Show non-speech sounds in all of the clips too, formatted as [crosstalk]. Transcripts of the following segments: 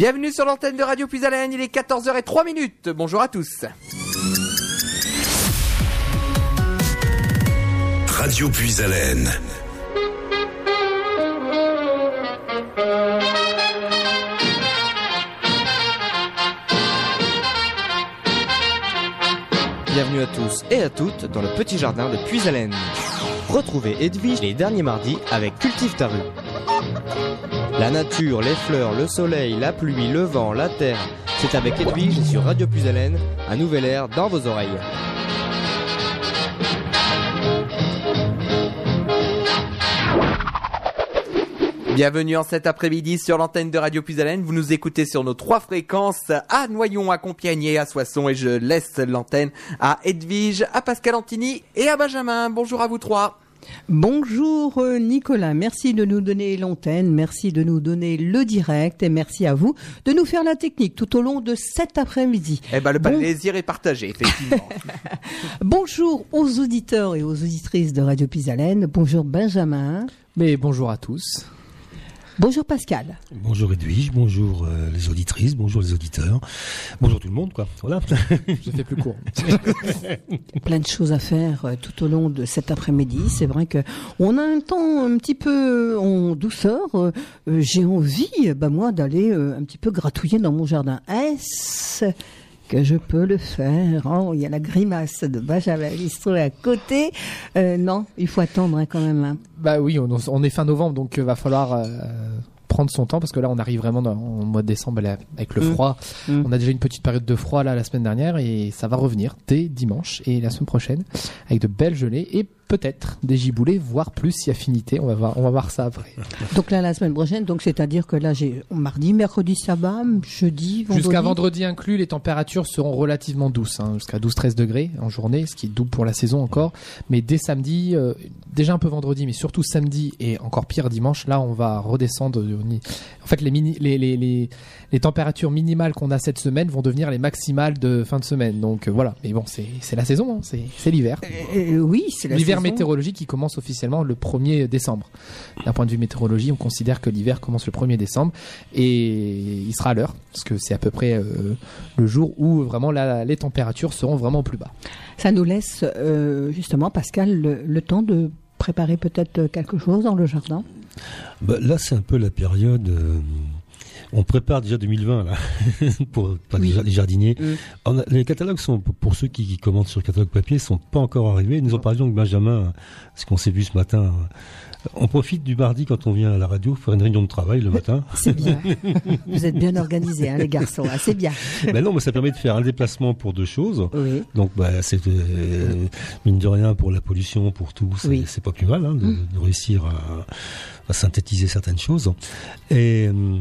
Bienvenue sur l'antenne de Radio Plus il est 14h03 minutes. Bonjour à tous. Radio Puis Bienvenue à tous et à toutes dans le petit jardin de puis Retrouvez Edwige les derniers mardis avec Cultive ta rue. La nature, les fleurs, le soleil, la pluie, le vent, la terre, c'est avec Edwige sur Radio Plus un nouvel air dans vos oreilles. Bienvenue en cet après-midi sur l'antenne de Radio Puisalène. Vous nous écoutez sur nos trois fréquences à Noyon, à Compiègne et à Soissons. Et je laisse l'antenne à Edwige, à Pascal Antini et à Benjamin. Bonjour à vous trois. Bonjour euh, Nicolas, merci de nous donner l'antenne, merci de nous donner le direct et merci à vous de nous faire la technique tout au long de cet après-midi. Eh ben le plaisir est partagé, effectivement. [laughs] bonjour aux auditeurs et aux auditrices de Radio Pisalène, bonjour Benjamin. Mais bonjour à tous. Bonjour Pascal. Bonjour Edwige, bonjour euh, les auditrices, bonjour les auditeurs, bonjour tout le monde quoi. Voilà. [laughs] Je fais plus court. [laughs] Plein de choses à faire euh, tout au long de cet après-midi. C'est vrai que on a un temps un petit peu en douceur. Euh, j'ai envie, bah moi, d'aller un petit peu gratouiller dans mon jardin. Est-ce que je peux le faire. Oh, il y a la grimace de Benjamin Listro à côté. Euh, non, il faut attendre hein, quand même. Hein. Bah oui, on, est fin novembre, donc il euh, va falloir euh, prendre son temps parce que là, on arrive vraiment dans, au mois de décembre avec le mmh. froid. Mmh. On a déjà une petite période de froid là la semaine dernière et ça va revenir dès dimanche et la semaine prochaine avec de belles gelées et peut-être des giboulées, voire plus si affinité. On va voir, on va voir ça après. Donc là, la semaine prochaine, donc c'est-à-dire que là, j'ai mardi, mercredi, sabbat, jeudi, vendredi. Jusqu'à vendredi inclus, les températures seront relativement douces, hein, jusqu'à 12-13 degrés en journée, ce qui est double pour la saison encore. Mais dès samedi, euh, déjà un peu vendredi, mais surtout samedi et encore pire dimanche, là, on va redescendre. En fait, les, mini, les, les, les, les températures minimales qu'on a cette semaine vont devenir les maximales de fin de semaine. Donc euh, voilà. Mais bon, c'est la saison, hein, c'est l'hiver. Euh, oui, c'est la saison météorologie qui commence officiellement le 1er décembre. D'un point de vue météorologie, on considère que l'hiver commence le 1er décembre et il sera à l'heure, parce que c'est à peu près euh, le jour où vraiment les températures seront vraiment plus bas. Ça nous laisse euh, justement, Pascal, le, temps de préparer peut-être quelque chose dans le jardin? Bah, Là, c'est un peu la période... Euh, on prépare déjà 2020 là [laughs] pour, les jardiniers. Mm. les catalogues sont pour ceux qui, commandent sur catalogue papier sont pas encore arrivés. Nous en parlions avec Benjamin, ce qu'on s'est vu ce matin. On profite du mardi quand on vient à la radio faire une réunion de travail le matin. [laughs] C'est bien. Vous êtes bien organisés, hein, les garçons. Ah, c'est bien. Ben non, mais ça permet de faire un déplacement pour deux choses. Donc, bah, c'est euh, mine de rien pour la pollution, pour tout. C'est pas plus mal hein, mm. de, réussir à, synthétiser certaines choses. Et euh,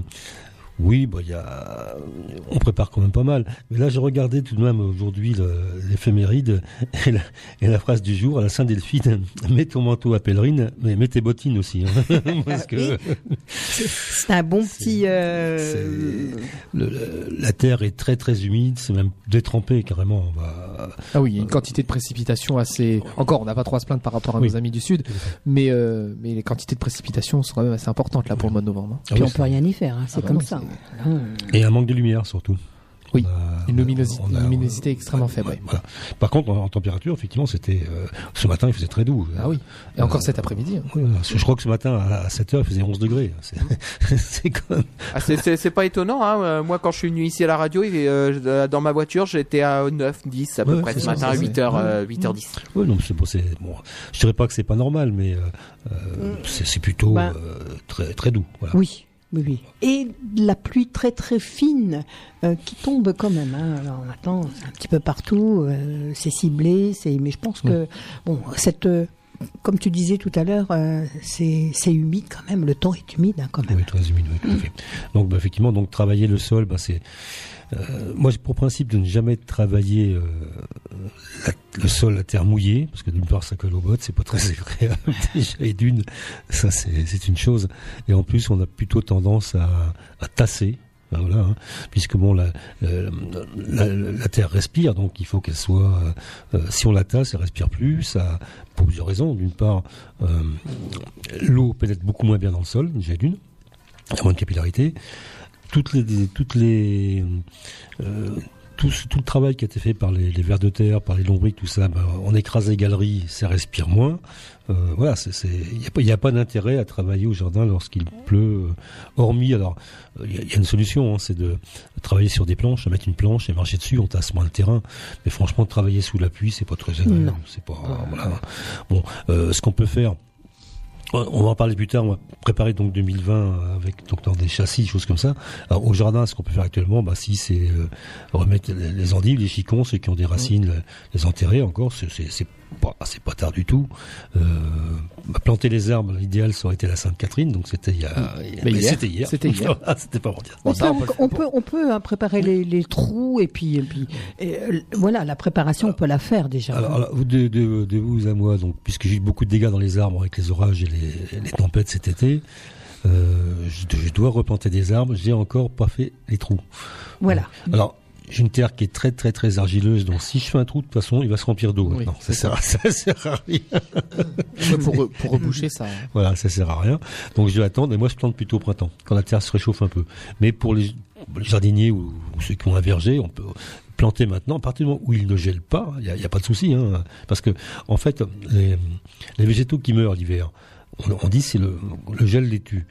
oui, bah, y a... on prépare quand même pas mal. Mais là, je regardais tout de même aujourd'hui l'éphéméride et, et, la phrase du jour à la Saint-Delphine mets ton manteau à pèlerine, mais mets tes bottines aussi. Hein. [laughs] Parce que c'est un bon petit. Euh... la terre est très très humide, c'est même détrempé carrément. On va... Ah oui, il y a une quantité de précipitations assez. Encore, on n'a pas trop à se plaindre par rapport à nos amis du sud, mais euh, mais les quantités de précipitations sont quand même assez importantes là pour le mois de novembre. Hein. Ah Puis on peut rien y faire, hein, c'est ah bah comme ça. Et un manque de lumière surtout. Oui, une luminosité, extrêmement faible. Par contre, en, température, effectivement, c'était euh, ce matin, il faisait très doux. Ah oui. Et encore cet après-midi. Hein. je crois que ce matin à 7 h il faisait 11 degrés. [laughs] C'est ah, c'est pas étonnant. Hein. Euh, moi, quand je suis venu ici à la radio, euh, dans ma voiture, j'étais à 9, 10 à peu près ce matin, à 8 h 8h10. Oui, non, c'est bon, bon, je dirais pas que c'est pas normal, mais c'est plutôt bah. très très doux. Voilà. Oui. Oui, oui. Et la pluie très très fine euh, qui tombe quand même. Hein. Alors maintenant, c'est un petit peu partout, euh, c'est ciblé, c'est. Mais je pense que bon, cette euh, comme tu disais tout à l'heure, c'est, humide quand même. Le temps est humide hein, quand même. Oui, très humide, oui, tout à fait. Donc, bah, effectivement, donc travailler le sol, bah, c'est euh, moi, j'ai pour principe de ne jamais travailler euh, le sol, la terre mouillée, parce que d'une part, ça colle aux bottes, c'est pas très [laughs] agréable déjà, et d'une, ça c'est une chose. Et en plus, on a plutôt tendance à, à tasser. Ben voilà, hein, puisque bon, la, la, la, terre respire, donc il faut qu'elle soit. Euh, si on la tasse, elle respire plus. Ça, pour plusieurs raisons. D'une part, l'eau pénètre beaucoup moins bien dans le sol, déjà d'une, il y a moins de capillarité. Toutes les, toutes les, euh, tout, tout, le travail qui a été fait par les, les vers de terre, par les lombriques, tout ça, ben, on écrase les galeries, ça respire moins. Euh, voilà, il n'y a pas, y a pas d'intérêt à travailler au jardin lorsqu'il pleut. euh, hormis, alors, il y, a- y a une solution, hein, c'est de travailler sur des planches, mettre une planche et marcher dessus, on tasse moins le terrain. Mais franchement, travailler sous la pluie, c'est pas très agréable. Non. C'est pas, voilà. Bon, euh, ce qu'on peut faire. On va en parler plus tard. On va préparer donc 2020 avec donc dans des châssis, choses comme ça. Alors, au jardin, ce qu'on peut faire actuellement, bah, si c'est euh, remettre les, endives, les chicons, ceux qui ont des racines, les, les enterrer encore, c'est c'est- c'est pas tard du tout. Euh, bah, planter les arbres, l'idéal ça aurait été la Sainte Catherine, donc c'était il y a, Mais hier, c'était hier, c'était hier. Voilà, [laughs] c'était pas. Bon, on, ça, peut, on peut le on peut, on peut, hein, préparer les, les trous et puis, et puis et, euh, voilà, la préparation, on peut la faire déjà. Alors, de, de, de vous à moi, donc, puisque j'ai eu beaucoup de dégâts dans les arbres avec les orages et les, les tempêtes cet été, euh, je, je dois replanter des arbres. J'ai encore pas fait les trous. voilà. Alors, j'ai une terre qui est très très très argileuse, donc si je fais un trou, de toute façon, il va se remplir d'eau. Oui, maintenant. c'est ça, sert, [laughs] ça sert à rien. Ouais, pour, re- pour reboucher ça. hein. Voilà, ça sert à rien. Donc je vais attendre. Et moi, je plante plutôt au printemps, quand la terre se réchauffe un peu. Mais pour les, jardiniers ou, ou ceux qui ont un verger, on peut planter maintenant. À partir du moment où il ne gèle pas, il n'y a, il y a pas de souci, hein, parce que en fait, les, les végétaux qui meurent l'hiver, on, on dit c'est le, le gel les tue.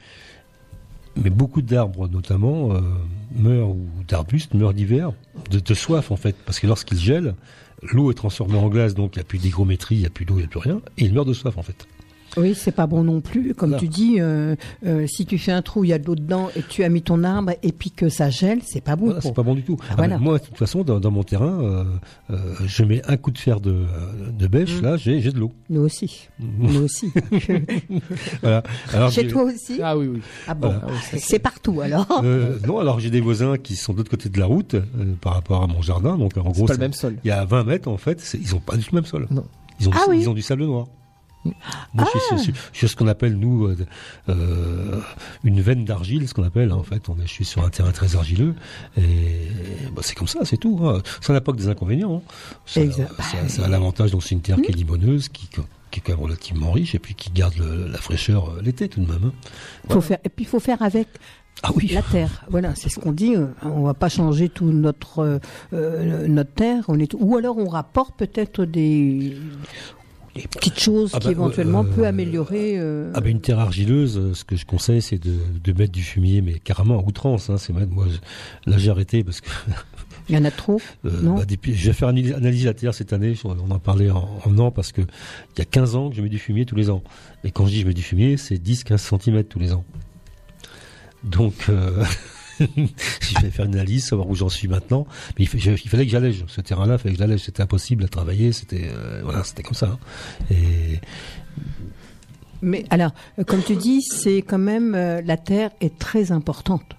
Mais beaucoup d'arbres, notamment, euh, meurent ou d'arbustes meurent d'hiver de, de soif en fait, parce que lorsqu'ils gèlent, l'eau est transformée en glace, donc il n'y a plus d'hygrométrie, il n'y a plus d'eau, il n'y a plus rien, et ils meurent de soif en fait. Oui, c'est pas bon non plus. Comme tu dis, euh, euh, si tu fais un trou, il y a de l'eau dedans et tu as mis ton arbre et puis que ça gèle, c'est pas bon. Voilà, c'est pas bon du tout. Ah, Ah voilà. ben, moi, de toute façon, dans, dans mon terrain, euh, euh, je mets un coup de fer de, de bêche, Mm. là, j'ai j'ai de l'eau. Nous aussi. Nous aussi. [laughs] Voilà. Alors, Chez j'ai- toi aussi Ah oui, oui. Ah bon Voilà. Ah c'est- partout alors. euh, non, alors j'ai des voisins qui sont de l'autre côté de la route euh, par rapport à mon jardin. Donc en c'est gros, pas le même sol. il y a 20 mètres en fait, ils ont pas du tout le même sol. Non. Ils ont, Ah du, oui. ils ont du sable noir. Moi, je, suis, je suis- je suis ce qu'on appelle nous euh, euh, une veine d'argile, ce qu'on appelle. hein, en fait, on est, je suis sur un terrain très argileux et bah, c'est comme ça, c'est tout. hein. Ça n'a pas que des inconvénients. hein. Ça, ça a l'avantage, donc c'est une terre qui est limoneuse, qui, qui est quand même relativement riche et puis qui garde le- la fraîcheur euh, l'été tout de même. hein. Faut faire, et puis il faut faire avec Ah oui. la terre. Voilà, c'est ce qu'on dit. euh, On va pas changer tout notre euh, euh, notre terre. On est ou alors on rapporte peut-être des des petites choses Ah qui bah, éventuellement euh, peut améliorer. euh, Ah ben une terre argileuse, euh, ce que je conseille, c'est de, de mettre du fumier, mais carrément à outrance. Hein, c'est moi, je- là j'ai arrêté parce que Il y en a trop. [laughs] Euh, Non. bah, depuis- je vais faire une analyse la terre cette année. On en parlait en, en an parce que il y a 15 ans que je mets du fumier tous les ans. Et quand je dis je mets du fumier, c'est 10-15 cm tous les ans. Donc, euh, [laughs] [laughs] je vais faire une analyse, savoir où j'en suis maintenant. Mais il, fa- je- il fallait que j'allège. Ce terrain-là, il fallait que j'allège. C'était impossible à travailler. C'était euh, voilà, c'était comme ça. hein. Et Mais alors, euh, comme tu dis, c'est quand même euh, la terre est très importante.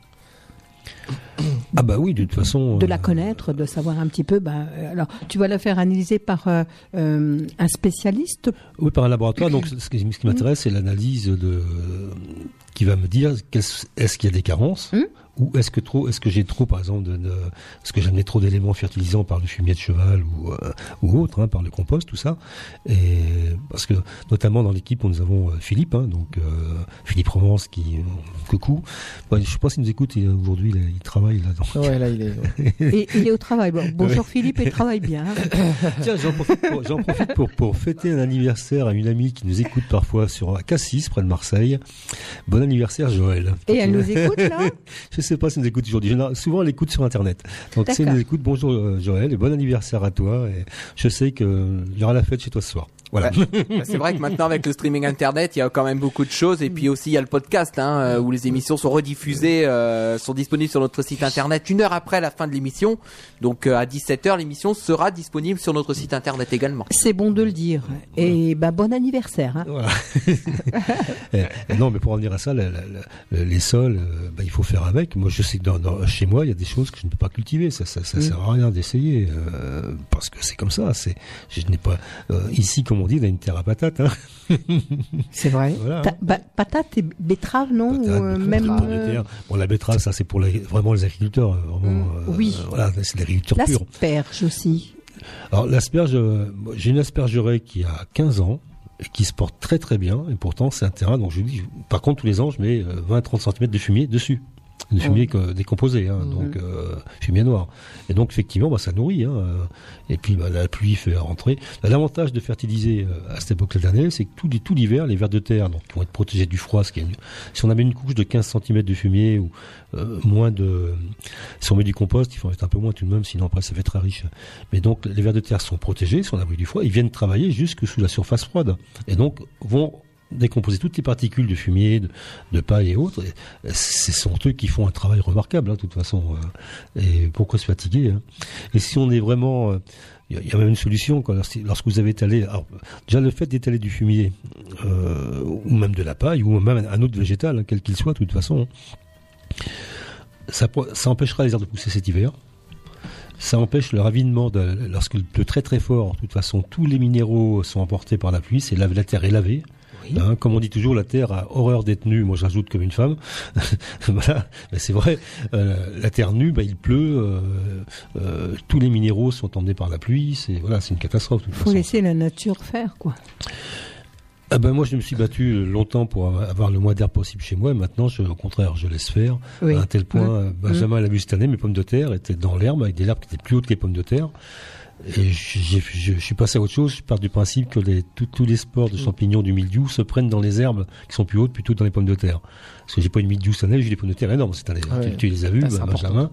ah bah oui, de toute façon. de euh, la connaître, de savoir un petit peu. Euh, alors, tu vas la faire analyser par euh, euh, un spécialiste? Oui, par un laboratoire. Donc, ce qui, m'intéresse, c'est l'analyse de qui va me dire est-ce qu'il y a des carences Hmm. Ou est-ce que trop, est-ce que j'ai trop, par exemple, de, de- est-ce que j'amenais trop d'éléments fertilisants par le fumier de cheval ou euh, ou autre, hein, par le compost, tout ça. Et parce que notamment dans l'équipe, nous avons euh, Philippe, hein, donc euh, Philippe Romance, qui coucou. Ouais, je sais pas s'il nous écoute. et, Aujourd'hui, il, il travaille là. Ouais, là, il est. ouais. [laughs] Et il est au travail. Bon, bonjour Philippe, il travaille bien. [laughs] Tiens, j'en profite, pour, j'en profite pour, pour fêter un anniversaire à une amie qui nous écoute parfois sur à Cassis, près de Marseille. Bon anniversaire, Joël. Et elle nous écoute là? [laughs] Je sais pas si nous écoute aujourd'hui. Souvent, elle écoute sur Internet. Donc, si elle nous écoute, bonjour euh, Joël et bon anniversaire à toi. Et je sais qu'il y aura la fête chez toi ce soir. Voilà. Bah, C'est vrai que maintenant avec le streaming internet, il y a quand même beaucoup de choses et puis aussi il y a le podcast hein, euh, où les émissions sont rediffusées, euh, sont disponibles sur notre site internet une heure après la fin de l'émission. Donc euh, à 17h l'émission sera disponible sur notre site internet également. C'est bon de le dire. Et ben, bon anniversaire. hein. Voilà. Et- [laughs] et non, mais pour en venir à ça, la- la- la- les sols, euh, bah, il faut faire avec. Moi, je sais que dans, dans- chez moi, il y a des choses que je ne peux pas cultiver. Ça, ça, ça Mm. sert à rien d'essayer euh, parce que c'est comme ça. C'est, je n'ai pas euh, ici, comme on dit, on a une terre à patates. Hein. [laughs] C'est vrai. Voilà. Ta- ba- patate et betterave, non Ou, Patates, euh, même euh. Bon, la betterave, ça, c'est pour les- vraiment les agriculteurs. euh, Mm, euh, oui. voilà, c'est l'agriculture pure. l'asperge aussi. Alors l'asperge, euh, j'ai une aspergeraie qui a 15 ans qui se porte très très bien et pourtant c'est un terrain donc je dis par contre tous les ans je mets 20-30 cm de fumier dessus de fumier que- décomposé, hein, donc euh, fumier noir. Et donc effectivement, bah, ça nourrit. Hein, euh, et puis bah, la pluie fait rentrer. L'avantage de fertiliser euh, à cette époque-là de l'année, c'est que tout, tout l'hiver, les vers de terre, donc, vont être protégés du froid, ce qui est. Si on avait une couche de 15 cm de fumier ou euh, moins de, si on met du compost, il faut mettre un peu moins tout de même, sinon après ça fait très riche. Mais donc les vers de terre sont protégés, sont à l'abri du froid, ils viennent travailler jusque sous la surface froide, et donc vont décomposer toutes les particules de fumier, de, paille et autres. Ce sont eux qui font un travail remarquable, hein, de toute façon. euh, et pourquoi se fatiguer hein Et si on est vraiment... euh, Il y a- il y a même une solution lorsque lorsque vous avez étalé... Déjà, le fait d'étaler du fumier, euh, ou même de la paille, ou même un autre végétal, hein, quel qu'il soit, de toute façon, ça, empêchera les arbres de pousser cet hiver. Ça empêche le ravinement de, lorsqu'il pleut très très fort. De toute façon, tous les minéraux sont emportés par la pluie. C'est la terre est lavée. Oui. Hein, comme on dit toujours, la terre a horreur d'être nue. Moi, j'ajoute comme une femme. [laughs] voilà, mais c'est vrai. Euh, la terre nue, bah, il pleut. euh, euh, tous les minéraux sont emmenés par la pluie. C'est voilà, c'est une catastrophe. Toute faut façon. laisser la nature faire, quoi. Ah ben moi, je me suis battu longtemps pour avoir le moins d'air possible chez moi. Maintenant, je, au contraire, je laisse faire. Oui. À un tel point, Mmh. Benjamin l'a vu cette année, mes pommes de terre étaient dans l'herbe avec des herbes qui étaient plus hautes que les pommes de terre. Et je, je suis passé à autre chose. Je pars du principe que les, tous- tous les spores de champignons du mildiou se prennent dans les herbes qui sont plus hautes plutôt que dans les pommes de terre. Parce que j'ai pas une mildiou cette année, j'ai des pommes de terre énormes cette année. Ah ouais. tu, tu les as vues. Benjamin,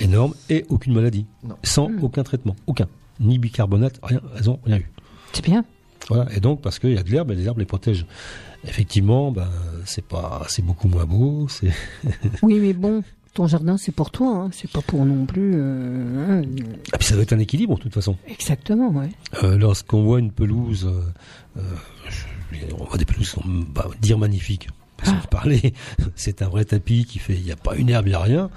énormes et aucune maladie, Non. sans Mmh. aucun traitement, aucun, ni bicarbonate, rien, elles ont rien eu. C'est bien. Voilà. Et donc, parce qu'il y a de l'herbe, et les herbes les protègent. Effectivement, ben, c'est pas, c'est beaucoup moins beau, c'est, Oui, mais bon, [laughs] ton jardin, c'est pour toi, hein. c'est pas pour non plus. euh, hein. et puis ça doit être un équilibre, de toute façon. Exactement, ouais. Euh, lorsqu'on voit une pelouse, euh, on voit des pelouses qui sont, bah, dire magnifiques. Sans Ah. parler, c'est un vrai tapis qui fait, il n'y a pas une herbe, il n'y a rien.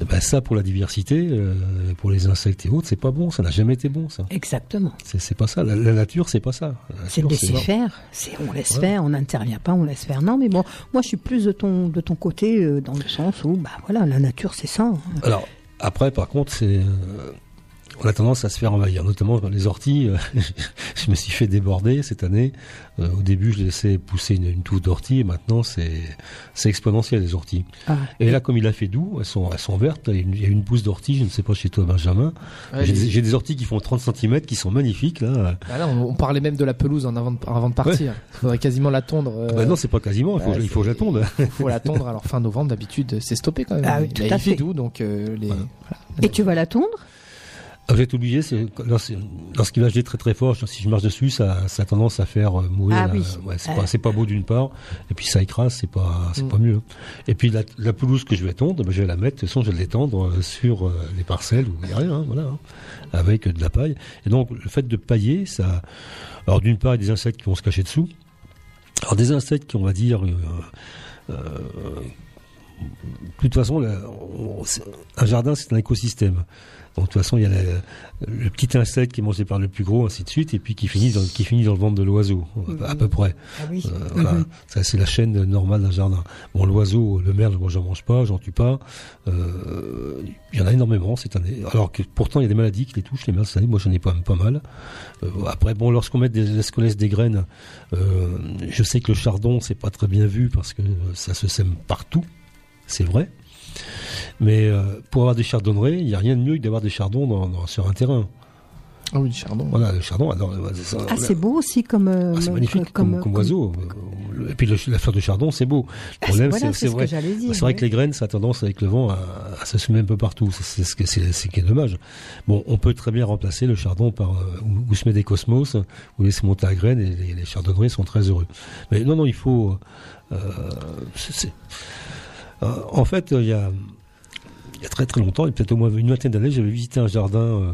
Eh Ben ça, pour la diversité, euh, pour les insectes et autres, c'est pas bon. Ça n'a jamais été bon, ça. Exactement. C'est, pas ça. La, la nature, c'est pas ça. C'est de laisser faire. C'est on laisse faire, on n'intervient pas, on laisse faire. Non, mais bon, moi je suis plus de ton de ton côté euh, dans le sens où bah voilà, la nature c'est ça. hein. Alors, après, par contre, c'est. euh, on a tendance à se faire envahir, notamment les orties. euh, [laughs] je me suis fait déborder cette année. Euh, au début, je laissais pousser une, une touffe d'orties, et maintenant, c'est exponentiel, les orties. Ah, Et là, comme il a fait doux, elles sont, elles sont vertes. Il y a une- il pousse d'orties, je ne sais pas chez toi, Benjamin. Ouais, j'ai, des, orties qui font 30 cm, qui sont magnifiques, là. Ah là, on, on parlait même de la pelouse en avant de, avant de partir. Il faudrait quasiment la tondre. euh, Ah bah non, c'est pas quasiment, il faut, ouais, il faut que je la tonde. faut la tondre. Alors fin novembre, d'habitude, c'est stoppé quand même. Ah oui, Là, tout il à fait fait. doux, donc euh, les. voilà. Et tu vas la tondre? Vous êtes obligé, lorsqu'il va geler très très fort, si je marche dessus, ça, ça a tendance à faire euh, mourir. Ah la- oui. ouais, c'est Euh. pas, c'est pas beau d'une part, et puis ça écrase, c'est pas, c'est Mm. pas mieux. Et puis la, la pelouse que je vais tondre, ben, je vais la mettre, de toute façon, je vais l'étendre euh, sur euh, les parcelles a rien, hein, voilà, hein, avec euh, de la paille. Et donc le fait de pailler, ça, alors d'une part, il y a des insectes qui vont se cacher dessous. Alors des insectes qui, on va dire, euh, euh, de toute façon, là, on- un jardin, c'est un écosystème. Donc, de toute façon, il y a la- le petit insecte qui est mangé par le plus gros, ainsi de suite, et puis qui finit dans, qui finit dans le ventre de l'oiseau, à peu près. Ah oui. Euh, voilà. Ça, c'est la chaîne normale d'un jardin. Bon, l'oiseau, le merle, moi, j'en mange pas, j'en tue pas. Euh, Il y en a énormément cette année. Alors que pourtant, il y a des maladies qui les touchent, les merles cette année. Moi, j'en ai pas, pas mal. Euh, après, bon, lorsqu'on met des, laisse des graines, euh, je sais que le chardon, c'est pas très bien vu parce que ça se sème partout. C'est vrai. Mais euh, pour avoir des chardonnerets, il n'y a rien de mieux que d'avoir des chardons dans- dans- sur un terrain. Ah oui, du chardon. Voilà, le chardon, alors, ça, Ah, voilà. c'est beau aussi comme. euh, Ah, c'est comme- magnifique comme, comme oiseau. Et puis le- la fleur de chardon, c'est beau. Le Ah, problème, voilà, c'est c'est c'est ce vrai. que j'allais dire. C'est vrai oui. que les graines, ça a tendance avec le vent à, à se semer un peu partout. C'est ce qui est dommage. Bon, on peut très bien remplacer le chardon par euh, ou, ou semer des cosmos ou laisser monter à graines et les, les chardonnerets sont très heureux. Mais non, non, il faut. euh, en fait, il y a il y a très très longtemps, et peut-être au moins une vingtaine d'années, j'avais visité un jardin euh,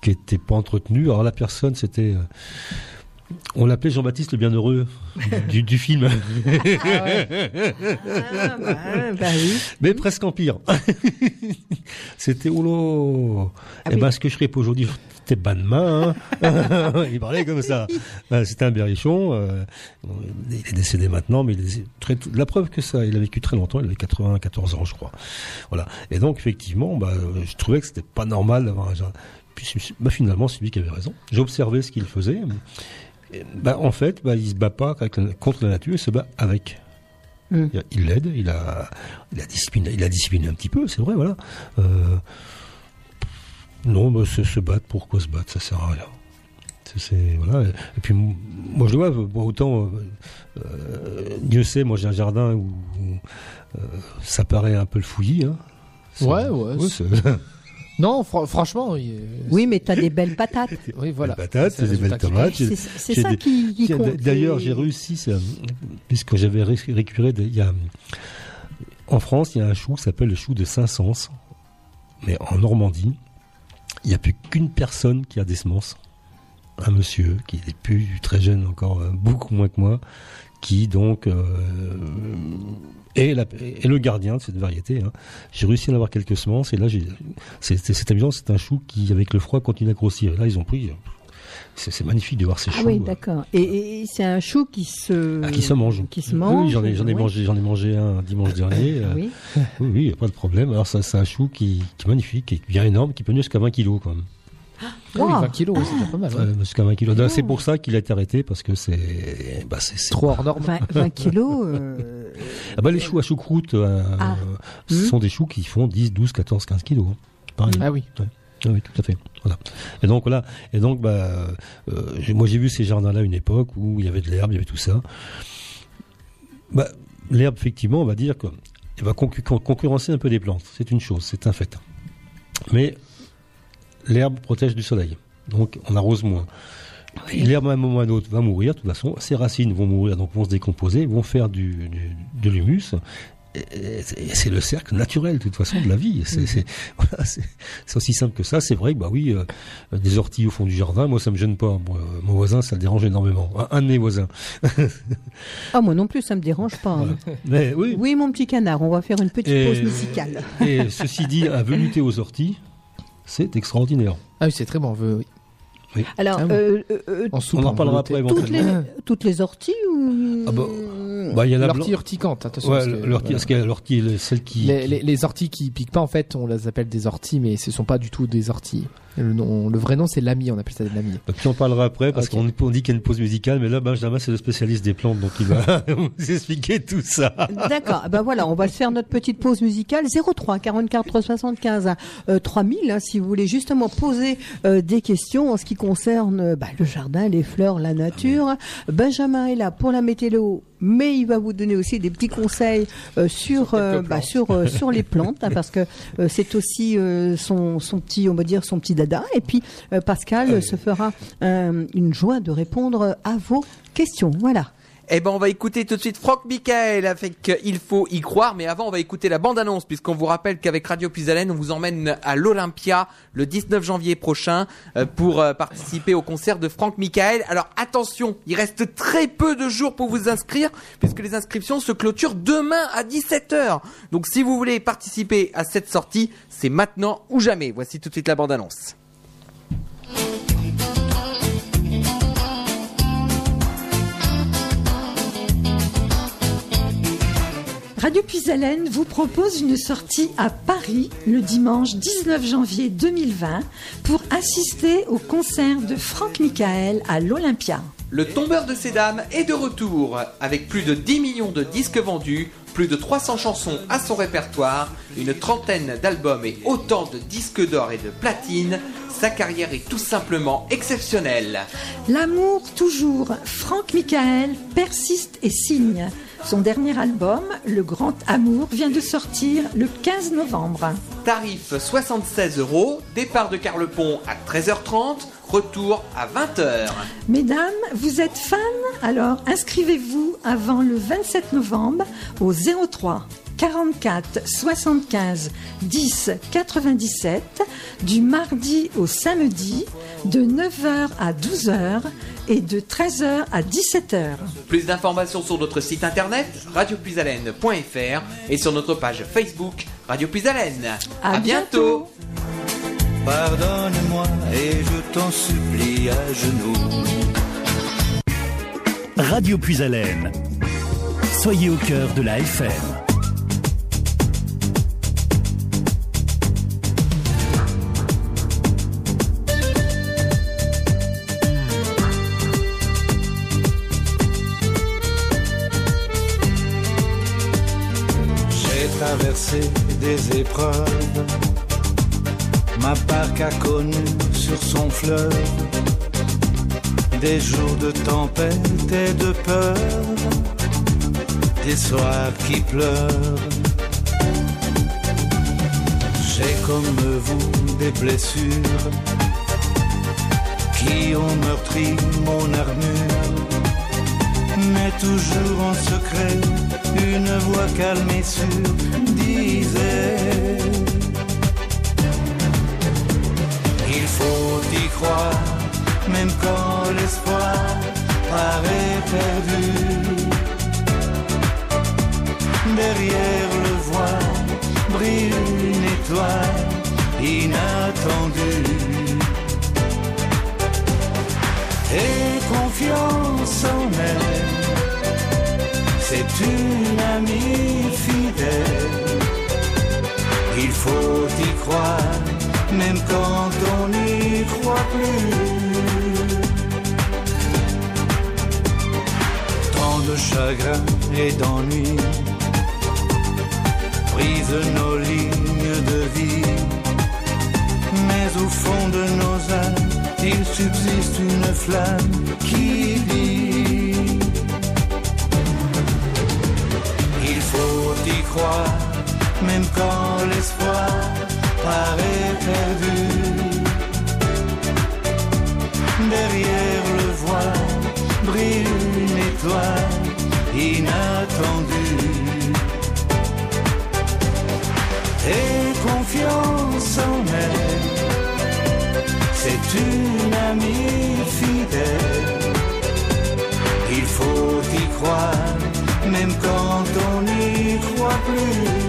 qui était pas entretenu. Alors la personne, c'était euh, on l'appelait Jean-Baptiste le Bienheureux [laughs] du, du film. Ah, bah, bah oui. [laughs] Mais presque en pire. [laughs] C'était oulot. Ah eh oui. ben, ce que je ferais pour aujourd'hui, c'était ban de main. hein. [laughs] il parlait comme ça. Euh, C'était un berrichon. euh, il est décédé maintenant, mais il est très, la preuve que ça, il a vécu très longtemps. Il avait 94 ans, je crois. Voilà. Et donc, effectivement, bah, euh, je trouvais que c'était pas normal d'avoir un. Puis, bah, finalement, c'est lui qui avait raison. J'ai observé ce qu'il faisait. Bah, en fait, bah, il se bat pas contre la nature, il se bat avec. Mm. Il- Il l'aide, il a, il a discipliné, il a discipliné un petit peu, c'est vrai, voilà. Euh, non, bah, se, se battre, pourquoi se battre, ça sert à rien. C'est- voilà. Et puis moi je le vois, bon, autant euh, euh, Dieu sait, moi j'ai un jardin où, où, euh, ça paraît un peu le fouillis. Hein. C'est- Ouais, ouais, c'est- [laughs] Non, fr- franchement, il- Oui, mais t'as des belles patates. [laughs] oui, voilà. Des patates, des belles tomates. C'est c'est j'ai ça des- qui, qui compte. D'ailleurs, j'ai réussi, ça, puisque j'avais ré- récupéré, des- il y a, en France, il y a un chou qui s'appelle le chou de Saint-Saëns, mais en Normandie, il n'y a plus qu'une personne qui a des semences. Un monsieur qui est plus très jeune encore, euh, beaucoup moins que moi, qui donc euh, est, le gardien de cette variété. hein. J'ai réussi à en avoir quelques semences et là, c'est amusant, c'est un chou qui, avec le froid, continue à grossir. Là, ils ont pris. C'est c'est magnifique de voir ces Ah choux. oui, euh, d'accord. Et, et c'est un chou qui se... ah, qui se mange. Qui se mange. Oui, j'en ai, j'en ai oui. mangé, j'en ai mangé un dimanche dernier. euh, Oui. [laughs] oui, oui, pas de problème. Alors ça, c'est un chou qui, qui est magnifique, qui est bien énorme, qui peut venir jusqu'à 20 kilos quand même. Oui, Wow. 20 kilos, oui, c'est déjà pas mal. ouais. Ouais, jusqu'à 20 kilos. Oh. C'est pour ça qu'il a été arrêté parce que c'est, bah, c'est, c'est- Trop hors norme. 20, 20 kilos. euh, Ah bah, les choux à choucroute, euh, Ah. ce Hmm. sont des choux qui font 10, 12, 14, 15 kilos. hein. Ah oui. Ah oui, tout à fait. Voilà. Et donc voilà. Et donc bah, euh, moi j'ai vu ces jardins-là une époque où il y avait de l'herbe, il y avait tout ça. Bah, l'herbe, effectivement, on va dire que elle va concu- con- concurrencer un peu des plantes. C'est une chose, c'est un fait. Mais l'herbe protège du soleil, donc on arrose moins. L'herbe, à un moment ou à un autre, va mourir. De toute façon, ses racines vont mourir, donc vont se décomposer, vont faire du, du- de l'humus. C'est le cercle naturel, de toute façon, de la vie. C'est [laughs] voilà, aussi simple que ça. C'est vrai que, bah oui, euh, des orties au fond du jardin, moi, ça me gêne pas. Moi, euh, mon voisin, ça le dérange énormément. Un, un de mes voisins. Ah, moi non plus, ça me dérange pas. hein. Mais oui. Oui, mon petit canard, on va faire une petite Et- pause musicale. Et ceci dit, un velouté aux orties, c'est extraordinaire. Ah oui, c'est très bon. on veut- oui. Alors, Ah bon. euh, euh, euh, En soupe, On en reparlera velouté. après, toutes, les, éventuellement. toutes les orties ou... Ah bah, Bah, blanc- L'ortie urticante, attention. Ouais, parce que, l'ortie, voilà. celle qui. Les, les, les orties qui piquent pas, en fait, on les appelle des orties, mais ce sont pas du tout des orties. Le, nom, le vrai nom, c'est l'ami, on appelle ça des Puis on parlera après parce qu'on on dit qu'il y a une pause musicale, mais là Benjamin c'est le spécialiste des plantes, donc il va [laughs] [laughs] vous expliquer tout ça. D'accord, ben voilà, on va faire notre petite pause musicale. 03 44 75 euh, 3000 hein, si vous voulez justement poser euh, des questions en ce qui concerne euh, bah, le jardin, les fleurs, la nature. Benjamin est là pour la météo, mais il va vous donner aussi des petits conseils euh, sur euh, bah, sur euh, sur les [laughs] plantes hein, parce que euh, c'est aussi euh, son son petit on va dire son petit et puis euh, Pascal se fera euh, une joie de répondre à vos questions. Voilà. Eh ben, on va écouter tout de suite Franck Michael avec euh, Il faut y croire. Mais avant, on va écouter la bande-annonce puisqu'on vous rappelle qu'avec Radio Puisalène, on vous emmène à l'Olympia le 19 janvier prochain euh, pour euh, participer au concert de Franck Michael. Alors attention, il reste très peu de jours pour vous inscrire puisque les inscriptions se clôturent demain à 17h. Donc si vous voulez participer à cette sortie, c'est maintenant ou jamais. Voici tout de suite la bande-annonce. Radio Puisalène vous propose une sortie à Paris le dimanche 19 janvier 2020 pour assister au concert de Franck Michael à l'Olympia. Le tombeur de ces dames est de retour avec plus de 10 millions de disques vendus, plus de 300 chansons à son répertoire, une trentaine d'albums et autant de disques d'or et de platine. Sa carrière est tout simplement exceptionnelle. L'amour toujours, Franck Michael persiste et signe. Son dernier album, Le Grand Amour, vient de sortir le 15 novembre. Tarif 76 euros, départ de Carlepont à 13h30, retour à 20h. Mesdames, vous êtes fans? Alors inscrivez-vous avant le 27 novembre au 03 44 75 10 97 du mardi au samedi de 9h à 12h et de 13h à 17h. Plus d'informations sur notre site internet radiopuisalène.fr et sur notre page Facebook Radio Puisalène. À bientôt. Pardonne-moi et je t'en supplie à genoux. Radio Puisalène. Soyez au cœur de la FM. Traversé des épreuves. Ma barque a connu sur son fleuve des jours de tempête et de peur, des soirs qui pleurent. J'ai comme vous des blessures qui ont meurtri mon armure, mais toujours en secret, une voix calme et sûre disait Il faut y croire, même quand l'espoir paraît perdu. Derrière le voile brille une étoile inattendue. Et confiance en elle, c'est une faut y croire, même quand on n'y croit plus. Tant de chagrin et d'ennui brisent nos lignes de vie. Mais au fond de nos âmes, il subsiste une flamme qui dit Il faut y croire, même quand l'espoir paraît perdu. Derrière le voile brille une étoile inattendue. Et confiance en elle, c'est une amie fidèle. Il faut y croire, même quand on n'y croit plus.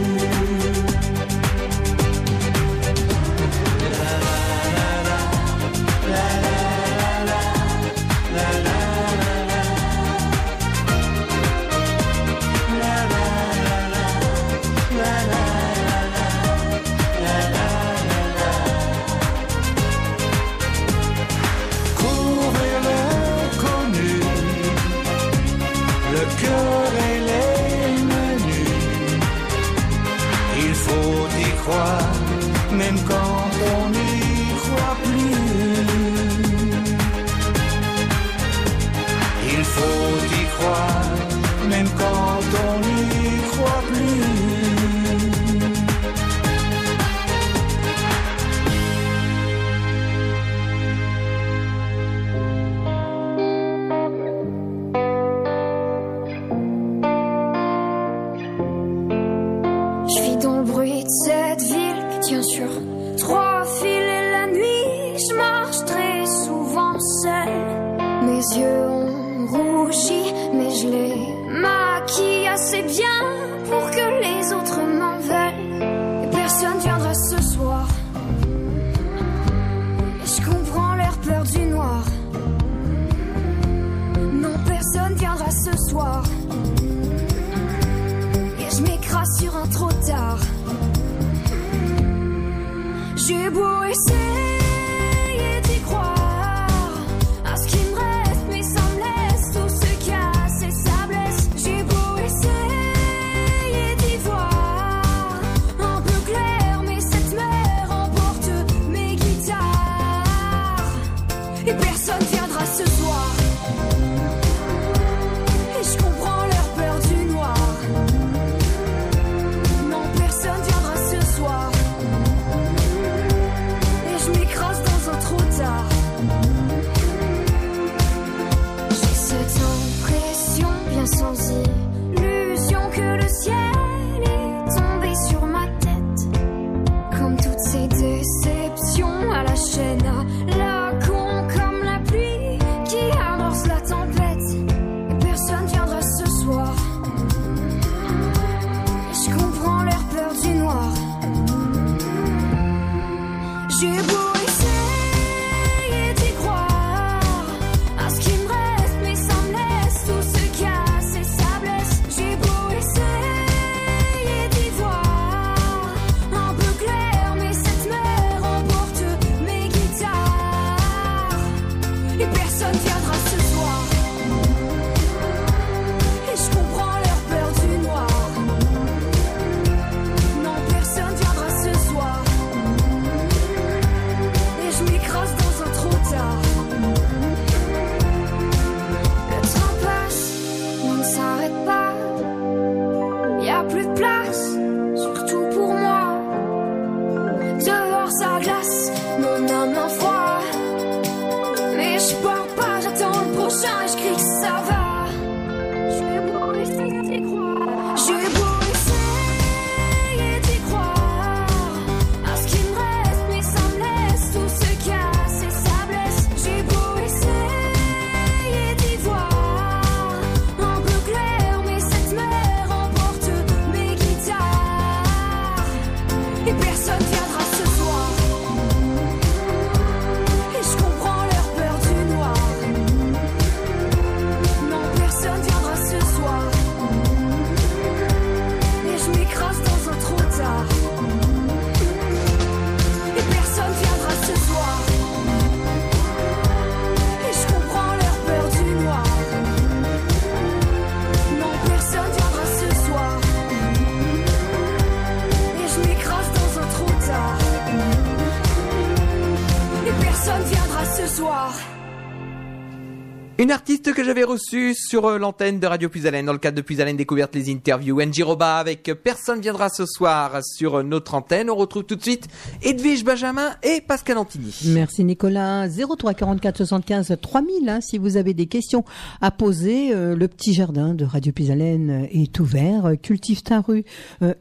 Que j'avais reçue sur euh, l'antenne de Radio Puisalène dans le cadre de Puisalène Découverte les interviews. Angie Roba avec Personne viendra ce soir sur euh, notre antenne. On retrouve tout de suite Edwige Benjamin et Pascal Antini. Merci Nicolas. 03 44 75 3000 hein, si vous avez des questions à poser. euh, le petit jardin de Radio Pisalène est ouvert. Cultive ta rue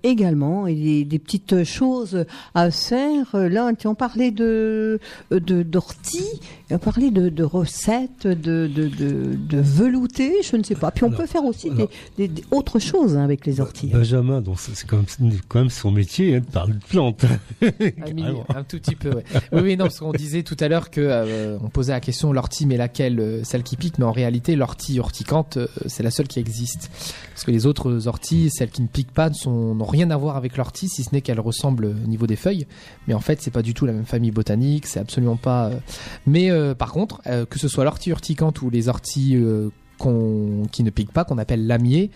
également. Et des, des petites choses à faire. Là, on parlait de d'orties, on parlait de, recettes, de, de, de velouté, je ne sais pas. Puis on Alors, peut faire aussi alors. des, des, des autres choses hein, avec les orties. Benjamin, donc c'est quand même, quand même son métier hein, de parler de plantes. [laughs] Un, Carrément. un tout petit peu, ouais. Oui, oui, non, parce qu'on disait tout à l'heure que euh, on posait la question l'ortie, mais laquelle euh, Celle qui pique, mais en réalité, l'ortie urticante, euh, c'est la seule qui existe. Parce que les autres orties, celles qui ne piquent pas, ne sont- n'ont rien à voir avec l'ortie, si ce n'est qu'elles ressemblent au niveau des feuilles. Mais en fait, c'est pas du tout la même famille botanique, c'est absolument pas. euh, Mais euh, par contre, euh, que ce soit l'ortie urticante ou les orties euh, qui ne piquent pas, qu'on appelle lamiers,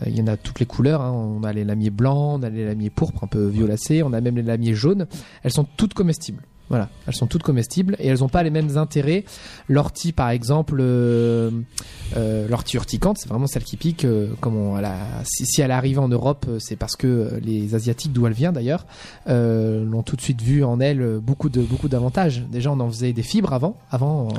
euh, il y en a toutes les couleurs. hein. On a les lamiers blancs, on a les lamiers pourpres, un peu violacés, on a même les lamiers jaunes. Elles sont toutes comestibles. Voilà, elles sont toutes comestibles et elles n'ont pas les mêmes intérêts. L'ortie, par exemple, euh, euh, l'ortie urticante, c'est vraiment celle qui pique. euh, comme on, elle a- si, si elle est arrivée en Europe, c'est parce que les Asiatiques, d'où elle vient d'ailleurs, euh, l'ont tout de suite vu en elle beaucoup de beaucoup d'avantages. Déjà, on en faisait des fibres avant. Avant, euh,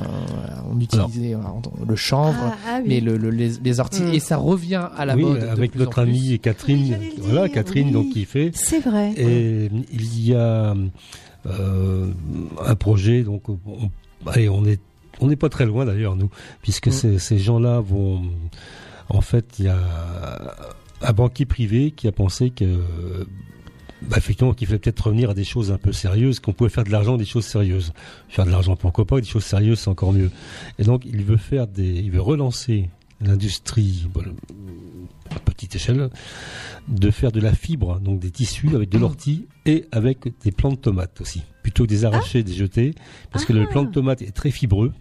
on utilisait euh, le chanvre, Ah, ah oui. mais le, le- les, les orties. Mm. Et ça revient à la oui, mode. de avec plus notre amie Catherine, voilà, dire, Catherine oui. donc qui fait. C'est vrai. Et il y a euh, un projet, donc on, allez, on est on n'est pas très loin d'ailleurs nous, puisque Mm. ces, ces gens-là vont, en fait, il y a un banquier privé qui a pensé que, bah, effectivement, qu'il fallait peut-être revenir à des choses un peu sérieuses, qu'on pouvait faire de l'argent des choses sérieuses. Faire de l'argent, pourquoi pas, des choses sérieuses, c'est encore mieux. Et donc, il veut faire des, il veut relancer l'industrie, à petite échelle, de faire de la fibre, donc des tissus avec de l'ortie et avec des plants de tomates aussi, plutôt que des arrachés, des jetés, parce que le Ah. plant de tomate est très fibreux.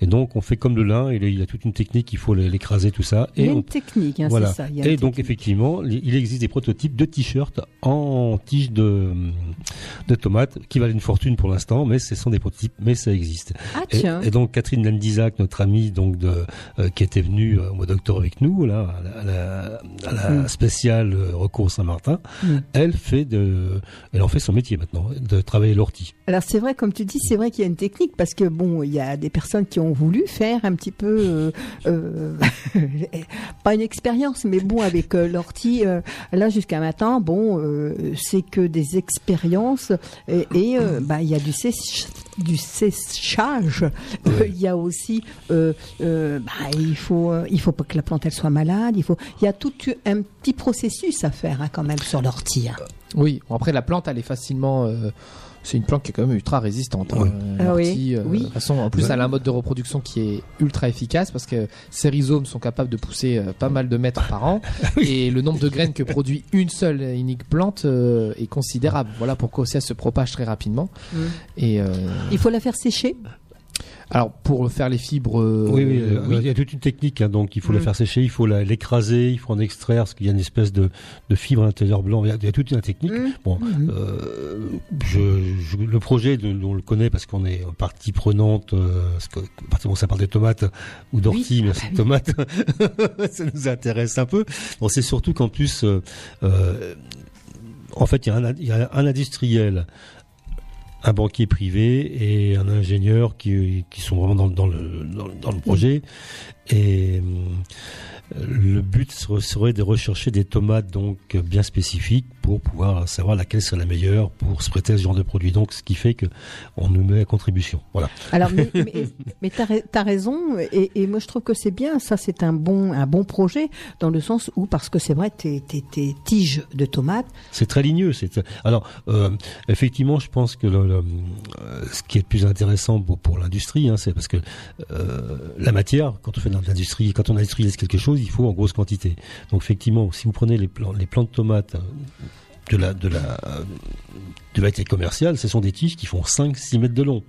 Et donc on fait comme le lin, et il y a toute une technique, il faut l'écraser tout ça. Il y Et a on une technique, hein, voilà. c'est ça. il y a Et donc technique. effectivement, il existe des prototypes de t-shirts en tige de, de tomates qui valent une fortune pour l'instant, mais ce sont des prototypes, mais ça existe. Ah Et, tiens. et donc Catherine Landizac, notre amie, donc de, euh, qui était venue euh, au mois d'octobre avec nous, là, à la, à la- à la Mm. spéciale euh, recours Saint-Martin, Mm. elle fait de, elle en fait son métier maintenant, de travailler l'ortie. Alors c'est vrai, comme tu dis, c'est vrai qu'il y a une technique parce que bon, il y a des personnes qui ont voulu faire un petit peu, euh, euh, [laughs] pas une expérience, mais bon, avec euh, l'ortie, là jusqu'à maintenant, bon, c'est que des expériences et, bah il y a du sèche- du séchage, Euh, il y a aussi, euh, euh, bah, il faut, il faut pas que la plante elle soit malade, il faut, il y a tout un petit processus à faire hein, quand même sur l'ortie. hein. Oui, bon, après la plante, elle est facilement. C'est une plante qui est quand même ultra résistante. hein, Oui. euh, Ah oui, euh, oui. De toute façon, en plus, elle a un mode de reproduction qui est ultra efficace parce que ses rhizomes sont capables de pousser euh, pas mal de mètres par an [laughs] et le nombre de graines que produit une seule et unique plante euh, est considérable. Voilà pourquoi aussi elle se propage très rapidement. Mm. Et euh, Il faut la faire sécher. Alors pour faire les fibres, euh, oui, oui, euh, oui. il y a toute une technique. hein, donc il faut la Mm. faire sécher, il faut la- l'écraser, il faut en extraire parce qu'il y a une espèce de, de fibre à l'intérieur blanc. Il y a, il y a toute une technique. Mm. Bon, euh, je, je- le projet, de- on le connaît parce qu'on est partie prenante. Euh, parce que, où ça parle de tomates ou d'orties, mais c'est tomates, [laughs] ça nous intéresse un peu. Bon, c'est surtout qu'en plus, euh, euh, en fait, il y, a un, il y a un industriel un banquier privé et un ingénieur qui, qui sont vraiment dans, dans le, dans, dans le projet. Et euh, le but serait, de rechercher des tomates donc bien spécifiques pour pouvoir savoir laquelle serait la meilleure pour se prêter à ce genre de produit. Donc, ce qui fait que on nous met à contribution. Voilà. Alors, mais, [laughs] mais, mais t'as, ra- t'as raison, et, et moi je trouve que c'est bien. Ça, c'est un bon, un bon projet dans le sens où, parce que c'est vrai, tes, tiges de tomates, C'est très ligneux. C'est alors euh, effectivement, je pense que le, le- ce qui est le plus intéressant pour, pour l'industrie, hein, c'est parce que euh, la matière, quand on fait de l'industrie, quand on industrialise quelque chose, il faut en grosse quantité. Donc effectivement, si vous prenez les plants, les plants de tomates euh, de la de la de variété commerciale, ce sont des tiges qui font 5-6 mètres de long.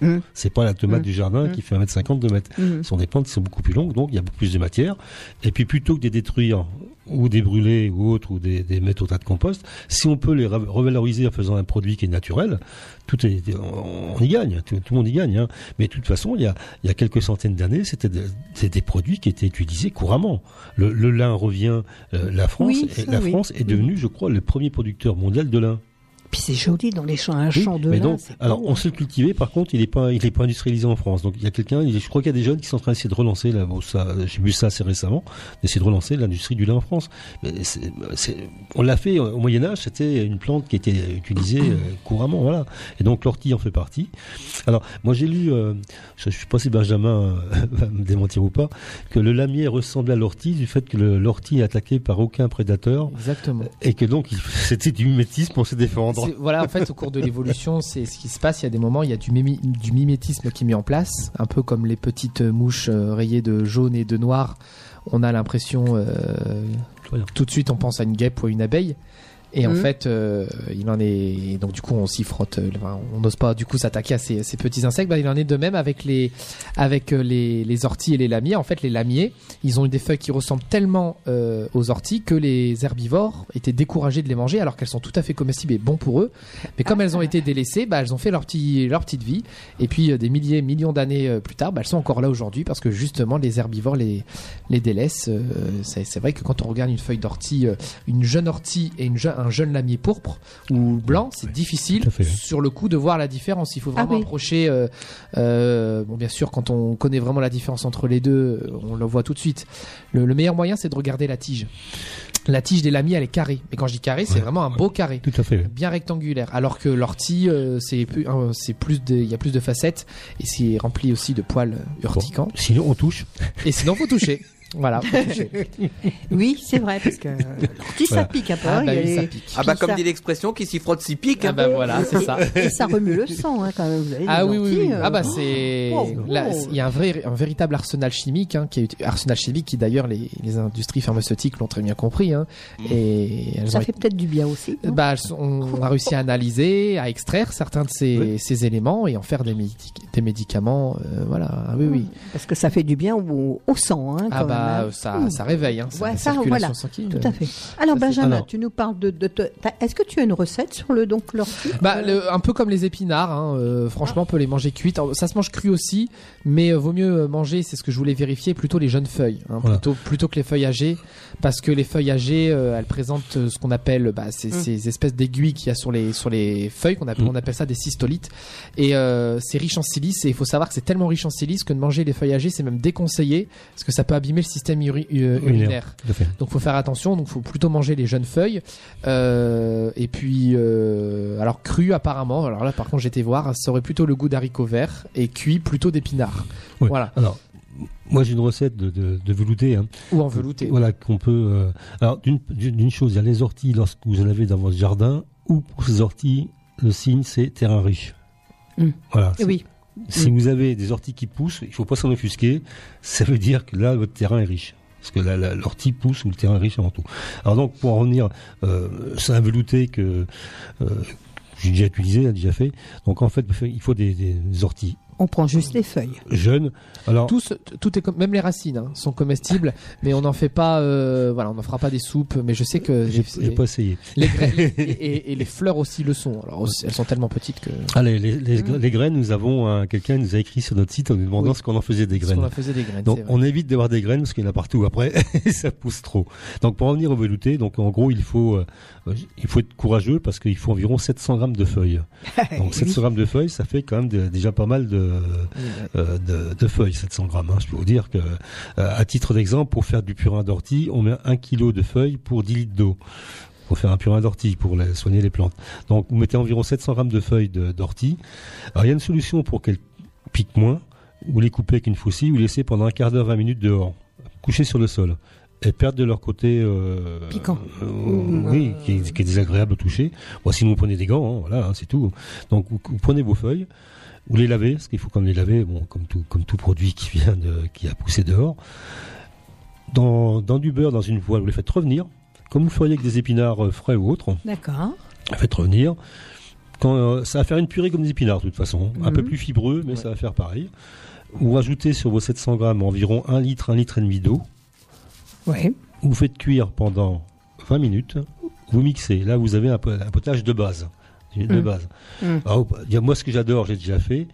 Mm. C'est pas la tomate Mm. du jardin Mm. qui fait 1m50, 2 mètres. Mhm. Ce sont des plantes qui sont beaucoup plus longues, donc il y a beaucoup plus de matière. Et puis plutôt que de les détruire ou des brûler ou autres ou des, des tas de compost, si on peut les re- revaloriser en faisant un produit qui est naturel, tout est, on, y gagne, tout, tout le monde y gagne. hein. Mais de toute façon, il y a, il y a quelques centaines d'années, c'était de- c'était des produits qui étaient utilisés couramment. Le, le lin revient, euh, la France, Oui, et ça, la oui. France est devenue, je crois, le premier producteur mondial de lin. Puis c'est joli dans les champs, un Oui, champ de mais lin, donc, alors beau, on hein. sait le cultiver, par contre, il est pas, il est pas industrialisé en France. Donc il y a quelqu'un, je crois qu'il y a des jeunes qui sont en train d'essayer de relancer là, bon, ça, j'ai vu ça assez récemment, d'essayer de relancer l'industrie du lin en France. Mais c'est- c'est- on l'a fait au Moyen Âge, c'était une plante qui était utilisée euh, couramment, voilà. Et donc l'ortie en fait partie. Alors moi j'ai lu, euh, je, je sais pas si Benjamin euh, [laughs] va me démentir ou pas, que le lamier ressemblait à l'ortie du fait que le- l'ortie est attaqué par aucun prédateur Exactement. et que donc il- [laughs] c'était du mimétisme pour se défendre. Voilà, en fait, au cours de l'évolution, c'est ce qui se passe. Il y a des moments, il y a du, mimi- du mimétisme qui est mis en place, un peu comme les petites mouches euh, rayées de jaune et de noir. On a l'impression, euh, tout de suite, on pense à une guêpe ou à une abeille. Et en Mhm. fait, euh, il en est. Donc du coup, on s'y frotte. euh, enfin, on n'ose pas du coup s'attaquer à ces, ces petits insectes. Bah, il en est de même avec les avec euh, les, les orties et les lamiers. En fait, les lamiers, ils ont eu des feuilles qui ressemblent tellement euh, aux orties que les herbivores étaient découragés de les manger, alors qu'elles sont tout à fait comestibles et bons pour eux. Mais comme elles ont été délaissées, bah, elles ont fait leur petit leur petite vie. Et puis euh, des milliers, millions d'années euh, plus tard, bah, elles sont encore là aujourd'hui parce que justement les herbivores les les délaissent. C'est vrai que quand on regarde une feuille d'ortie, une jeune ortie et une je- un jeune lamier pourpre ou blanc, c'est difficile sur le coup de voir la différence. Il faut Ah vraiment oui. approcher. euh, euh, bon, bien sûr, quand on connaît vraiment la différence entre les deux, on le voit tout de suite. Le, le meilleur moyen, c'est de regarder la tige. La tige des lamiers, elle est carrée. Mais quand je dis carré, c'est Ouais. vraiment un beau carré Tout à fait. bien rectangulaire alors que l'ortie euh, c'est plus euh, c'est plus de il y a plus de facettes et c'est rempli aussi de poils urticants Sinon on touche. et sinon faut toucher [laughs] voilà. [laughs] Oui, c'est vrai, parce que ça Voilà. pique un peu. ah hein, bah oui, ça pique Ah bah comme ça- dit l'expression, qui s'y frotte s'y pique. ah hein. bah voilà c'est ça Et ça remue le sang, hein, quand même. Vous avez Ah oui, oui, oui. orties, euh, Ah bah c'est oh, là, oh. il y a un vrai un véritable arsenal chimique hein, qui est arsenal chimique qui d'ailleurs les, les industries pharmaceutiques l'ont très bien compris hein, et elles Ça ont fait peut-être du bien aussi. non bah, on a réussi à analyser, à extraire certains de ces, Oui. ces éléments et en faire des, médic- des médicaments. euh, voilà, Ah oui, oui. Parce que ça fait du bien au, au sang. Hein, Ah bah, hein. ça, réveille, hein, ça, Ouais, voilà. sanguine. Tout à fait. Alors Ça Benjamin, tu nous parles de. de, de- t'as- Est-ce que tu as une recette sur le donc l'ortie Bah, le- un peu comme les épinards, hein, euh, franchement, on peut les manger cuites. Ça se mange cru aussi, mais euh, vaut mieux euh, manger, c'est ce que je voulais vérifier, plutôt les jeunes feuilles, hein, Voilà. plutôt, plutôt que les feuilles âgées, parce que les feuilles âgées, euh, elles présentent euh, ce qu'on appelle bah, ces, ces espèces d'aiguilles qu'il y a sur les, sur les feuilles, qu'on appelle, Mm. on appelle ça des cystolites, et euh, c'est riche en silice, et il faut savoir que c'est tellement riche en silice que de manger les feuilles âgées, c'est même déconseillé, parce que ça peut abîmer le système uri- euh, urinaire. Donc faut faire attention, donc faut plutôt manger les jeunes feuilles. Euh, et puis euh, alors cru apparemment, alors là par contre j'étais voir, ça aurait plutôt le goût d'haricots verts et cuit plutôt d'épinards. Oui. Voilà. Alors, moi j'ai une recette de, de, de velouté. Hein. Ou en velouté. Voilà, qu'on peut. euh, Alors, d'une chose, il y a les orties lorsque vous en avez dans votre jardin, ou pour ces orties, le signe c'est terrain riche. Mm. Voilà. Oui. Si vous avez des orties qui poussent, il faut pas s'en offusquer. Ça veut dire que là, votre terrain est riche. Parce que là, l'ortie pousse ou le terrain est riche avant tout. Alors donc, pour en revenir, euh, c'est un velouté que euh, j'ai déjà utilisé, déjà fait. Donc en fait, il faut des, des orties On prend juste les feuilles. Jeune. Alors, Tout, est comme, même les racines hein, sont comestibles, mais on n'en fait pas, euh, voilà, on n'en fera pas des soupes. Mais je sais que j'ai pas essayé. les graines [laughs] et, et- et les fleurs aussi le sont. Alors aussi, elles sont tellement petites que. Allez, les, les, les graines, nous avons un- quelqu'un nous a écrit sur notre site en nous demandant Oui. ce qu'on en faisait des graines. en faisait des graines. Donc on évite d'avoir des graines parce qu'il y en a partout après et [laughs] ça pousse trop. Donc pour revenir au velouté, donc en gros il faut euh, il faut être courageux parce qu'il faut environ 700 grammes de feuilles. [laughs] Donc 700 grammes de feuilles, ça fait quand même de- déjà pas mal de, de, de feuilles 700 grammes. hein. Je peux vous dire que euh, à titre d'exemple, pour faire du purin d'ortie, on met un kilo de feuilles pour 10 litres d'eau. Pour faire un purin d'ortie, pour les- soigner les plantes. Donc vous mettez environ 700 grammes de feuilles d'ortie. Alors il y a une solution pour qu'elles piquent moins. Vous les coupez avec une faucille, vous les laissez pendant un quart d'heure, 20 minutes dehors, couchés sur le sol. Et perdent de leur côté euh, Piquant. euh, oui, qui est, qui est désagréable au toucher. Bon, sinon vous prenez des gants, hein, voilà, hein, c'est tout. Donc vous, vous prenez vos feuilles, vous les lavez, parce qu'il faut quand même les laver, bon, comme tout, comme tout produit qui vient de, qui a poussé dehors. Dans, dans du beurre, dans une poêle, vous les faites revenir, comme vous le feriez avec des épinards euh, frais ou autres. D'accord. Faites revenir. Quand, euh, ça va faire une purée comme des épinards, de toute façon. Un Mhm. peu plus fibreux, mais ça va faire pareil. Vous rajoutez sur vos 700 grammes environ 1 litre, 1 litre et demi d'eau. Oui. Vous faites cuire pendant 20 minutes. Vous mixez. Là, vous avez un potage de base. De Mhm. base. Alors, a- moi, ce que j'adore, j'ai déjà fait,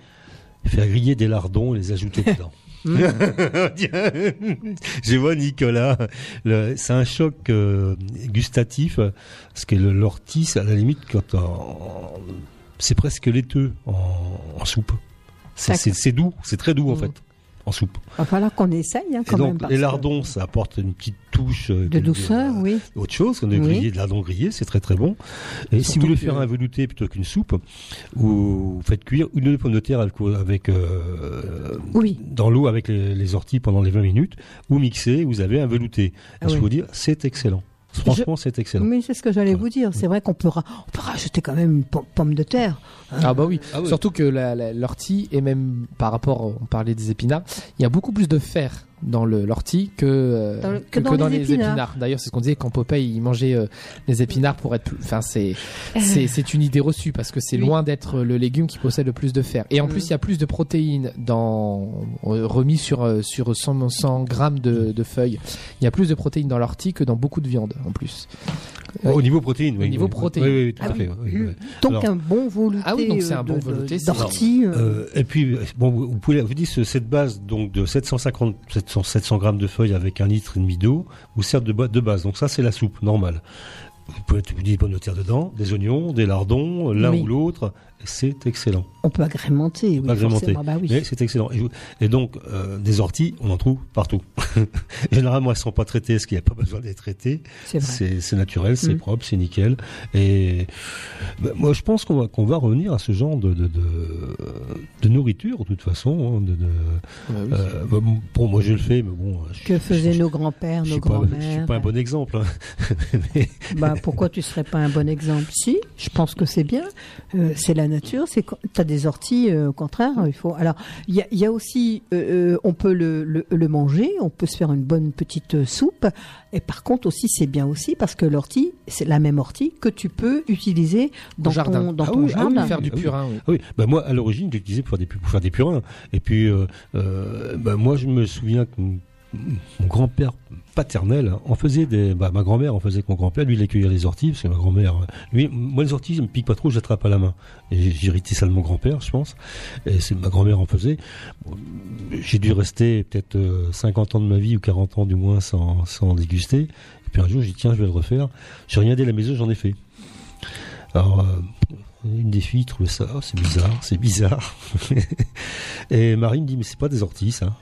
faire griller des lardons et les ajouter [laughs] dedans. [laughs] Je vois Nicolas, c'est un choc euh, gustatif, parce que l'ortie, à la limite, quand c'est presque laiteux en, en soupe. C'est- doux, c'est très doux en Mm. fait, en soupe. Va falloir qu'on essaye hein, Et quand donc parce les que- lardons, ça apporte une petite touche euh, De douceur, euh, oui. autre chose, qu'on a grillé, de lardons grillés, c'est très très bon. Et si vous voulez que- faire un velouté plutôt qu'une soupe, vous faites cuire une de pommes de terre avec, avec, euh, Oui. dans l'eau avec les, les orties pendant les 20 minutes, vous mixez, vous avez un velouté. Ah Et je oui. peux vous dire, c'est excellent. Franchement, c'est excellent. Oui, c'est ce que j'allais vous dire. C'est vrai qu'on peut, ra- on peut rajouter quand même une pom- pomme de terre. hein. Ah bah oui, Ah oui. surtout que l'ortie et même par rapport, on parlait des épinards, il y a beaucoup plus de fer dans l'ortie que, euh, Dans le- que, que que dans les épinards. D'ailleurs, c'est ce qu'on disait quand Popeye il mangeait euh, les épinards pour être plus. Enfin, c'est c'est c'est une idée reçue parce que c'est Oui. loin d'être le légume qui possède le plus de fer. Et en Mm. plus, il y a plus de protéines dans euh, remis sur euh, sur 100, 100 grammes de, de feuilles. Il y a plus de protéines dans l'ortie que dans beaucoup de viande en plus. Au niveau protéines, oui. Au niveau protéines. Oui, oui, tout Ah à oui. fait. oui, oui. Donc Alors- un bon velouté. Ah oui, donc c'est un euh, bon de- de- velouté, D'ortie. euh, Euh, et puis, bon, vous pouvez, vous dites, ce- cette base donc de 750, 700, 700 grammes de feuilles avec un litre et demi d'eau vous sert de, ba- de base. Donc ça, c'est la soupe normale. Vous pouvez mettre des pommes de terre dedans, des oignons, des lardons, l'un Oui. ou l'autre. C'est excellent. on peut agrémenter. Oui, Agrémenter. Bah oui. Mais c'est excellent. Et, donc, euh, des orties, on en trouve partout. [laughs] Généralement, elles sont pas traitées, ce qui n'y a pas besoin d'être traité. C'est naturel, c'est Mm. propre, c'est nickel. Et bah, moi, je pense qu'on va, qu'on va revenir à ce genre de, de, de, de nourriture, de toute façon. hein, de, de- Ouais, oui. euh, bah, bon, moi, je le fais, mais bon. je- Que faisaient je- nos grands-pères, nos suis pas, je suis grands-mères pas un bon exemple. hein. [laughs] Mais- Bah, pourquoi tu serais pas un bon exemple? Si, je pense que c'est bien. Euh, c'est la nature. C'est tu as des orties, euh, au contraire, il faut. Alors, il y a, il y a aussi, euh, euh, on peut le, le, le manger, on peut se faire une bonne petite soupe. Et par contre aussi, c'est bien aussi parce que l'ortie, c'est la même ortie que tu peux utiliser dans jardin. ton dans Ah ton oui, ah oui, jardin. faire du Ah purin. oui. Ah Oui, bah moi à l'origine j'utilisais pour faire des pour faire des purins. Et puis euh, euh, bah, moi je me souviens que mon, grand-père paternel en faisait des. Bah, ma grand-mère en faisait avec mon grand-père. Lui il accueillait les orties parce que ma grand-mère. euh, Lui, moi les orties je me pique pas trop, je l'attrape à la main. Et j'irritais ça de mon grand-père, je pense. Et c'est ma grand-mère en faisait. J'ai dû rester peut-être euh, 50 ans de ma vie ou 40 ans du moins sans sans déguster. Et puis un jour j'ai dit tiens je vais le refaire. J'ai regardé à la maison, j'en ai fait. Alors, euh, une des filles trouvait ça, oh, c'est bizarre, c'est bizarre. [laughs] et Marie me dit, mais c'est pas des orties, ça.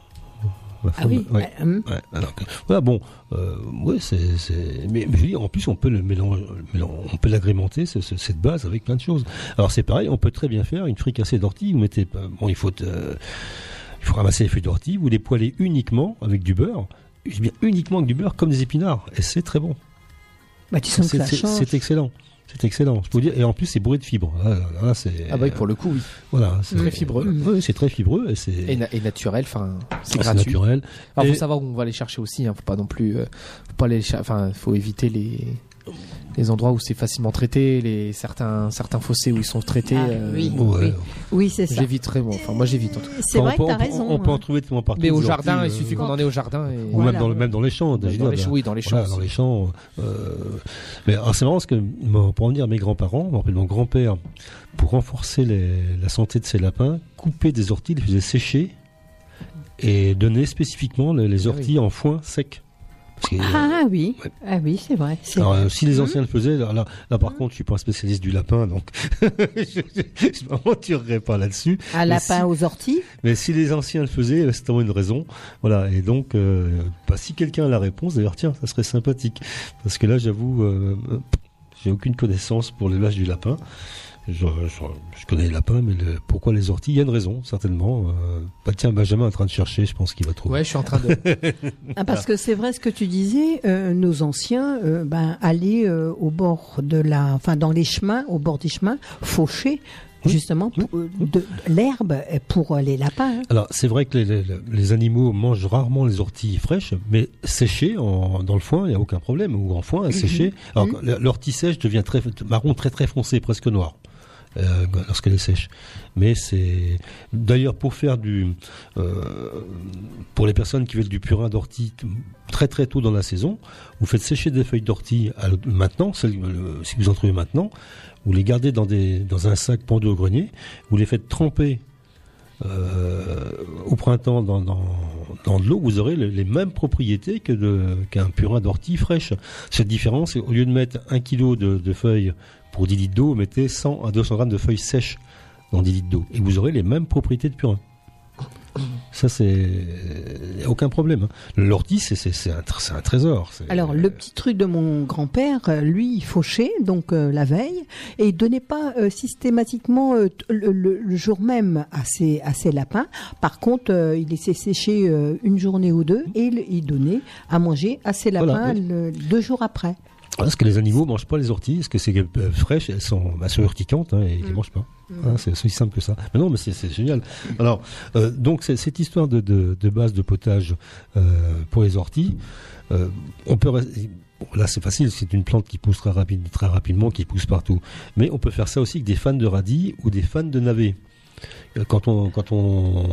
Ah femme, oui. ouais. euh, hum. Ouais, alors voilà, bon, euh, ouais, c'est, c'est, mais, en plus, on peut le mélanger, on peut l'agrémenter, ce- ce- cette base, avec plein de choses. Alors, c'est pareil, on peut très bien faire une fricassée d'ortie, vous mettez, pas- bon, il faut, euh, il faut ramasser les feuilles d'ortie, vous les poêlez uniquement avec du beurre, je dis bien uniquement avec du beurre, comme des épinards, et c'est très bon. Bah, tu sens que ça change. c'est excellent. C'est excellent. Je peux vous dire, et en plus, c'est bourré de fibres. Là, là, là, c'est, Ah bah oui, pour le coup, oui. voilà, c'est Très fibreux. Oui, c'est très fibreux et c'est, Et, na- et naturel, enfin, c'est c'est gratuit. naturel. Alors, Et- faut savoir où on va les chercher aussi. Hein. Faut pas non plus, euh, faut pas les, cher- enfin, faut éviter les les endroits où c'est facilement traité, les certains certains fossés où ils sont traités. Ah, euh, oui, Ouais. oui. Oui, c'est ça. J'éviterai, moi. Enfin, moi j'évite en tout cas. C'est Enfin, vrai on que peut- t'as raison. On peut en hein. trouver tellement partout. Mais au jardin, il euh, suffit qu'on en ait au jardin. Et... Ou Voilà. même, dans le, même dans les champs. Dans je veux les dire, champs, oui, dans les voilà, champs dans les champs. euh, Mais c'est marrant parce que pour en venir à mes grands-parents, mon grand-père, pour renforcer les- la santé de ses lapins, coupait des orties, les faisait sécher et donnait spécifiquement les, les Ah orties en foin sec. Euh, Ah oui, Ouais. ah oui, c'est vrai. c'est alors, vrai. euh, si les Mhm. anciens le faisaient, là, là, là, par contre, je suis pas un spécialiste du lapin, donc je [laughs] je m'aventurerai pas là-dessus. Un lapin si- aux orties. Mais si les anciens le faisaient, c'est vraiment une raison. Voilà. Et donc, euh, bah, si quelqu'un a la réponse, d'ailleurs, tiens, ça serait sympathique. Parce que là, j'avoue, j'ai aucune connaissance pour l'élevage du lapin. Je, je- je connais les lapins, mais le- pourquoi les orties? Il y a une raison, certainement. Euh, bah, tiens, Benjamin est en train de chercher, je pense qu'il va trouver. Ouais, je suis en train de. [laughs] Ah, parce que c'est vrai ce que tu disais, euh, nos anciens euh, ben, allaient euh, au bord de la, enfin dans les chemins, au bord des chemins, faucher justement pour, euh, de, l'herbe pour les lapins. hein. Alors, c'est vrai que les, les- les animaux mangent rarement les orties fraîches, mais séchées en, dans le foin, il n'y a aucun problème. Ou en foin, séchées. Alors, l'ortie sèche devient très marron, très très foncé, presque noir. Euh, lorsqu'elle est sèche. Mais c'est d'ailleurs pour faire du euh, pour les personnes qui veulent du purin d'ortie très très tôt dans la saison, vous faites sécher des feuilles d'ortie maintenant, si vous en trouvez maintenant, vous les gardez dans des dans un sac pendu au grenier, vous les faites tremper euh, au printemps dans, dans, dans de l'eau, vous aurez le- les mêmes propriétés que qu'un purin d'ortie fraîche. Cette différence, au lieu de mettre un kilo de feuilles pour 10 litres d'eau, mettez 100 à 200 grammes de feuilles sèches dans 10 litres d'eau. Et vous aurez les mêmes propriétés de purin. Ça, c'est aucun problème. hein. L'ortie, c'est un, un trésor. Alors le petit truc de mon grand-père, euh, lui, il fauchait donc euh, la veille et il donnait pas euh, systématiquement euh, le, le- le jour même à ses à ses lapins. Par contre, il laissait sécher une journée ou deux et il, il donnait à manger à ses lapins Voilà, oui. le- deux jours après. Voilà, Parce que les animaux mangent pas les orties, parce que c'est euh, fraîche, elles sont, bah, sont urticantes hein, et ils Mm. ne mangent pas. Hein, c'est aussi simple que ça. Mais non, mais c'est génial. Alors, euh, donc c'est- cette histoire de, de, de base de potage euh, pour les orties, euh, on peut là c'est facile, c'est une plante qui pousse très, rapide, très rapidement, qui pousse partout. Mais on peut faire ça aussi avec des fans de radis ou des fans de navets. Euh, Quand on, quand on,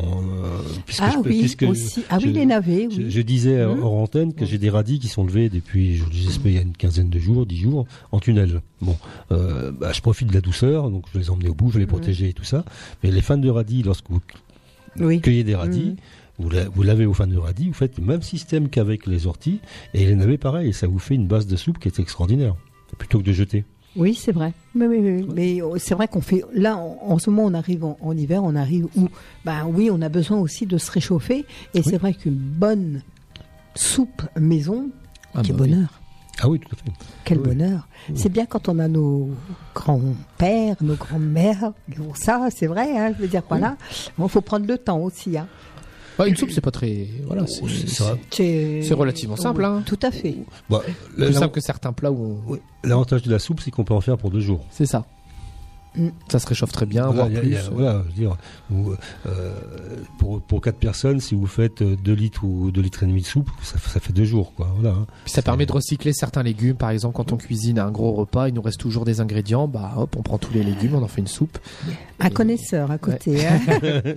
euh, puisque ah je oui, puisque aussi. Ah oui, les navets, je, oui. je disais Mhm. hors antenne que j'ai des radis qui sont levés depuis, je j'espère, il y a une quinzaine de jours, dix jours, en tunnel. Bon, euh, bah, je profite de la douceur, donc je vais les emmener au bout, je vais les Mhm. protéger et tout ça. Mais les fans de radis, lorsque vous Oui. cueillez des radis, Mhm. vous, la- vous lavez aux fans de radis, vous faites le même système qu'avec les orties, et les navets pareil, et ça vous fait une base de soupe qui est extraordinaire, plutôt que de jeter. Oui, c'est vrai. Mais, mais, mais, mais, euh, c'est vrai qu'on fait. Là, en, en ce moment, on arrive en, en hiver, on arrive où, ben oui, on a besoin aussi de se réchauffer. Et c'est vrai qu'une bonne soupe maison, Ah quel bah oui. bonheur. Ah oui, tout à fait. Quel Oui. bonheur. C'est bien quand on a nos grands-pères, nos grands-mères ça, c'est vrai, hein, je veux dire, voilà. Bon, faut prendre le temps aussi, hein. Bah, une soupe, c'est pas très. Voilà, c'est. relativement simple, Oui, hein. Tout à fait. Bah, Plus simple que certains plats où. on- L'avantage de la soupe, c'est qu'on peut en faire pour deux jours. C'est ça. Ça se réchauffe très bien, Voilà, voire a- plus. a- voilà, je veux dire, euh, pour, pour quatre personnes, si vous faites 2 litres ou 2 litres et demi de soupe, ça, ça fait deux jours, quoi. Voilà, hein. Puis ça permet de recycler certains légumes. Par exemple, quand on cuisine un gros repas, il nous reste toujours des ingrédients. Bah hop, on prend tous les légumes, on en fait une soupe. Un connaisseur à côté. hein. [laughs]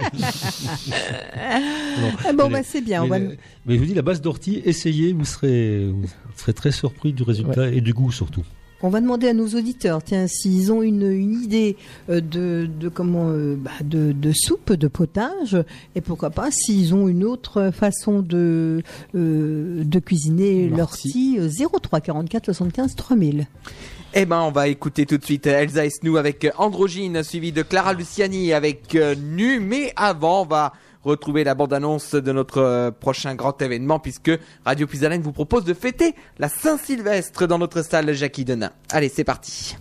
Bon, Mais- bah, c'est bien. on mais, va- le- mais je vous dis, la base d'ortie, essayez, vous serez, vous serez très surpris du résultat et du goût surtout. On va demander à nos auditeurs, tiens, s'ils ont une, une idée euh, de, de comment, euh, bah, de, de soupe, de potage, et pourquoi pas s'ils ont une autre façon de euh, de cuisiner L'ortie. l'ortie. euh, 03 44 75 3000. Eh ben, on va écouter tout de suite Elsa Esnou avec Androgyne, suivi de Clara Luciani avec Nu. Mais avant, on va retrouver la bande-annonce de notre euh, prochain grand événement puisque Radio Puisalène vous propose de fêter la Saint-Sylvestre dans notre salle Jackie Denain. Allez, c'est parti.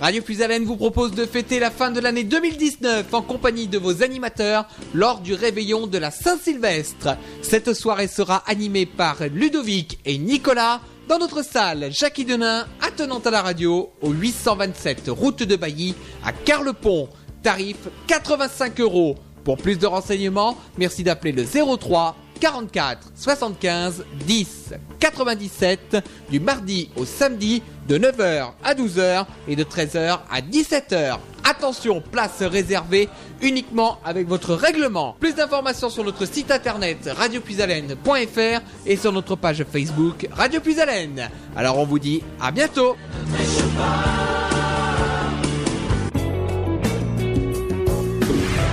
Radio Puisalène vous propose de fêter la fin de l'année 2019 en compagnie de vos animateurs lors du réveillon de la Saint-Sylvestre. Cette soirée sera animée par Ludovic et Nicolas dans notre salle Jackie Denain, attenante à la radio, au 827 route de Bailly à Carlepont. Tarif 85 euros. Pour plus de renseignements, merci d'appeler le 03 44 75 10 97 du mardi au samedi de 9h à 12h et de 13h à 17h. Attention, place réservée uniquement avec votre règlement. Plus d'informations sur notre site internet radiopuisalène.fr et sur notre page Facebook Radio Puisalène. Alors on vous dit à bientôt.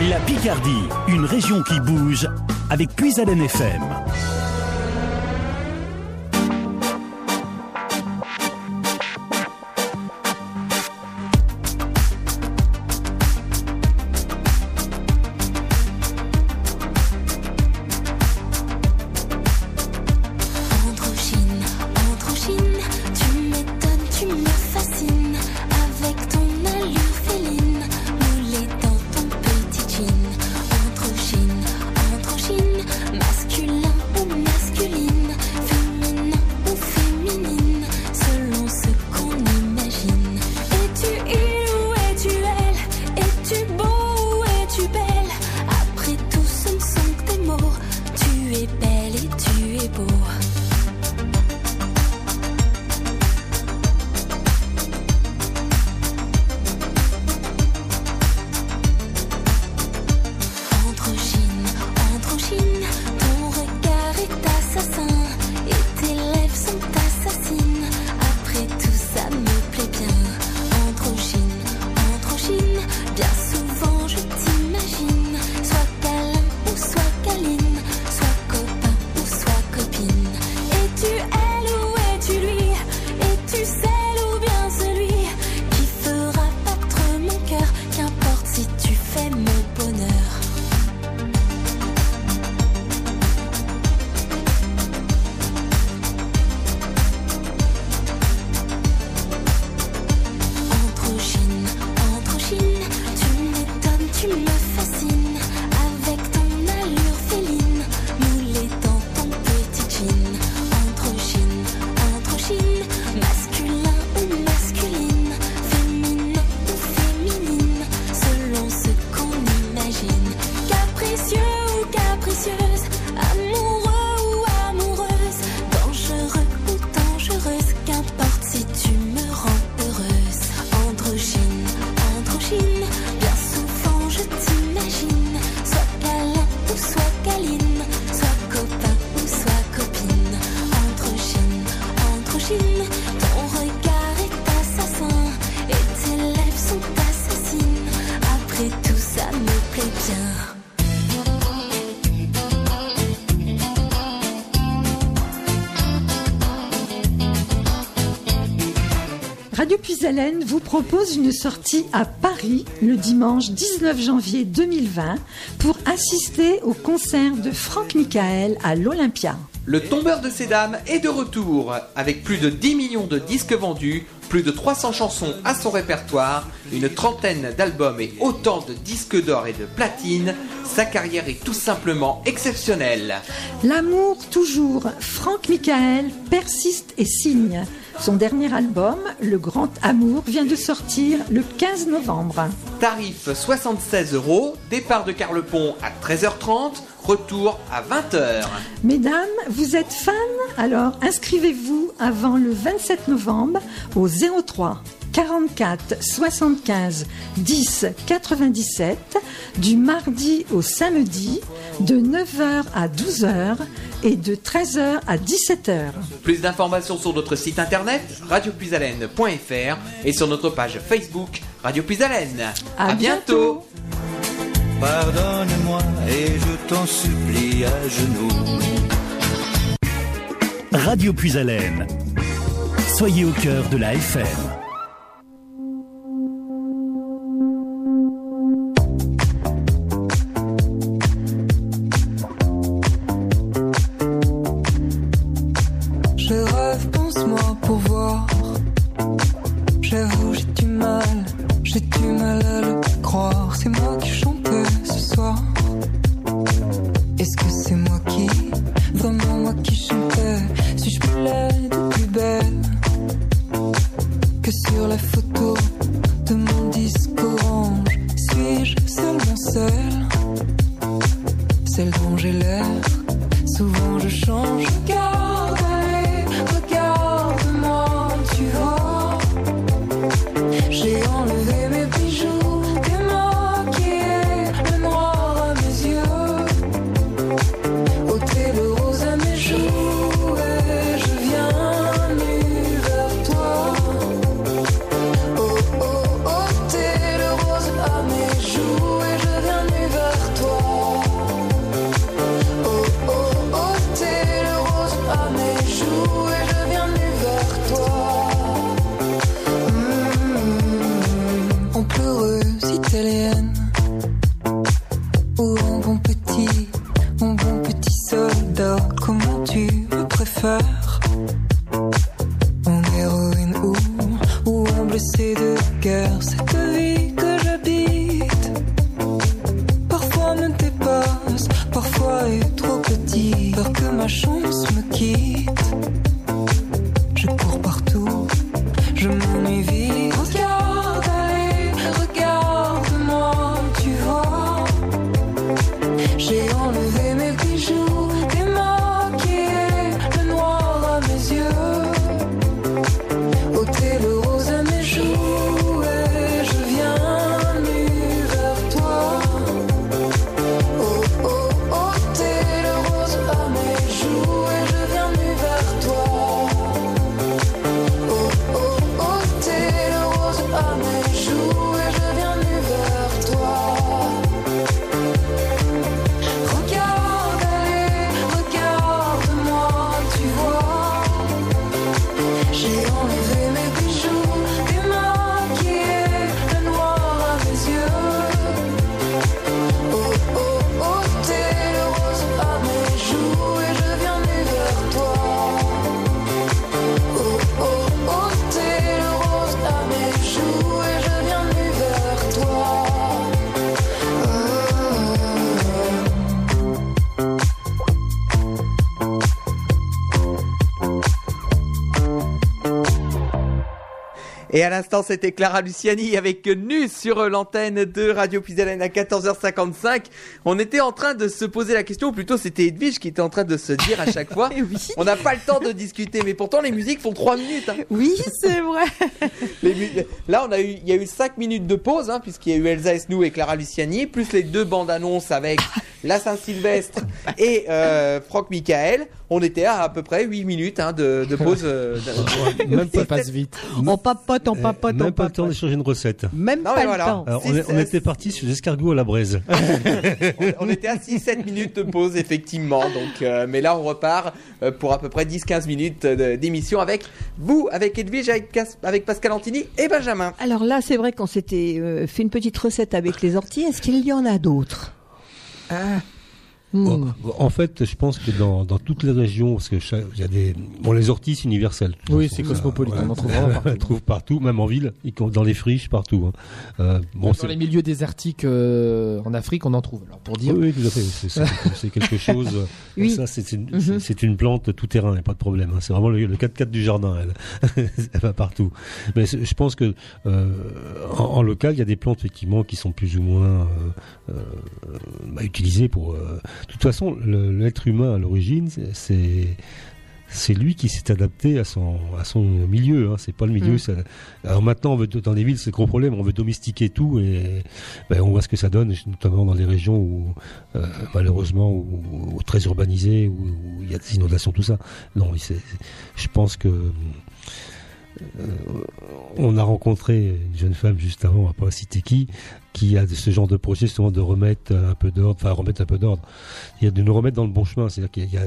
La Picardie, une région qui bouge avec Puisalène FM. Vous propose une sortie à Paris le dimanche 19 janvier 2020 pour assister au concert de Franck Michael à l'Olympia. Le tombeur de ces dames est de retour avec plus de 10 millions de disques vendus, plus de 300 chansons à son répertoire, une trentaine d'albums et autant de disques d'or et de platine. Sa carrière est tout simplement exceptionnelle. L'amour toujours, Franck Michael persiste et signe. Son dernier album, Le Grand Amour, vient de sortir le 15 novembre. Tarif 76 euros, départ de Carlepont à 13h30, retour à 20h. Mesdames, vous êtes fans? Alors inscrivez-vous avant le 27 novembre au 03 44 75 10 97 du mardi au samedi de 9h à 12h et de 13h à 17h. Plus d'informations sur notre site internet radiopuisalène.fr et sur notre page Facebook Radio Puisalène. À bientôt. Pardonne-moi et je t'en supplie à genoux. Radio Puisalène. Soyez au cœur de la FM. Mal, j'ai du mal Et à l'instant, c'était Clara Luciani avec Nu sur l'antenne de Radio Puisalène à 14h55. On était en train de se poser la question, ou plutôt c'était Edwige qui était en train de se dire à chaque fois, [laughs] on n'a pas le temps de discuter, mais pourtant les musiques font 3 minutes. hein. Oui, c'est vrai. [laughs] Les Là, on a eu, il y a eu 5 minutes de pause, hein, puisqu'il y a eu Elsa Esnou et Clara Luciani, plus les deux bandes annonces avec la Saint-Sylvestre et euh, Franck Michael. On était à à peu près 8 minutes hein, de, de pause. euh, Même pas- passe vite. On papote, on papote, Même on pas le temps d'échanger une recette. Même Non, pas le voilà. temps. Alors, on, est- était parti sur des escargots à la braise. [laughs] on était à 6-7 minutes de pause, effectivement. Donc, euh, mais là, on repart euh, pour à peu près 10-15 minutes euh, d'émission avec vous, avec Edwige, avec, Cas- avec Pascal Antini et Benjamin. Alors là, c'est vrai qu'on s'était euh, fait une petite recette avec les orties. Est-ce qu'il y en a d'autres? Ah. Hmm. En fait, je pense que dans, dans toutes les régions, parce que il y a des, bon, les orties c'est universel. Oui, c'est cosmopolite, on en trouve partout. On [laughs] trouve partout, même en ville, dans les friches, partout. hein. Euh, bon, Dans les milieux désertiques euh, en Afrique, on en trouve. Alors pour dire. Oui, oui, tout à fait. C'est- [laughs] quelque chose. euh, Oui. Ça, c'est une, Mhm. une plante tout terrain, y a pas de problème. hein. C'est vraiment le, le 4x4 du jardin, elle. [laughs] elle va partout. Mais je pense que euh, en, en local, il y a des plantes effectivement qui sont plus ou moins bah, utilisées pour. De toute façon, l'être humain à l'origine, c'est- c'est lui qui s'est adapté à son à son milieu. Hein. C'est pas le milieu. Mm. ça- Alors maintenant, on veut dans les villes, c'est le gros problème. On veut domestiquer tout et ben, on voit ce que ça donne, notamment dans les régions où euh, malheureusement ou, ou très urbanisées où où il y a des inondations, tout ça. Non, je pense que on a rencontré une jeune femme juste avant, on va pas citer qui, qui a ce genre de projet justement de remettre un peu d'ordre, enfin remettre un peu d'ordre, il y a de nous remettre dans le bon chemin, c'est-à-dire qu'il y a,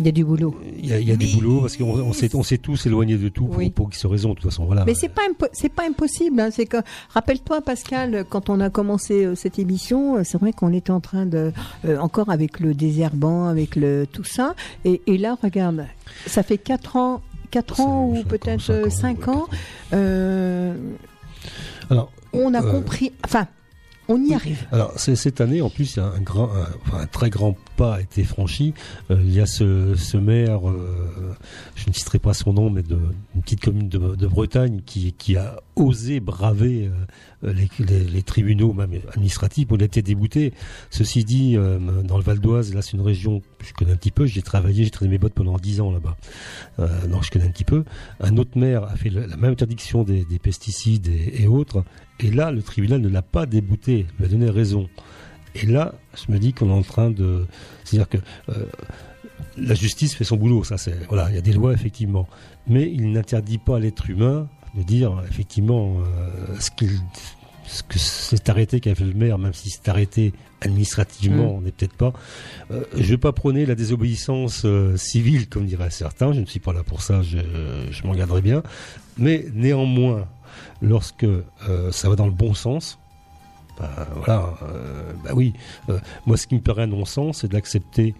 Il y a du boulot. il y a, il y a du boulot parce qu'on on s'est on s'est tous éloignés de tout pour, Oui. pour X raisons de toute façon. Voilà. Mais c'est pas c'est pas impossible. hein. C'est que rappelle-toi Pascal, quand on a commencé euh, cette émission, euh, c'est vrai qu'on était en train de euh, encore avec le désherbant, avec le tout ça. Et, et là, regarde, ça fait quatre ans, quatre ans ou peut-être euh, cinq ans. euh, Alors, on a euh, compris. Enfin, on y arrive. Alors cette année, en plus, un grand, un, enfin, un très grand pas a été franchi. Euh, il y a ce, ce maire, euh, je ne citerai pas son nom, mais de une petite commune de, de Bretagne qui, qui a osé braver euh, les, les- tribunaux, même administratifs. On a été débouté. Ceci dit, euh, dans le Val d'Oise, là, c'est une région que je connais un petit peu. J'ai travaillé, j'ai traîné mes bottes pendant 10 ans là-bas. Euh, donc je connais un petit peu. Un autre maire a fait la même interdiction des, des pesticides et, autres. Et là, le tribunal ne l'a pas débouté, lui a donné raison. Et là, je me dis qu'on est en train de, c'est-à-dire que euh, la justice fait son boulot. Ça, c'est voilà, il y a des lois effectivement, mais il n'interdit pas l'être humain de dire effectivement euh, ce qu'il ce que cet arrêté qu'a fait le maire, même si c'est arrêté administrativement, Mm. on n'est peut-être pas. Euh, je vais pas prôner la désobéissance euh, civile, comme diraient certains. Je ne suis pas là pour ça. Je, je m'en garderai bien. Mais néanmoins, lorsque euh, ça va dans le bon sens, bah, voilà, euh, bah oui. Euh, moi, ce qui me paraît un non-sens, c'est d'accepter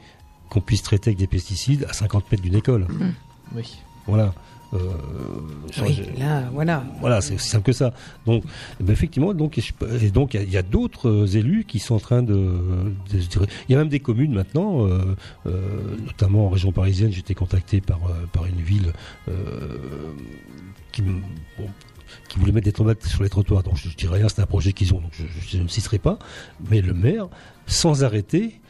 qu'on puisse traiter avec des pesticides à 50 mètres d'une école. Oui. Voilà. Euh, Oui, là, voilà. voilà, c'est aussi simple que ça. Donc, eh ben, effectivement, donc, et donc il y a- d'autres euh, élus qui sont en train de, Il y a même des communes maintenant, euh, euh, notamment en région parisienne. J'étais contacté par par une ville qui me- bon, qui voulait mettre des tomates sur les trottoirs. Donc je, je dis rien, c'est un projet qu'ils ont, donc je, je ne citerai pas. Mais le maire, sans arrêter,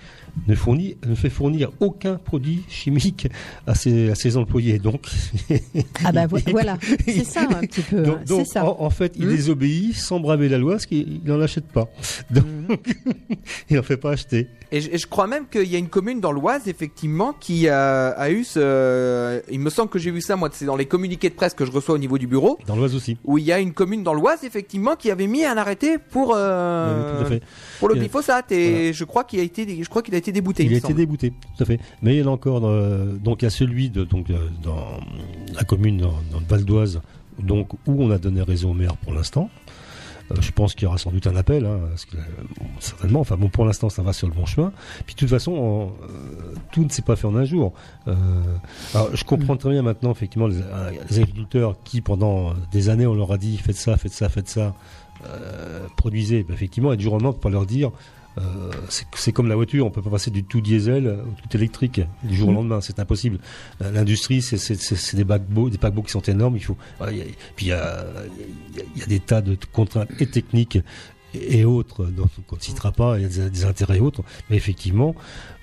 ne, fournit, ne fait fournir aucun produit chimique à ses, à ses employés. Donc, [laughs] Ah bah vo- voilà, c'est ça un petit peu. donc, hein, donc, ça. En, en fait, il Hmm. désobéit sans braver la loi, ce qu'il n'en achète pas. Donc, [laughs] il n'en fait pas acheter. Et je, et je crois même qu'il y a une commune dans l'Oise, effectivement, qui a, a eu ce. Il me semble que j'ai vu ça, moi, c'est dans les communiqués de presse que je reçois au niveau du bureau, Dans l'Oise aussi. où il y a une commune dans l'Oise, effectivement, qui avait mis un arrêté pour, euh, Oui, pour le glyphosate. Et je crois qu'il a été, je crois qu'il a été débouté. Il me a été débouté, tout à fait. Mais il y en a encore. euh, donc il y a celui de donc euh, dans la commune dans, dans le Val d'Oise, donc où on a donné raison au maire pour l'instant. Euh, je pense qu'il y aura sans doute un appel, hein, parce que, bon, certainement. Enfin bon, pour l'instant, ça va sur le bon chemin. Puis de toute façon, on, euh, tout ne s'est pas fait en un jour. Euh, alors, je comprends très bien maintenant, effectivement, les, les agriculteurs qui, pendant des années, on leur a dit faites ça, faites ça, faites ça, produisez. Ben, effectivement, et du jour au lendemain, on peut pas leur dire. Euh, c'est comme la voiture, on peut pas passer du tout diesel au tout électrique du jour au lendemain, c'est impossible. Euh, L'industrie, c'est- des paquebots, des paquebots qui sont énormes. Il faut, voilà, il y a- puis il y a, y des tas de contraintes et techniques et autres, donc on ne citera pas, il y a des, des intérêts et autres, mais effectivement,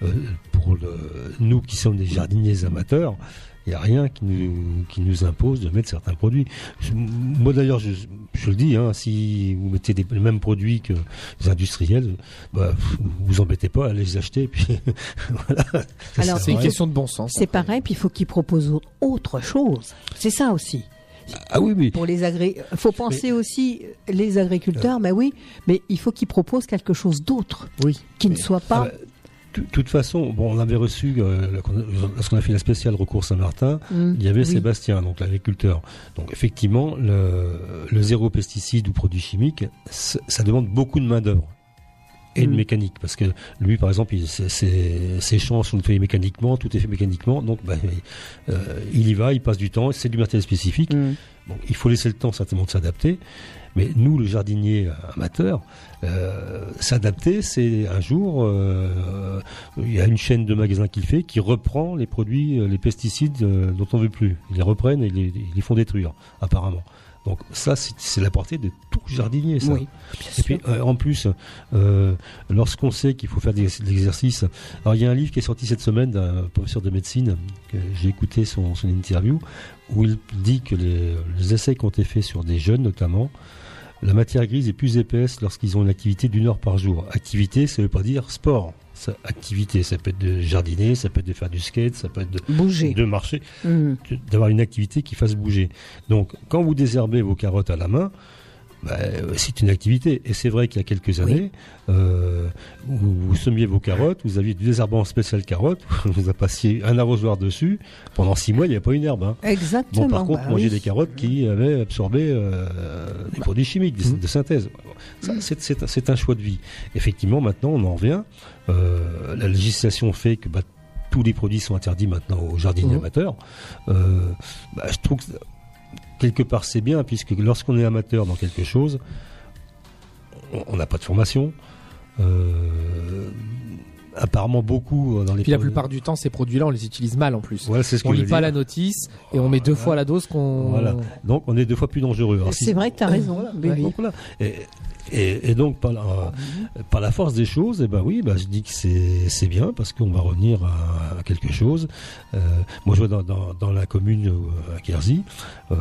euh, pour le, nous qui sommes des jardiniers amateurs, il n'y a rien qui nous, qui nous impose de mettre certains produits. Moi d'ailleurs, je, je le dis, hein, si vous mettez des, les mêmes produits que les industriels, bah, vous vous embêtez pas à les acheter. et Puis, [laughs] voilà, Alors, C'est une question de bon sens. C'est pareil, puis il faut qu'ils proposent au- autre chose. C'est ça aussi. Ah oui, oui. Pour les agré... faut penser aussi euh, les agriculteurs, ben oui, mais il faut qu'ils proposent quelque chose d'autre, Oui. qui ne soit Ah pas. bah, de toute façon, bon, on avait reçu, euh, lorsqu'on a fait la spéciale recours Saint-Martin, Hmm, il y avait oui. Sébastien, donc l'agriculteur. Donc effectivement, le, le zéro pesticide ou produit chimique, ça demande beaucoup de main d'œuvre et de Mm. mécanique, parce que lui, par exemple, il- ses- ses ses champs sont faits mécaniquement, tout est fait mécaniquement, donc bah, euh, il y va, il passe du temps, c'est du matériel spécifique. Bon, il faut laisser le temps certainement de s'adapter, mais nous, le jardinier amateur, euh, s'adapter, c'est un jour, euh, il y a une chaîne de magasins qui le fait, qui reprend les produits, euh, les pesticides dont on veut plus. Ils les reprennent et les, ils les font détruire, apparemment. Donc ça, c'est la portée de tout jardinier, ça. Oui, Et puis euh, en plus, euh, lorsqu'on sait qu'il faut faire des, de l'exercice, alors il y a un livre qui est sorti cette semaine d'un professeur de médecine, j'ai écouté son, son interview, où il dit que les, les essais qui ont été faits sur des jeunes notamment, la matière grise est plus épaisse lorsqu'ils ont une activité d'une heure par jour. Activité, ça veut pas dire sport. Ça, activité, ça peut être de jardiner, ça peut être de faire du skate, ça peut être de, Bouger. de marcher de- d'avoir une activité qui fasse bouger. Donc, quand vous désherbez vos carottes à la main, bah, c'est une activité. Et c'est vrai qu'il y a quelques années, euh, vous, vous semiez vos carottes, vous aviez du désherbant spécial carotte, [laughs] vous a passiez un arrosoir dessus. Pendant six mois, il n'y a pas une herbe. hein. Exactement. Bon, par contre, bah manger oui. des carottes qui avaient absorbé euh, des produits chimiques, des- Mhm. de synthèse. Ça, c'est- un- choix de vie. Effectivement, maintenant, on en revient. Euh, la législation fait que bah, tous les produits sont interdits maintenant aux jardiniers amateurs. Bah, je trouve que quelque part c'est bien, puisque lorsqu'on est amateur dans quelque chose, on- n'a pas de formation. Euh, apparemment beaucoup dans les Puis la plupart du temps, ces produits-là, on les utilise mal en plus. Voilà, c'est ce on lit pas dire. la notice et on met deux Voilà. fois la dose qu'on. Voilà. Donc on est deux fois plus dangereux. Si- C'est vrai que tu as raison. oui, oui. donc, voilà. Et, et- et donc par la, par la force des choses, eh ben oui, bah, je dis que c'est bien parce qu'on va revenir à, à quelque chose. Euh, moi, je vois dans, dans, dans la commune euh, à Quersy, euh,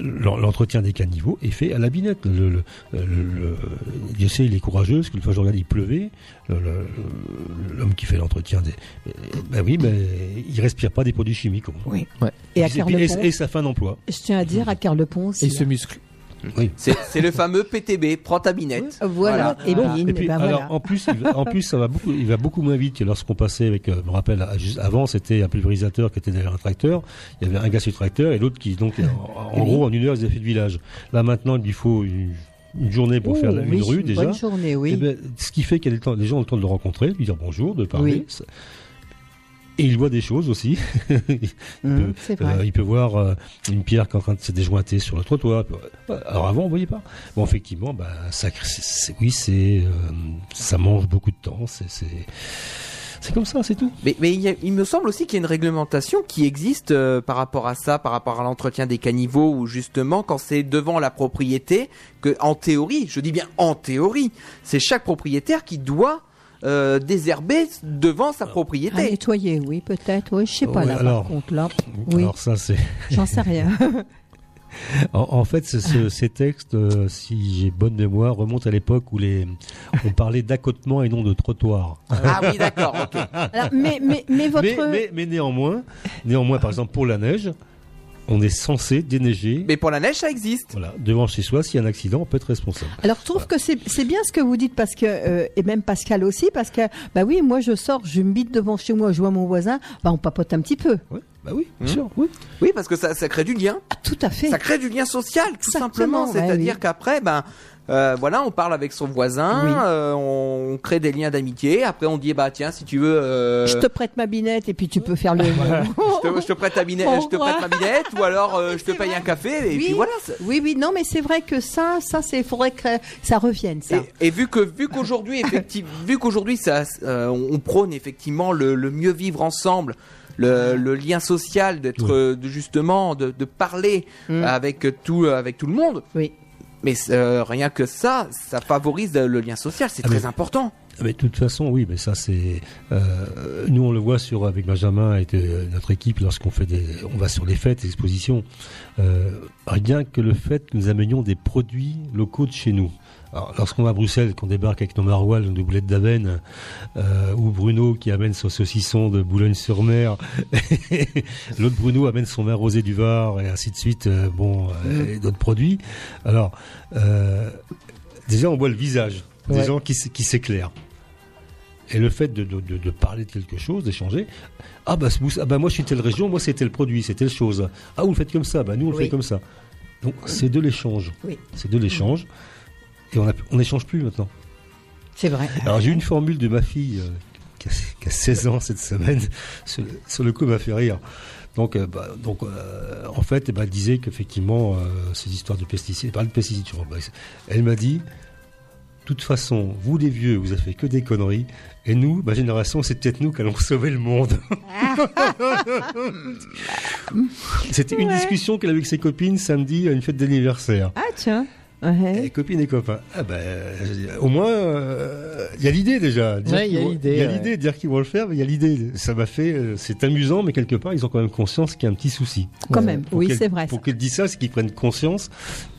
l'entretien des caniveaux est fait à la binette. Le, le, le- le- Dieu sait, il est courageux parce que le fois je regarde, il pleuvait. Le- le- L'homme qui fait l'entretien des, ben oui, ben il respire pas des produits chimiques. Oui. Ouais. Et à Et, et, et sa fin d'emploi. je tiens à dire à Carlepont aussi. Et ce muscle. Oui. C'est le fameux PTB, prends ta binette. Voilà. Et puis, ben alors, voilà. en plus, il va, en plus, ça va beaucoup, il va beaucoup moins vite que lorsqu'on passait avec, euh, je me rappelle, avant, c'était un pulvérisateur qui était derrière un tracteur. Il y avait un gars sur le tracteur et l'autre qui, donc, [laughs] en, en gros, en une heure, ils avaient fait le village. Là, maintenant, il lui faut une, une journée pour faire la- oui, une rue, une déjà. bonne journée, oui. Eh ben, ce qui fait temps, les gens ont le temps de le rencontrer, de lui dire bonjour, de parler. Oui. Et il voit des choses aussi. [laughs] il, peut, c'est vrai. euh, il peut voir euh, une pierre qui est en train de se déjointer sur le trottoir. Alors avant, on voyait pas. Bon, effectivement, bah, ça, c'est- oui, c'est, euh, ça mange beaucoup de temps. C'est, c'est, c'est comme ça, c'est tout. Mais, mais il, a- il me semble aussi qu'il y a une réglementation qui existe euh, par rapport à ça, par rapport à l'entretien des caniveaux, où justement, quand c'est devant la propriété, que en théorie, je dis bien en théorie, c'est chaque propriétaire qui doit euh, désherber devant sa À propriété. nettoyer, oui, peut-être. Oui, je sais pas là. alors- par contre, là, oui, Alors ça, c'est. [laughs] j'en sais rien. [laughs] En, en fait, ce- ces textes, euh, si j'ai bonne mémoire, remontent à l'époque où les, on parlait d'accotement et non de trottoir. Ah oui, d'accord, mais, mais, mais [laughs] votre. Mais, mais, mais néanmoins, néanmoins, par exemple, pour la neige, on est censé déneiger. Mais pour la neige, ça existe. Voilà, devant chez soi, s'il y a un accident, on peut être responsable. Alors, je trouve que c'est bien ce que vous dites parce que euh, et même Pascal aussi parce que bah oui, moi je sors, je me bite devant chez moi, je vois mon voisin, bah on papote un petit peu. Ouais, bah oui, bien Hum. sûr, oui. Oui, parce que ça, ça crée du lien. Ah, tout à fait. Ça crée du lien social, tout Exactement, simplement. ouais, C'est-à-dire oui. qu'après, ben, euh, voilà, on parle avec son voisin, Oui. euh, on crée des liens d'amitié. Après, on dit, bah tiens, si tu veux, euh, Je te prête ma binette et puis tu peux faire le. [laughs] je te, je te prête ta binette, je te prête ma binette, ou alors euh, [laughs] je te paye vrai. un café, et Oui. puis voilà. c'est- Oui, oui, non, mais c'est vrai que ça, ça, c'est, faudrait que ça revienne, ça. Et, et vu que vu qu'aujourd'hui effectivement [laughs] vu qu'aujourd'hui ça euh, on prône effectivement le, le mieux vivre ensemble le, le lien social d'être Oui. de justement de, de parler Mm. avec tout avec tout le monde Oui. mais euh, rien que ça ça favorise le lien social c'est Ah, très mais- important Mais de toute façon, oui, mais ça c'est. euh, nous, on le voit sur avec Benjamin et notre équipe lorsqu'on fait des, on va sur les fêtes, les expositions. Euh, rien que le fait que nous amenions des produits locaux de chez nous. Alors, lorsqu'on va à Bruxelles, qu'on débarque avec nos maroilles, nos boulettes d'Aven, euh, ou Bruno qui amène son saucisson de Boulogne-sur-Mer, [laughs] l'autre Bruno amène son vin rosé du Var et ainsi de suite, bon, euh, et d'autres produits. Alors, déjà, on voit le visage des Ouais. gens qui, s'éclairent. Et le fait de, de, de- de parler de quelque chose, d'échanger, ah bah, vous- ah bah moi je suis telle région, moi c'est tel produit, c'est telle chose. Ah vous le faites comme ça, bah nous on le Oui. fait comme ça. Donc c'est de l'échange. Oui. C'est de l'échange. Et on n'échange plus maintenant. C'est vrai. Alors j'ai une formule de ma fille euh, qui, a, qui a 16 ans cette semaine, [laughs] sur, le- sur le coup m'a fait rire. Donc, euh, bah, donc euh, en fait, elle disait qu'effectivement, ces histoires de pesticides, elle parle de pesticides, bah, elle m'a dit, toute façon, vous les vieux, vous avez fait que des conneries, et nous, ma génération, c'est peut-être nous qui allons [laughs] sauver le monde. [laughs] C'était une discussion qu'elle avait avec ses copines samedi à une fête d'anniversaire. Ah tiens. Ouais. Et copines et copains. Ah ben, au moins, euh, il y a l'idée déjà. Ouais, il y a qu'ils l'idée, Il y a ouais. l'idée de dire qu'ils vont le faire, mais il y a l'idée. Ça m'a fait, euh, c'est amusant, mais quelque part, ils ont quand même conscience qu'il y a un petit souci. Quand même. Pour Oui, c'est vrai. Pour qu'elle dise ça, c'est qu'ils prennent conscience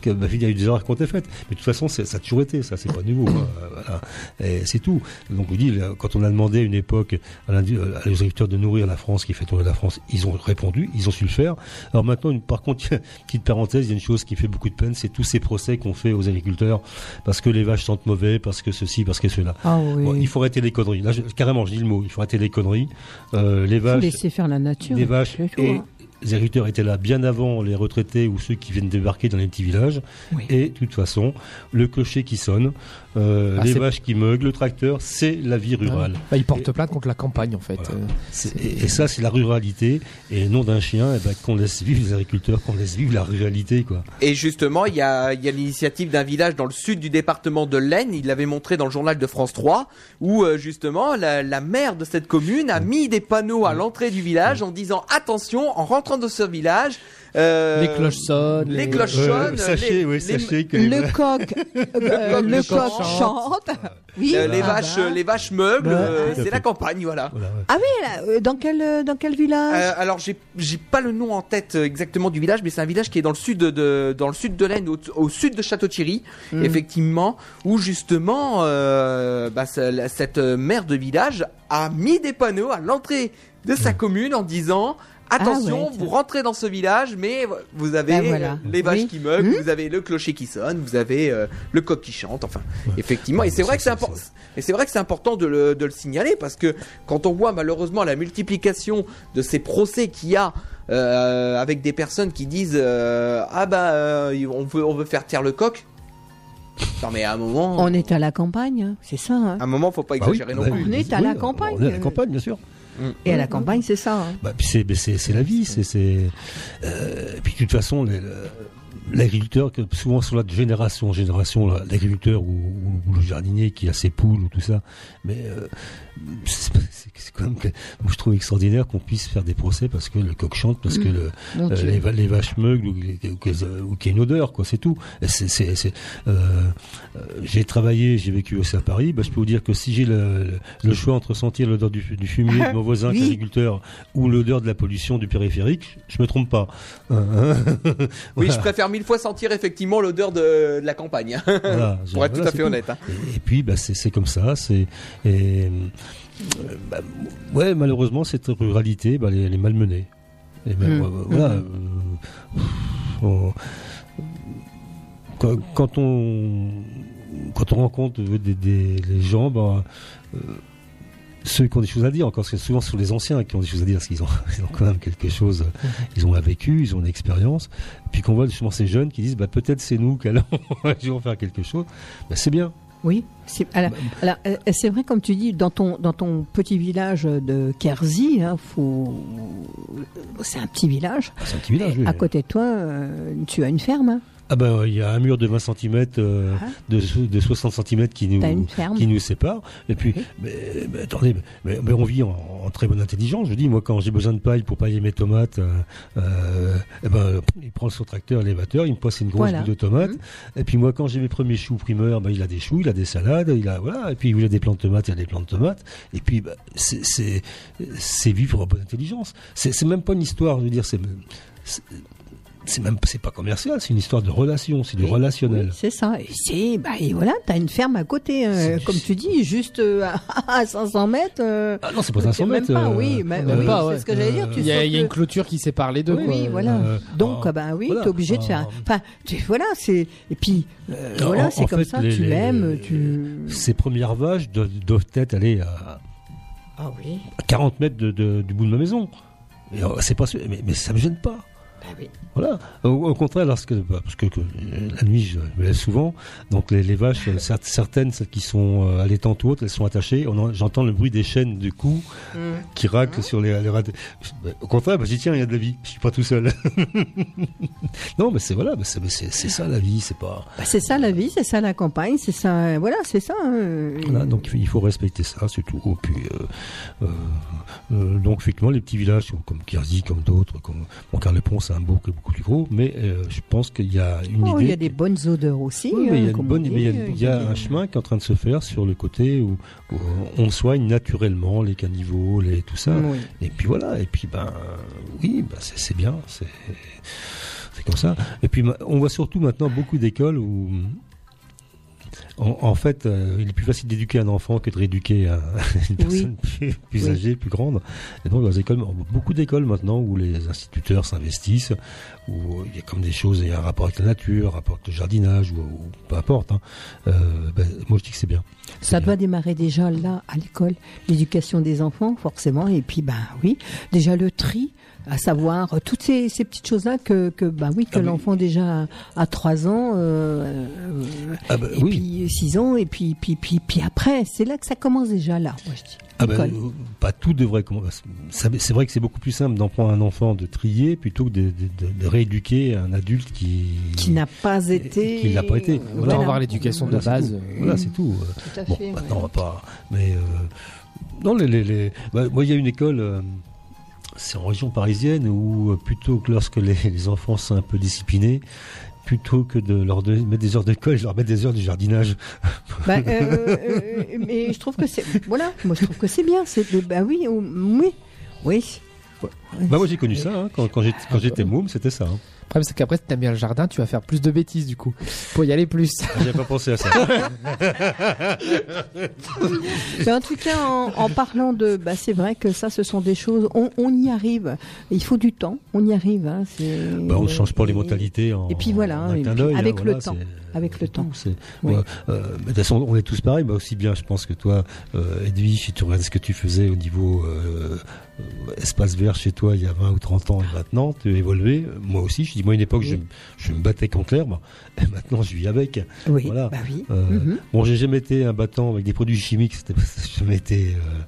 que il y a eu des erreurs qui ont été faites. Mais de toute façon, ça a toujours été, ça, c'est pas nouveau. voilà. Et c'est tout. Donc, dis, là, quand on a demandé à une époque à l'indu- à agriculteurs de nourrir la France, qui fait tourner la France, ils ont répondu, ils ont su le faire. Alors maintenant, une- par contre, [laughs] petite parenthèse, il y a une chose qui fait beaucoup de peine, c'est tous ces procès qu'on fait aux agriculteurs parce que les vaches sentent mauvais, parce que ceci, parce que cela. Ah oui. Bon, il faut arrêter les conneries. Là, je- carrément, je dis le mot. Il faut arrêter les conneries. Euh, les Faut vaches, laisser faire la nature. les vaches et les agriculteurs étaient là bien avant les retraités ou ceux qui viennent débarquer dans les petits villages. Oui. Et de toute façon, le clocher qui sonne, euh, Ah, les vaches qui meuglent, le tracteur, c'est la vie rurale. Bah, ils portent plainte contre la campagne en fait. Voilà. Euh, Et, et ça, c'est la ruralité. Et non d'un chien, eh ben, qu'on laisse vivre les agriculteurs, qu'on laisse vivre la ruralité, quoi. Et justement, il y a, il y a l'initiative d'un village dans le sud du département de l'Aisne, il l'avait montré dans le journal de France 3, où euh, justement la, la maire de cette commune a mis des panneaux à l'entrée du village en disant attention, en rentrant dans ce village, euh, Les cloches sonnent. les cloches Euh, sonnent, sachez, les, oui, les- sachez que les Le coq, [laughs] euh, le coq coq chante. Oui. euh, les Ah vaches, bah. les vaches meuglent, Bah, euh, c'est la campagne, voilà. Voilà, ouais. Ah oui, là, euh, dans quel euh, dans quel village Euh, alors j'ai j'ai pas le nom en tête euh, exactement du village, mais c'est un village qui est dans le sud de, dans le sud de l'Aisne, au, au sud de Château-Thierry, Mm. effectivement, où justement euh, bah, cette euh, maire de village a mis des panneaux à l'entrée de sa commune en disant Attention, Ah ouais, vous rentrez dans ce village, mais vous avez Ben voilà. les vaches Oui. qui meugent, Hmm. vous avez le clocher qui sonne, vous avez euh, le coq qui chante. Enfin, effectivement, et c'est vrai que c'est important. Et c'est vrai que c'est important de le, de le signaler parce que quand on voit malheureusement la multiplication de ces procès qu'il y a. euh, avec des personnes qui disent euh, ah bah euh, on veut on veut faire taire le coq non mais à un moment On est à la campagne, hein, c'est ça. hein. à un moment faut pas Bah oui, exagérer non bah plus On est à oui, la campagne. On est à la campagne, bien sûr. Et à la campagne, c'est ça. hein. Bah, c'est, c'est, la vie, c'est, c'est. Euh, puis de toute façon, l'agriculteur, souvent sur la génération en génération, l'agriculteur ou le jardinier qui a ses poules ou tout ça, mais euh, c'est, quand même, que- moi je trouve extraordinaire qu'on puisse faire des procès parce que le coq chante, parce que le, Mon euh, les, va- les vaches meuglent ou, les- ou qu'il y ait une odeur, quoi, c'est tout. Euh, euh, j'ai travaillé, j'ai vécu aussi à Paris, bah, je peux vous dire que si j'ai le, choix entre sentir l'odeur du, du fumier de mon voisin [laughs] qui est Oui. agriculteur ou l'odeur de la pollution du périphérique, je me trompe pas. Hein, hein. oui je préfère mille fois sentir effectivement l'odeur de, de la campagne Voilà, [laughs] pour être voilà, tout à fait honnête hein. Et, et puis, bah, c'est comme ça. C'est et, euh, bah, ouais, malheureusement, cette ruralité, bah, elle, est- elle est malmenée. Et même, Mm. euh, voilà. Mhm. euh, on- quand, quand on quand on rencontre des, des- les gens, bah, euh, ceux qui ont des choses à dire, encore parce que souvent ce sont les anciens qui ont des choses à dire, parce qu'ils ont, [laughs] ils ont quand même quelque chose, ils ont un vécu, ils ont une expérience, puis qu'on voit justement ces jeunes qui disent, bah, peut-être c'est nous qui allons [laughs] un jour faire quelque chose, bah, c'est bien. Oui, c'est alors, alors, euh, c'est vrai comme tu dis dans ton dans ton petit village de Kersey, hein, faut c'est un petit village. C'est un petit village, oui. À côté de toi, euh, tu as une ferme. Ah ben il y a un mur de 20 cm, de, de 60 cm qui nous, qui nous sépare. Et puis, mais, mais attendez, mais, mais on vit en, en très bonne intelligence. Je dis, moi, quand j'ai besoin de paille pour pailler mes tomates, euh, euh, eh ben, il prend son tracteur, l'élévateur, il me passe une grosse Voilà. boule de tomates. Mhm. Et puis moi, quand j'ai mes premiers choux primeurs, ben, il a des choux, il a des salades, il a voilà. Et puis il a des plantes de tomates, il y a des plantes de tomates. Et puis ben, c'est vivre en bonne intelligence. C'est c'est même pas une histoire, je veux dire, c'est c'est- même c'est pas commercial, c'est une histoire de relation, c'est du relationnel. Oui, c'est ça. Et c'est bah et voilà, t'as une ferme à côté, hein, comme tu dis, juste euh, [laughs] à 500 mètres. euh, Ah non, c'est pas 500 même mètres, pas, euh, oui, même oui, pas, c'est ce que j'allais dire. Il y a, y une clôture qui sépare les deux. Oui, quoi. oui, voilà. Euh, Donc, ah, ah ben oui, voilà. t'es obligé de faire. Enfin, tu, voilà, c'est. Et puis, euh, voilà, c'est comme fait, ça. les- tu l'aimes, tu. Ces premières vaches doivent, doivent être allées à, Ah oui. à 40 mètres de- de- du bout de ma maison. Et, euh, c'est pas sûr, mais, mais ça me gêne pas. Ben oui. Voilà. Au, au contraire, lorsque, bah, parce que, que, euh, la nuit, je me lève souvent. Donc les, les vaches, euh, cer- certaines, celles qui sont euh, allaitantes ou autres, elles sont attachées. J'entends le bruit des chaînes du cou qui raclent sur les, les rad- Bah, Au contraire, bah, j'y tiens, il y a de la vie. Je suis pas tout seul. [laughs] non, mais c'est voilà, mais c'est ça la vie, c'est pas. Bah, c'est ça la vie, c'est ça la campagne, c'est ça. Voilà, c'est ça. hein. Voilà, donc il faut respecter ça, c'est tout. Puis, euh, euh, euh, donc effectivement, les petits villages comme Kersey, comme d'autres, comme bon, Carlepont, c'est un beaucoup plus gros, mais euh, je pense qu'il y a une Oh, idée. il y a des bonnes odeurs aussi. Oui, mais il y a, hein, une comme bonne, on mais il y a- dit, il y a des- un chemin qui est en train de se faire sur le côté où, où on soigne naturellement les caniveaux, les, tout ça. Oui. Et puis voilà, et puis ben oui, ben, c'est bien, c'est comme ça. Et puis on voit surtout maintenant beaucoup d'écoles où en, en fait, euh, il est plus facile d'éduquer un enfant que de rééduquer un- [laughs] une personne [laughs] plus, plus Oui. âgée, plus grande. Et donc, dans les écoles, beaucoup d'écoles maintenant où les instituteurs s'investissent, où il y a comme des choses, il y a un rapport avec la nature, un rapport avec le jardinage, ou, ou peu importe. hein. Euh, ben, moi, je dis que c'est bien. Ça doit démarrer déjà là, à l'école, l'éducation des enfants, forcément. Et puis, ben oui, déjà le tri, à savoir euh, toutes ces, ces petites choses-là que, que, ben oui, que Ah oui. l'enfant déjà à 3 ans, euh, euh, Ah ben, et oui. puis 6 ans, et puis, puis, puis, puis après, c'est là que ça commence déjà là, moi je dis. Ah ben, euh, pas tout devrait commencer. C'est vrai que c'est beaucoup plus simple d'en prendre un enfant de trier plutôt que de, de- de- de rééduquer un adulte qui qui n'a pas été. qui l'a pas été. Autant avoir l'éducation de Voilà, base. tout. Voilà, c'est tout. Tout à Bon, fait, maintenant, ouais. on va pas. Mais euh, non, les, les, les- bah, moi, il y a une école. euh, c'est en région parisienne où euh, plutôt que lorsque les, [laughs] les enfants sont un peu disciplinés, plutôt que de leur mettre des heures d'école, je leur mets des heures du jardinage. Bah, euh, euh, euh, mais je trouve que c'est voilà moi je trouve que c'est bien c'est de- bah oui ou- oui oui Bah moi j'ai connu ça hein, quand, quand j'étais quand j'étais môme, c'était ça. hein. Le problème, c'est qu'après, si t'aimes bien le jardin, tu vas faire plus de bêtises du coup. Pour y aller plus. [laughs] J'avais pas pensé à ça. Mais en tout cas, en, en parlant de, bah, c'est vrai que ça, ce sont des choses. On, on y arrive. Il faut du temps. On y arrive. Hein, c'est- Bah, on change pas les mentalités en Et puis voilà, en et puis d'œil, avec hein, le voilà, temps. c'est- Avec le temps. C'est- Oui. ouais, euh, de toute façon, on est tous pareils. Bah, aussi bien, je pense que toi, euh, Edwige, si tu regardes ce que tu faisais au niveau euh, espace vert chez toi il y a 20 ou 30 ans et maintenant, tu as évolué. Moi aussi, je dis, moi, à une époque, je, je me battais contre l'herbe. Et maintenant, je vis avec. Oui, Voilà. bah oui. Euh, Mhm. Bon, j'ai jamais été un battant avec des produits chimiques. C'était j'ai jamais été euh,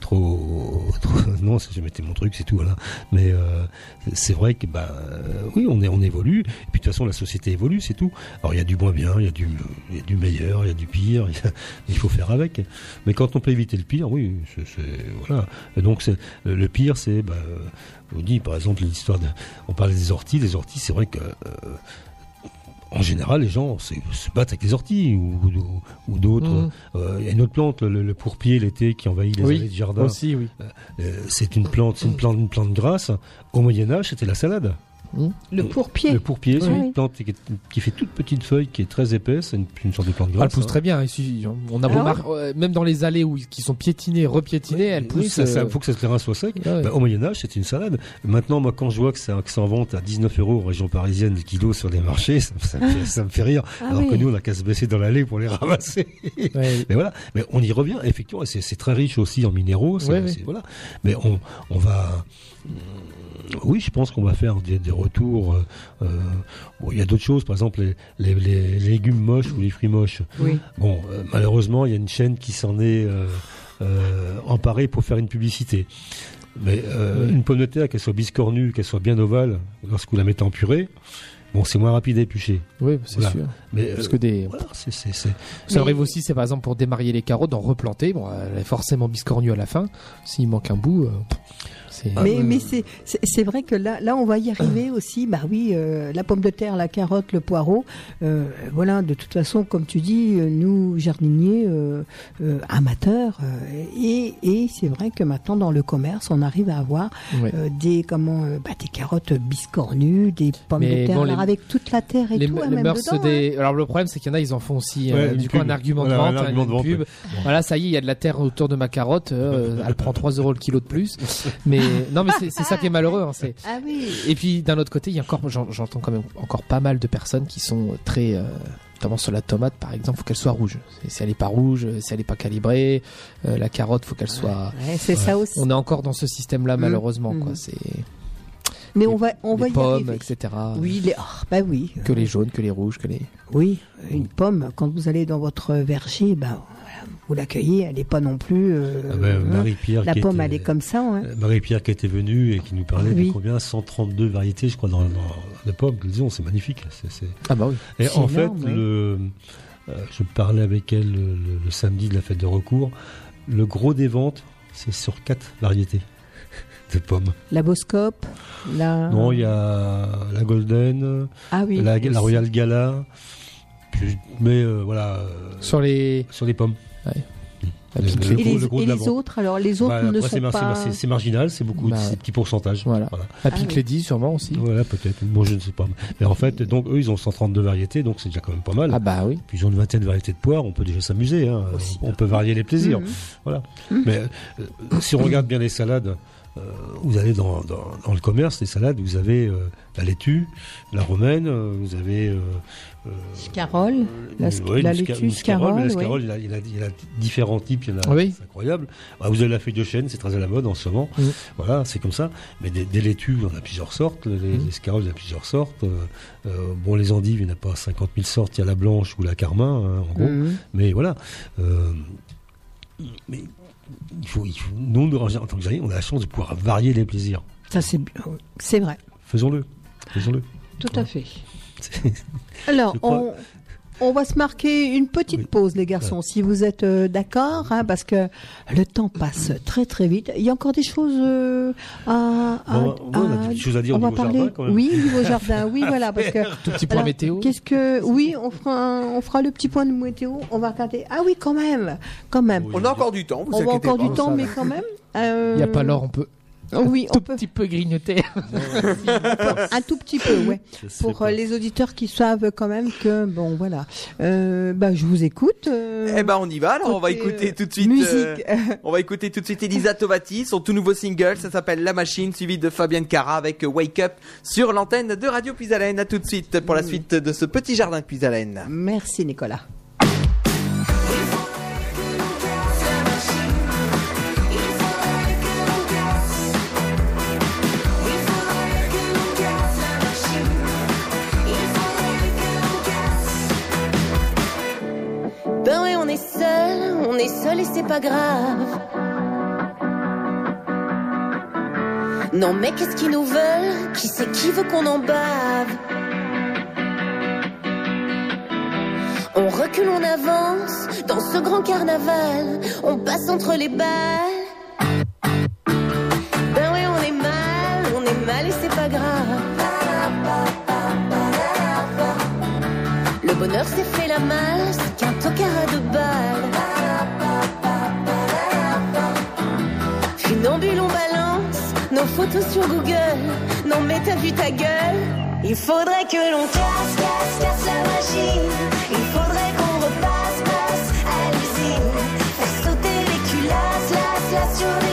trop, trop. [laughs] Non, c'est jamais été mon truc, c'est tout. Voilà. Mais euh, c'est vrai que bah euh, oui, on est, on évolue. Et puis de toute façon, la société évolue, c'est tout. Alors il y a du moins bien, il y a du, il y a du meilleur, il y a du pire. [laughs] il faut faire avec. Mais quand on peut éviter le pire, oui, c'est c'est- voilà. Et donc c'est le pire, c'est bah, euh, on dit par exemple l'histoire de. On parlait des orties. Les orties, c'est vrai que. euh, en général, les gens se, se battent avec les orties ou, ou- ou d'autres. Mhm. Euh, Il y a une autre plante, le, le pourpier l'été qui envahit les Oui, allées de jardin. aussi, oui. Euh, c'est une plante, c'est une plante, une plante grasse. Au Moyen Âge, c'était la salade. Le pourpier. Le pourpier, c'est Oui. une plante qui, est- qui fait toute petite feuille, qui est très épaisse, une, une sorte de plante Ah, elle grasse. pousse hein. très bien. il On a euh, même dans les allées où qui sont piétinées, repiétinées, elle pousse. Oui, ça, ça- euh, faut que ce terrain soit sec. ouais. Bah, au Moyen Âge, c'était une salade. Maintenant, moi, quand je vois que c'est que c'est en vente à 19 euros en région parisienne le kilo sur les marchés, ça, ça me, fait, ça me fait rire. Ah Alors que oui. nous, on a qu'à se baisser dans l'allée pour les ramasser. [laughs] Mais voilà. Mais on y revient. Effectivement, et c'est c'est très riche aussi en minéraux. ça, c'est- Voilà. Mais on, on va. Oui, je pense qu'on va faire des, des retours. euh, euh, bon, il y a d'autres choses, par exemple les, les, les légumes moches ou les fruits moches. Oui. Bon, euh, malheureusement, il y a une chaîne qui s'en est euh, emparée pour faire une publicité. Mais Oui. une pomme de terre, qu'elle soit biscornue, qu'elle soit bien ovale, lorsque vous la mettez en purée, bon, c'est moins rapide à éplucher. Oui, c'est Voilà. sûr. Mais Parce euh, que des. voilà, c'est c'est- c'est- Ça arrive aussi, c'est par exemple pour démarier les carottes, d'en replanter. Bon, elle est forcément biscornue à la fin. S'il manque un bout, euh, mais mais c'est vrai que là là on va y arriver [clears throat] aussi bah oui euh, la pomme de terre la carotte le poireau euh, voilà de toute façon comme tu dis euh, nous jardiniers euh, euh, amateurs euh, et et c'est vrai que maintenant dans le commerce on arrive à avoir euh, des comment euh, bah, des carottes biscornues des pommes Mais de terre bon, alors les- avec toute la terre et les, tout les hein, même mœurs dedans, des. Alors le problème, c'est qu'il y en a, ils en font aussi. Ouais, euh, du coup, pub. un argument Voilà, de un vente, de vente, pub. ouais. Voilà, ça y est, il y a de la terre autour de ma carotte. euh, elle prend 3 euros le kilo de plus. Mais [laughs] non, mais c'est ça qui est malheureux. hein, c'est ah oui Et puis d'un autre côté, il y a encore, j'en- j'entends quand même encore pas mal de personnes qui sont très, euh, notamment sur la tomate par exemple, faut qu'elle soit rouge. Si elle est pas rouge, si elle est pas calibrée, euh, la carotte, faut qu'elle soit. Ouais, c'est ça aussi On est encore dans ce système-là Mm. malheureusement, Mm. quoi. C'est mais on va on va les y pommes, arriver etc. oui les oh, bah oui Que les jaunes, que les rouges, que les. Oui, une pomme, quand vous allez dans votre verger, ben, voilà, vous l'accueillez, elle n'est pas non plus. euh, Ah ben, hein, Marie-Pierre la qui pomme, était- elle est comme ça. hein. Euh, Marie-Pierre qui était venue et qui nous parlait Oui. de combien 132 variétés, je crois, dans, dans de pommes. Disons, c'est magnifique. C'est- c'est- Ah bah oui. Et en énorme, fait, ouais. le, euh, je parlais avec elle le, le- le samedi de la fête de recours. Le gros des ventes, c'est sur quatre variétés de pommes. La Boscope, la. Non, il y a la Golden, Ah oui. la, la Royal Gala, puis- mais euh, voilà, euh, Sur les. sur les pommes. Le- le Et les, le gros et de la les vente. autres, alors les autres Bah, ne après, sont pas. c'est- c'est marginal, c'est beaucoup, Bah, c'est petits pourcentages. Voilà. La Ah pique oui. Lady sûrement aussi. Voilà, peut-être. Bon, je ne sais pas. Mais en fait, donc eux, ils ont 132 variétés, donc c'est déjà quand même pas mal. Ah bah oui. Puis ils ont une vingtaine de variétés de poires, on peut déjà s'amuser. Hein. Aussi. On peut varier les plaisirs. Mhm. Voilà. Mais euh, si on regarde bien les salades, euh, vous allez dans, dans, dans le commerce, les salades, vous avez euh, la laitue, la romaine, vous avez. Euh, euh, Carole, la, ouais, la une scarole, mais la Carole, scarole, il, y a, il, il a différents types, il y en a, Oui. c'est incroyable. Ah, vous avez la feuille de chêne, c'est très à la mode en ce moment. Mhm. Voilà, c'est comme ça. Mais des, des laitues, on a plusieurs sortes. Les, les scaroles, il y a plusieurs sortes. Euh, euh, bon, les endives, il n'y en a pas 50 000 sortes. Il y a la blanche ou la carmin, hein, en gros. Mhm. Mais voilà. Euh, mais il faut, il faut- nous, nous, en tant que jardiniers, on a la chance de pouvoir varier les plaisirs. Ça, c'est. C'est vrai, Faisons-le. Faisons-le. tout à fait. [laughs] Alors, on, on va se marquer une petite Oui. pause, les garçons, si vous êtes euh, d'accord, hein, parce que le temps passe très très vite. Il y a encore des choses euh, à, à- Bon, ouais, on a des choses à dire on au va niveau parler. jardin, quand même. Oui, niveau jardin, oui, voilà, [laughs] parce que Tout petit point Alors, météo. Qu'est-ce que oui, on fera un- on fera le petit point de météo. On va regarder. Ah oui, quand même, quand même. Oui. On a encore du temps, vous on va inquiétez encore pas. du temps, ça mais quand même. euh, Il n'y a pas l'or, on peut. Oui, [laughs] on tout peut petit peu grignoter. [laughs] un tout petit peu, ouais. Pour pas. euh, les auditeurs qui savent quand même que bon, voilà. Euh, bah, je vous écoute. euh, Eh ben on y va. Alors on va écouter euh, tout de suite. musique. euh, [laughs] on va écouter tout de suite Elisa Tovati, son tout nouveau single. Ça s'appelle La Machine, suivi de Fabienne Cara avec Wake Up sur l'antenne de Radio Puisalène. À tout de suite pour la suite de ce petit jardin Puisalène. Merci Nicolas. Est seul et c'est pas grave. Non mais qu'est-ce qu'ils nous veulent? Qui c'est qui veut qu'on en bave? On recule, on avance dans ce grand carnaval. On passe entre les balles. Ben ouais, on est mal, on est mal et c'est pas grave. Le bonheur s'est fait la malle, c'est qu'un tocard à deux balles. Funambule, on balance nos photos sur Google. Non, mais t'as vu ta gueule Il faudrait que l'on casse, casse, casse la machine. Il faudrait qu'on repasse, passe à l'usine. Faire sauter les culasses, las, las sur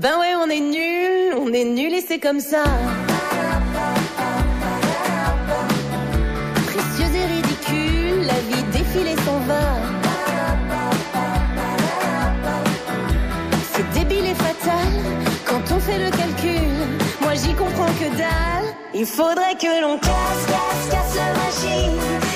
Ben ouais, on est nul, on est nul et c'est comme ça. Précieuse et ridicule, la vie défile et s'en va. C'est débile et fatal quand on fait le calcul. Moi j'y comprends que dalle. Il faudrait que l'on casse, casse, casse la machine.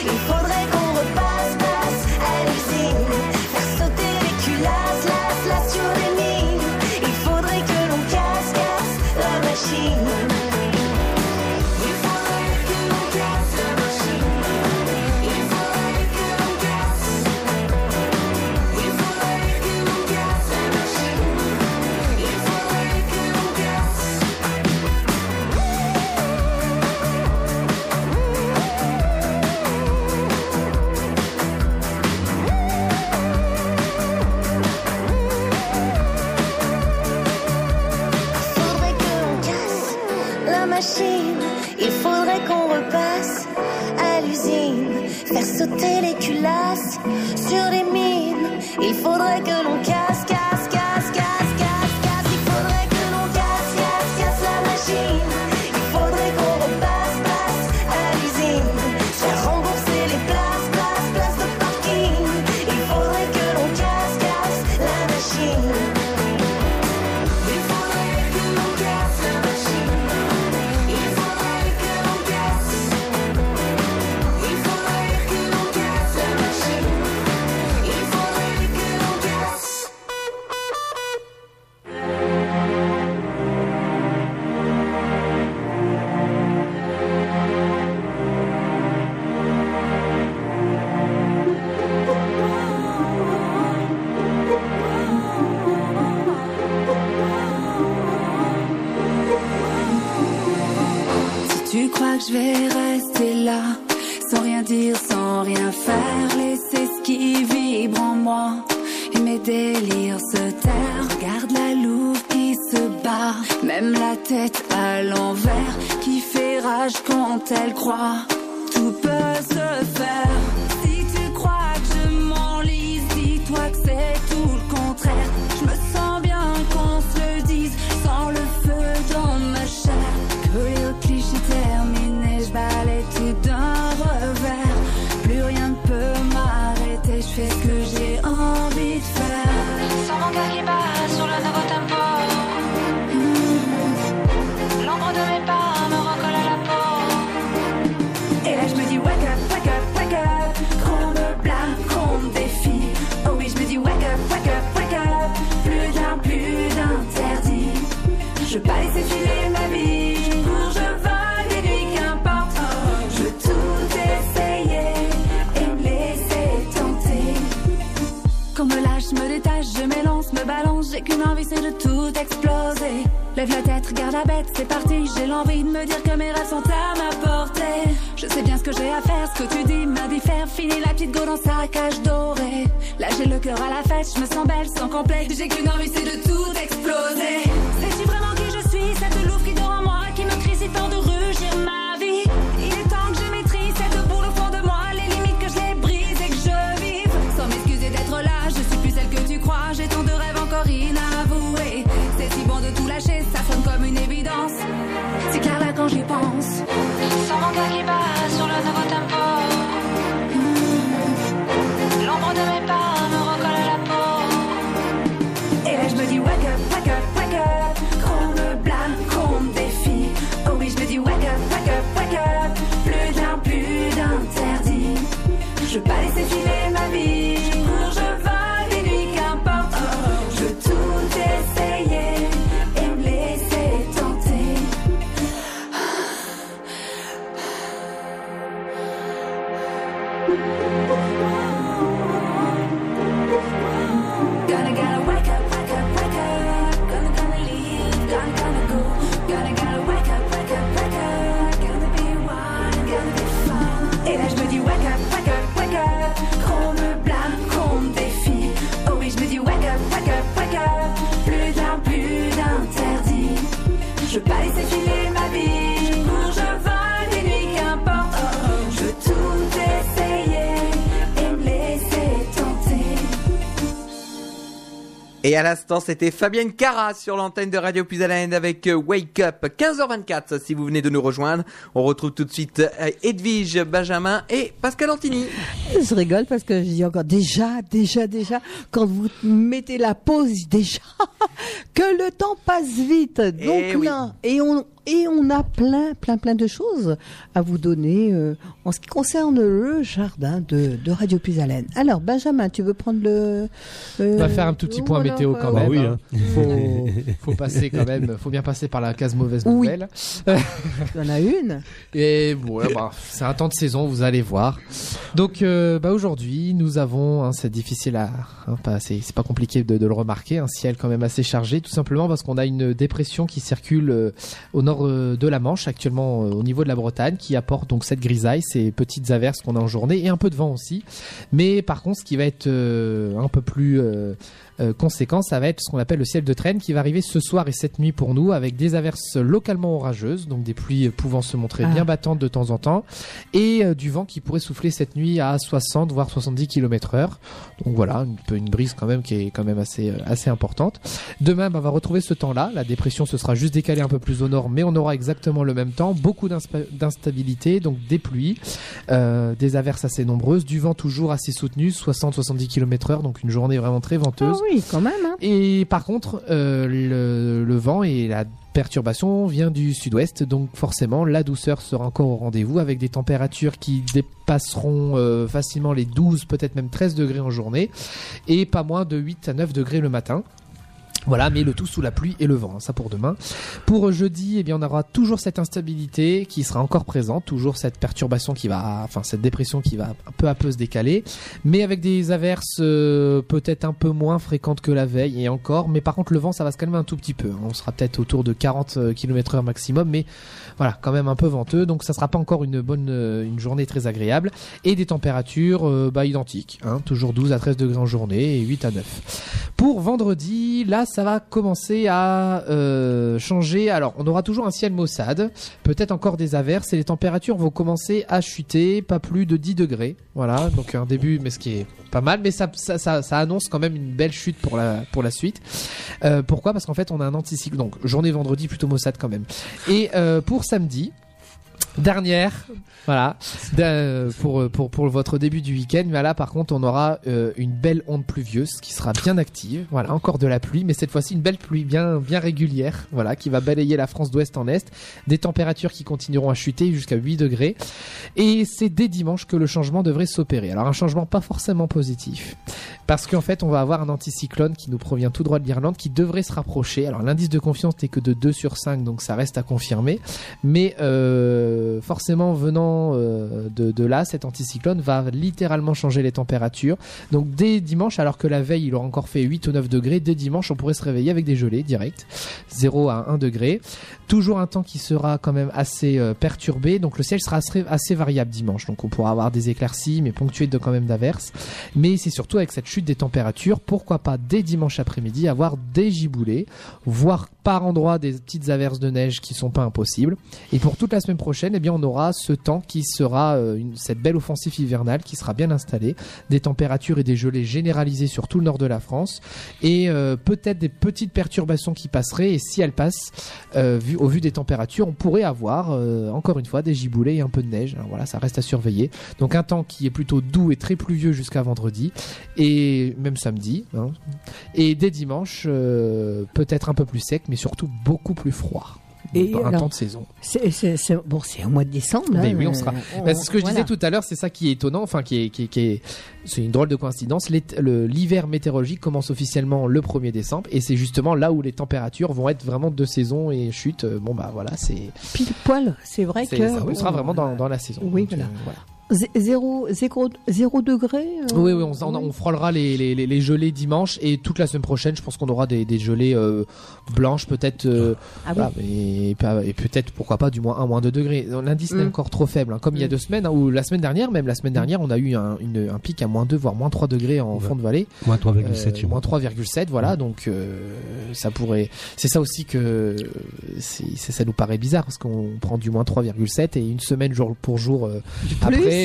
Sur les mines. Il faudrait que l'on Et à l'instant, c'était Fabienne Cara sur l'antenne de Radio Puisalène avec euh, Wake Up 15h24 si vous venez de nous rejoindre. On retrouve tout de suite euh, Edwige Benjamin et Pascal Antini. Je rigole parce que je dis encore déjà, déjà, déjà, quand vous mettez la pause, déjà, [laughs] que le temps passe vite. Donc Eh oui. et on, et on a plein, plein, plein de choses à vous donner euh, en ce qui concerne le jardin de, de Radio Puisalène. Alors, Benjamin, tu veux prendre le. On va faire un tout petit point alors, météo euh, quand Bah même. oui, hein. hein. Faut, [laughs] faut passer quand même, faut bien passer par la case mauvaise Oui. nouvelle. Il y en a une. [laughs] Et ouais, bah, c'est un temps de saison, vous allez voir. Donc, euh, bah, aujourd'hui, nous avons, hein, c'est difficile à, hein, pas, c'est, c'est pas compliqué de, de le remarquer, un ciel quand même assez chargé, tout simplement parce qu'on a une dépression qui circule euh, au nord euh, de la Manche, actuellement euh, au niveau de la Bretagne, qui apporte donc cette grisaille, ces petites averses qu'on a en journée et un peu de vent aussi. Mais par contre, ce qui va être euh, un peu plus euh, conséquent, ça va être ce qu'on appelle le ciel de traîne qui va arriver ce soir et cette nuit pour nous avec des averses localement orageuses, donc des pluies pouvant se montrer Ah. bien battantes de temps en temps et euh, du vent qui pourrait souffler cette nuit à 60 voire 70 km heure. Donc voilà, une, peu- une brise quand même qui est quand même assez euh, assez importante. Demain, bah, on va retrouver ce temps-là. La dépression se sera juste décalée un peu plus au nord, mais on aura exactement le même temps. Beaucoup d'instabilité, donc des pluies, euh, des averses assez nombreuses, du vent toujours assez soutenu, 60-70 km heure, donc une journée vraiment très venteuse. Oui, quand même. Hein. Et par contre, euh, le, vent et la perturbation vient du sud-ouest, donc forcément la douceur sera encore au rendez-vous avec des températures qui dépasseront euh, facilement les 12, peut-être même 13 degrés en journée et pas moins de 8 à 9 degrés le matin. Voilà, mais le tout sous la pluie et le vent, hein, ça pour demain. Pour jeudi, eh bien, on aura toujours cette instabilité qui sera encore présente, toujours cette perturbation qui va, enfin cette dépression qui va peu à peu se décaler, mais avec des averses euh, peut-être un peu moins fréquentes que la veille et encore. Mais par contre, le vent, ça va se calmer un tout petit peu. hein. On sera peut-être autour de 40 km/h maximum, mais voilà, quand même un peu venteux. Donc, ça sera pas encore une bonne, euh, une journée très agréable et des températures euh, bah, identiques, hein, toujours 12 à 13 degrés en journée et 8 à 9. Pour vendredi, là, ça va commencer à euh, changer. Alors, on aura toujours un ciel maussade, peut-être encore des averses et les températures vont commencer à chuter, pas plus de 10 degrés. Voilà, donc un début, mais ce qui est pas mal, mais ça, annonce quand même une belle chute pour la, pour la suite. Euh, pourquoi? Parce qu'en fait, on a un anticycle. Donc, journée vendredi plutôt maussade quand même. Et euh, pour samedi, dernière, voilà, [laughs] d'un- pour, pour, pour votre début du week-end. Mais là, par contre, on aura euh, une belle onde pluvieuse qui sera bien active. Voilà, encore de la pluie, mais cette fois-ci une belle pluie bien, bien régulière, voilà, qui va balayer la France d'ouest en est. Des températures qui continueront à chuter jusqu'à 8 degrés. Et c'est dès dimanche que le changement devrait s'opérer. Alors, un changement pas forcément positif. Parce qu'en fait, on va avoir un anticyclone qui nous provient tout droit de l'Irlande, qui devrait se rapprocher. Alors l'indice de confiance n'est que de 2 sur 5, donc ça reste à confirmer. Mais euh, forcément, venant euh, de, là, cet anticyclone va littéralement changer les températures. Donc dès dimanche, alors que la veille, il aura encore fait 8 ou 9 degrés, dès dimanche, on pourrait se réveiller avec des gelées direct, 0 à 1 degré. Toujours un temps qui sera quand même assez euh, perturbé, donc le ciel sera assez, assez variable dimanche. Donc on pourra avoir des éclaircies, mais ponctuées de quand même d'averses. Mais c'est surtout avec cette chute des températures, pourquoi pas dès dimanche après-midi avoir des giboulées, voire par endroit des petites averses de neige qui sont pas impossibles. Et pour toute la semaine prochaine, eh bien on aura ce temps qui sera euh, cette belle offensive hivernale qui sera bien installée, des températures et des gelées généralisées sur tout le nord de la France et euh, peut-être des petites perturbations qui passeraient. Et si elles passent, euh, au vu des températures, on pourrait avoir encore une fois des giboulées et un peu de neige. Voilà, ça reste à surveiller. Donc un temps qui est plutôt doux et très pluvieux jusqu'à vendredi et même samedi. hein. Et dès dimanche, euh, peut-être un peu plus sec, mais surtout beaucoup plus froid. Et un alors, temps de saison. C'est, bon, c'est au mois de décembre. Mais hein, oui, on sera. euh, Bah, c'est ce que je voilà. disais tout à l'heure, c'est ça qui est étonnant, enfin qui est, qui est, qui est- c'est une drôle de coïncidence. L'hiver météorologique commence officiellement le 1er décembre et c'est justement là où les températures vont être vraiment de saison et chute. Euh, Bon bah voilà, c'est. Pile poil, c'est vrai que. ça on sera vraiment dans, dans la saison. Oui, Donc, voilà. euh, voilà. Zé- Zéro, zéro, zéro degré euh, Oui, oui, on, on, on frôlera les, les, les, les gelées dimanche et toute la semaine prochaine, je pense qu'on aura des, des gelées euh, blanches, peut-être. euh, Ah oui. voilà, et, peut-être, pourquoi pas, du moins 1, moins 2 degrés. L'indice n'est Mm. encore trop faible, hein, comme il y a Mm. deux semaines, hein, ou la semaine dernière, même la semaine dernière, on a eu un, une- un pic à moins 2, voire moins 3 degrés en fond de vallée. Moins 3,7 Euh, chez moi. moins 3,7 voilà donc euh, ça pourrait c'est ça aussi que ça nous paraît bizarre parce qu'on prend du moins 3,7 et une semaine jour pour jour euh,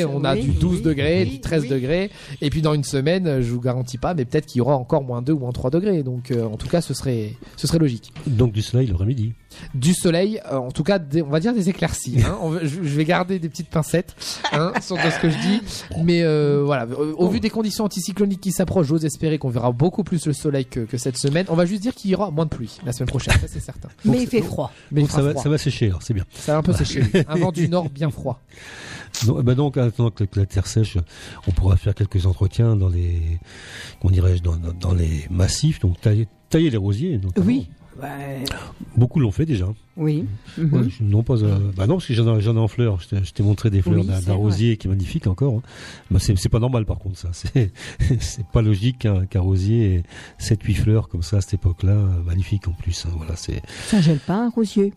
on a oui, du 12 oui, degrés oui, du 13 oui. degrés et puis dans une semaine je vous garantis pas mais peut-être qu'il y aura encore moins 2 ou moins 3 degrés donc euh, en tout cas ce serait ce serait logique Donc du soleil l'après-midi. du soleil, euh, en tout cas, des- on va dire des éclaircies. hein. On je, je vais garder des petites pincettes hein, sur ce que je dis, mais euh, voilà. Au vu des conditions anticycloniques qui s'approchent, j'ose espérer qu'on verra beaucoup plus le soleil que, que cette semaine. On va juste dire qu'il y aura moins de pluie la semaine prochaine, ça c'est certain. Mais il fait froid. Mais Donc ça va, froid. ça va sécher, alors c'est bien. Ça va un peu sécher. Un vent du [laughs] nord bien froid. Donc, bah donc, attendant que, que la terre sèche, on pourra faire quelques entretiens dans les, comment dirais-je, dans, dans, dans les massifs, donc tailler, tailler les rosiers. notamment. Oui. Beaucoup l'ont fait déjà. oui. Mhm. non pas, euh, bah non parce que j'en ai, en fleurs. Je t'ai- montré des fleurs Oui, d'un rosier qui est magnifique encore. hein. Bah, c'est, c'est pas normal par contre ça. [laughs] C'est, c'est pas logique qu'un, qu'un rosier ait 7-8 fleurs comme ça à cette époque-là, euh, magnifique en plus. hein. Voilà, c'est. Ça gèle pas un rosier?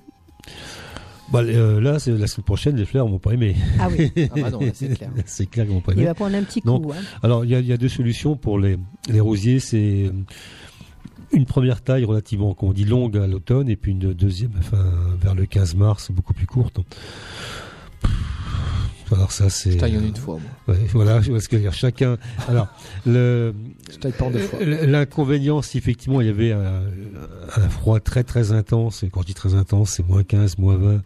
Bah, euh, là, c'est la semaine prochaine, les fleurs vont pas aimer. Ah oui. [laughs] Ah bah c'est clair. [laughs] c'est clair qu'ils vont pas Il aimer. va prendre un petit coup. hein. Alors, il y a, il y a deux solutions pour les, les rosiers. C'est une première taille relativement, comme on dit, longue à l'automne, et puis une deuxième, enfin, vers le 15 mars, beaucoup plus courte. Alors ça, c'est... Je taille en une fois. Moi. Ouais, voilà, je vois ce que dire. Chacun. Alors, le, Je taille pas en deux fois. l'inconvénient, si effectivement il y avait un, un froid très très intense, et quand je dis très intense, c'est moins 15, moins 20,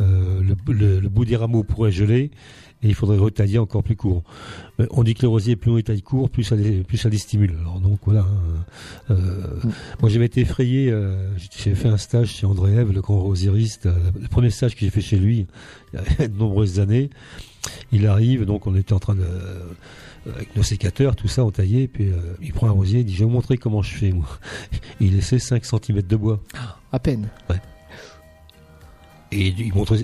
euh, le, le- le bout des rameaux pourrait geler, et il faudrait retailler encore plus court. Euh, On dit que le rosier, plus on les taille court, plus ça les, plus ça les stimule. Alors donc voilà. hein. Euh, Moi j'avais été effrayé, euh, j'ai fait un stage chez André Ève, le grand rosieriste, le premier stage que j'ai fait chez lui, il y a [laughs] de nombreuses années. Il arrive, donc on était en train de avec nos sécateurs, tout ça, on taillait, puis il prend un rosier, il dit je vais vous montrer comment je fais moi. Et [laughs] il laissait 5 cm de bois. À peine. Et il montre,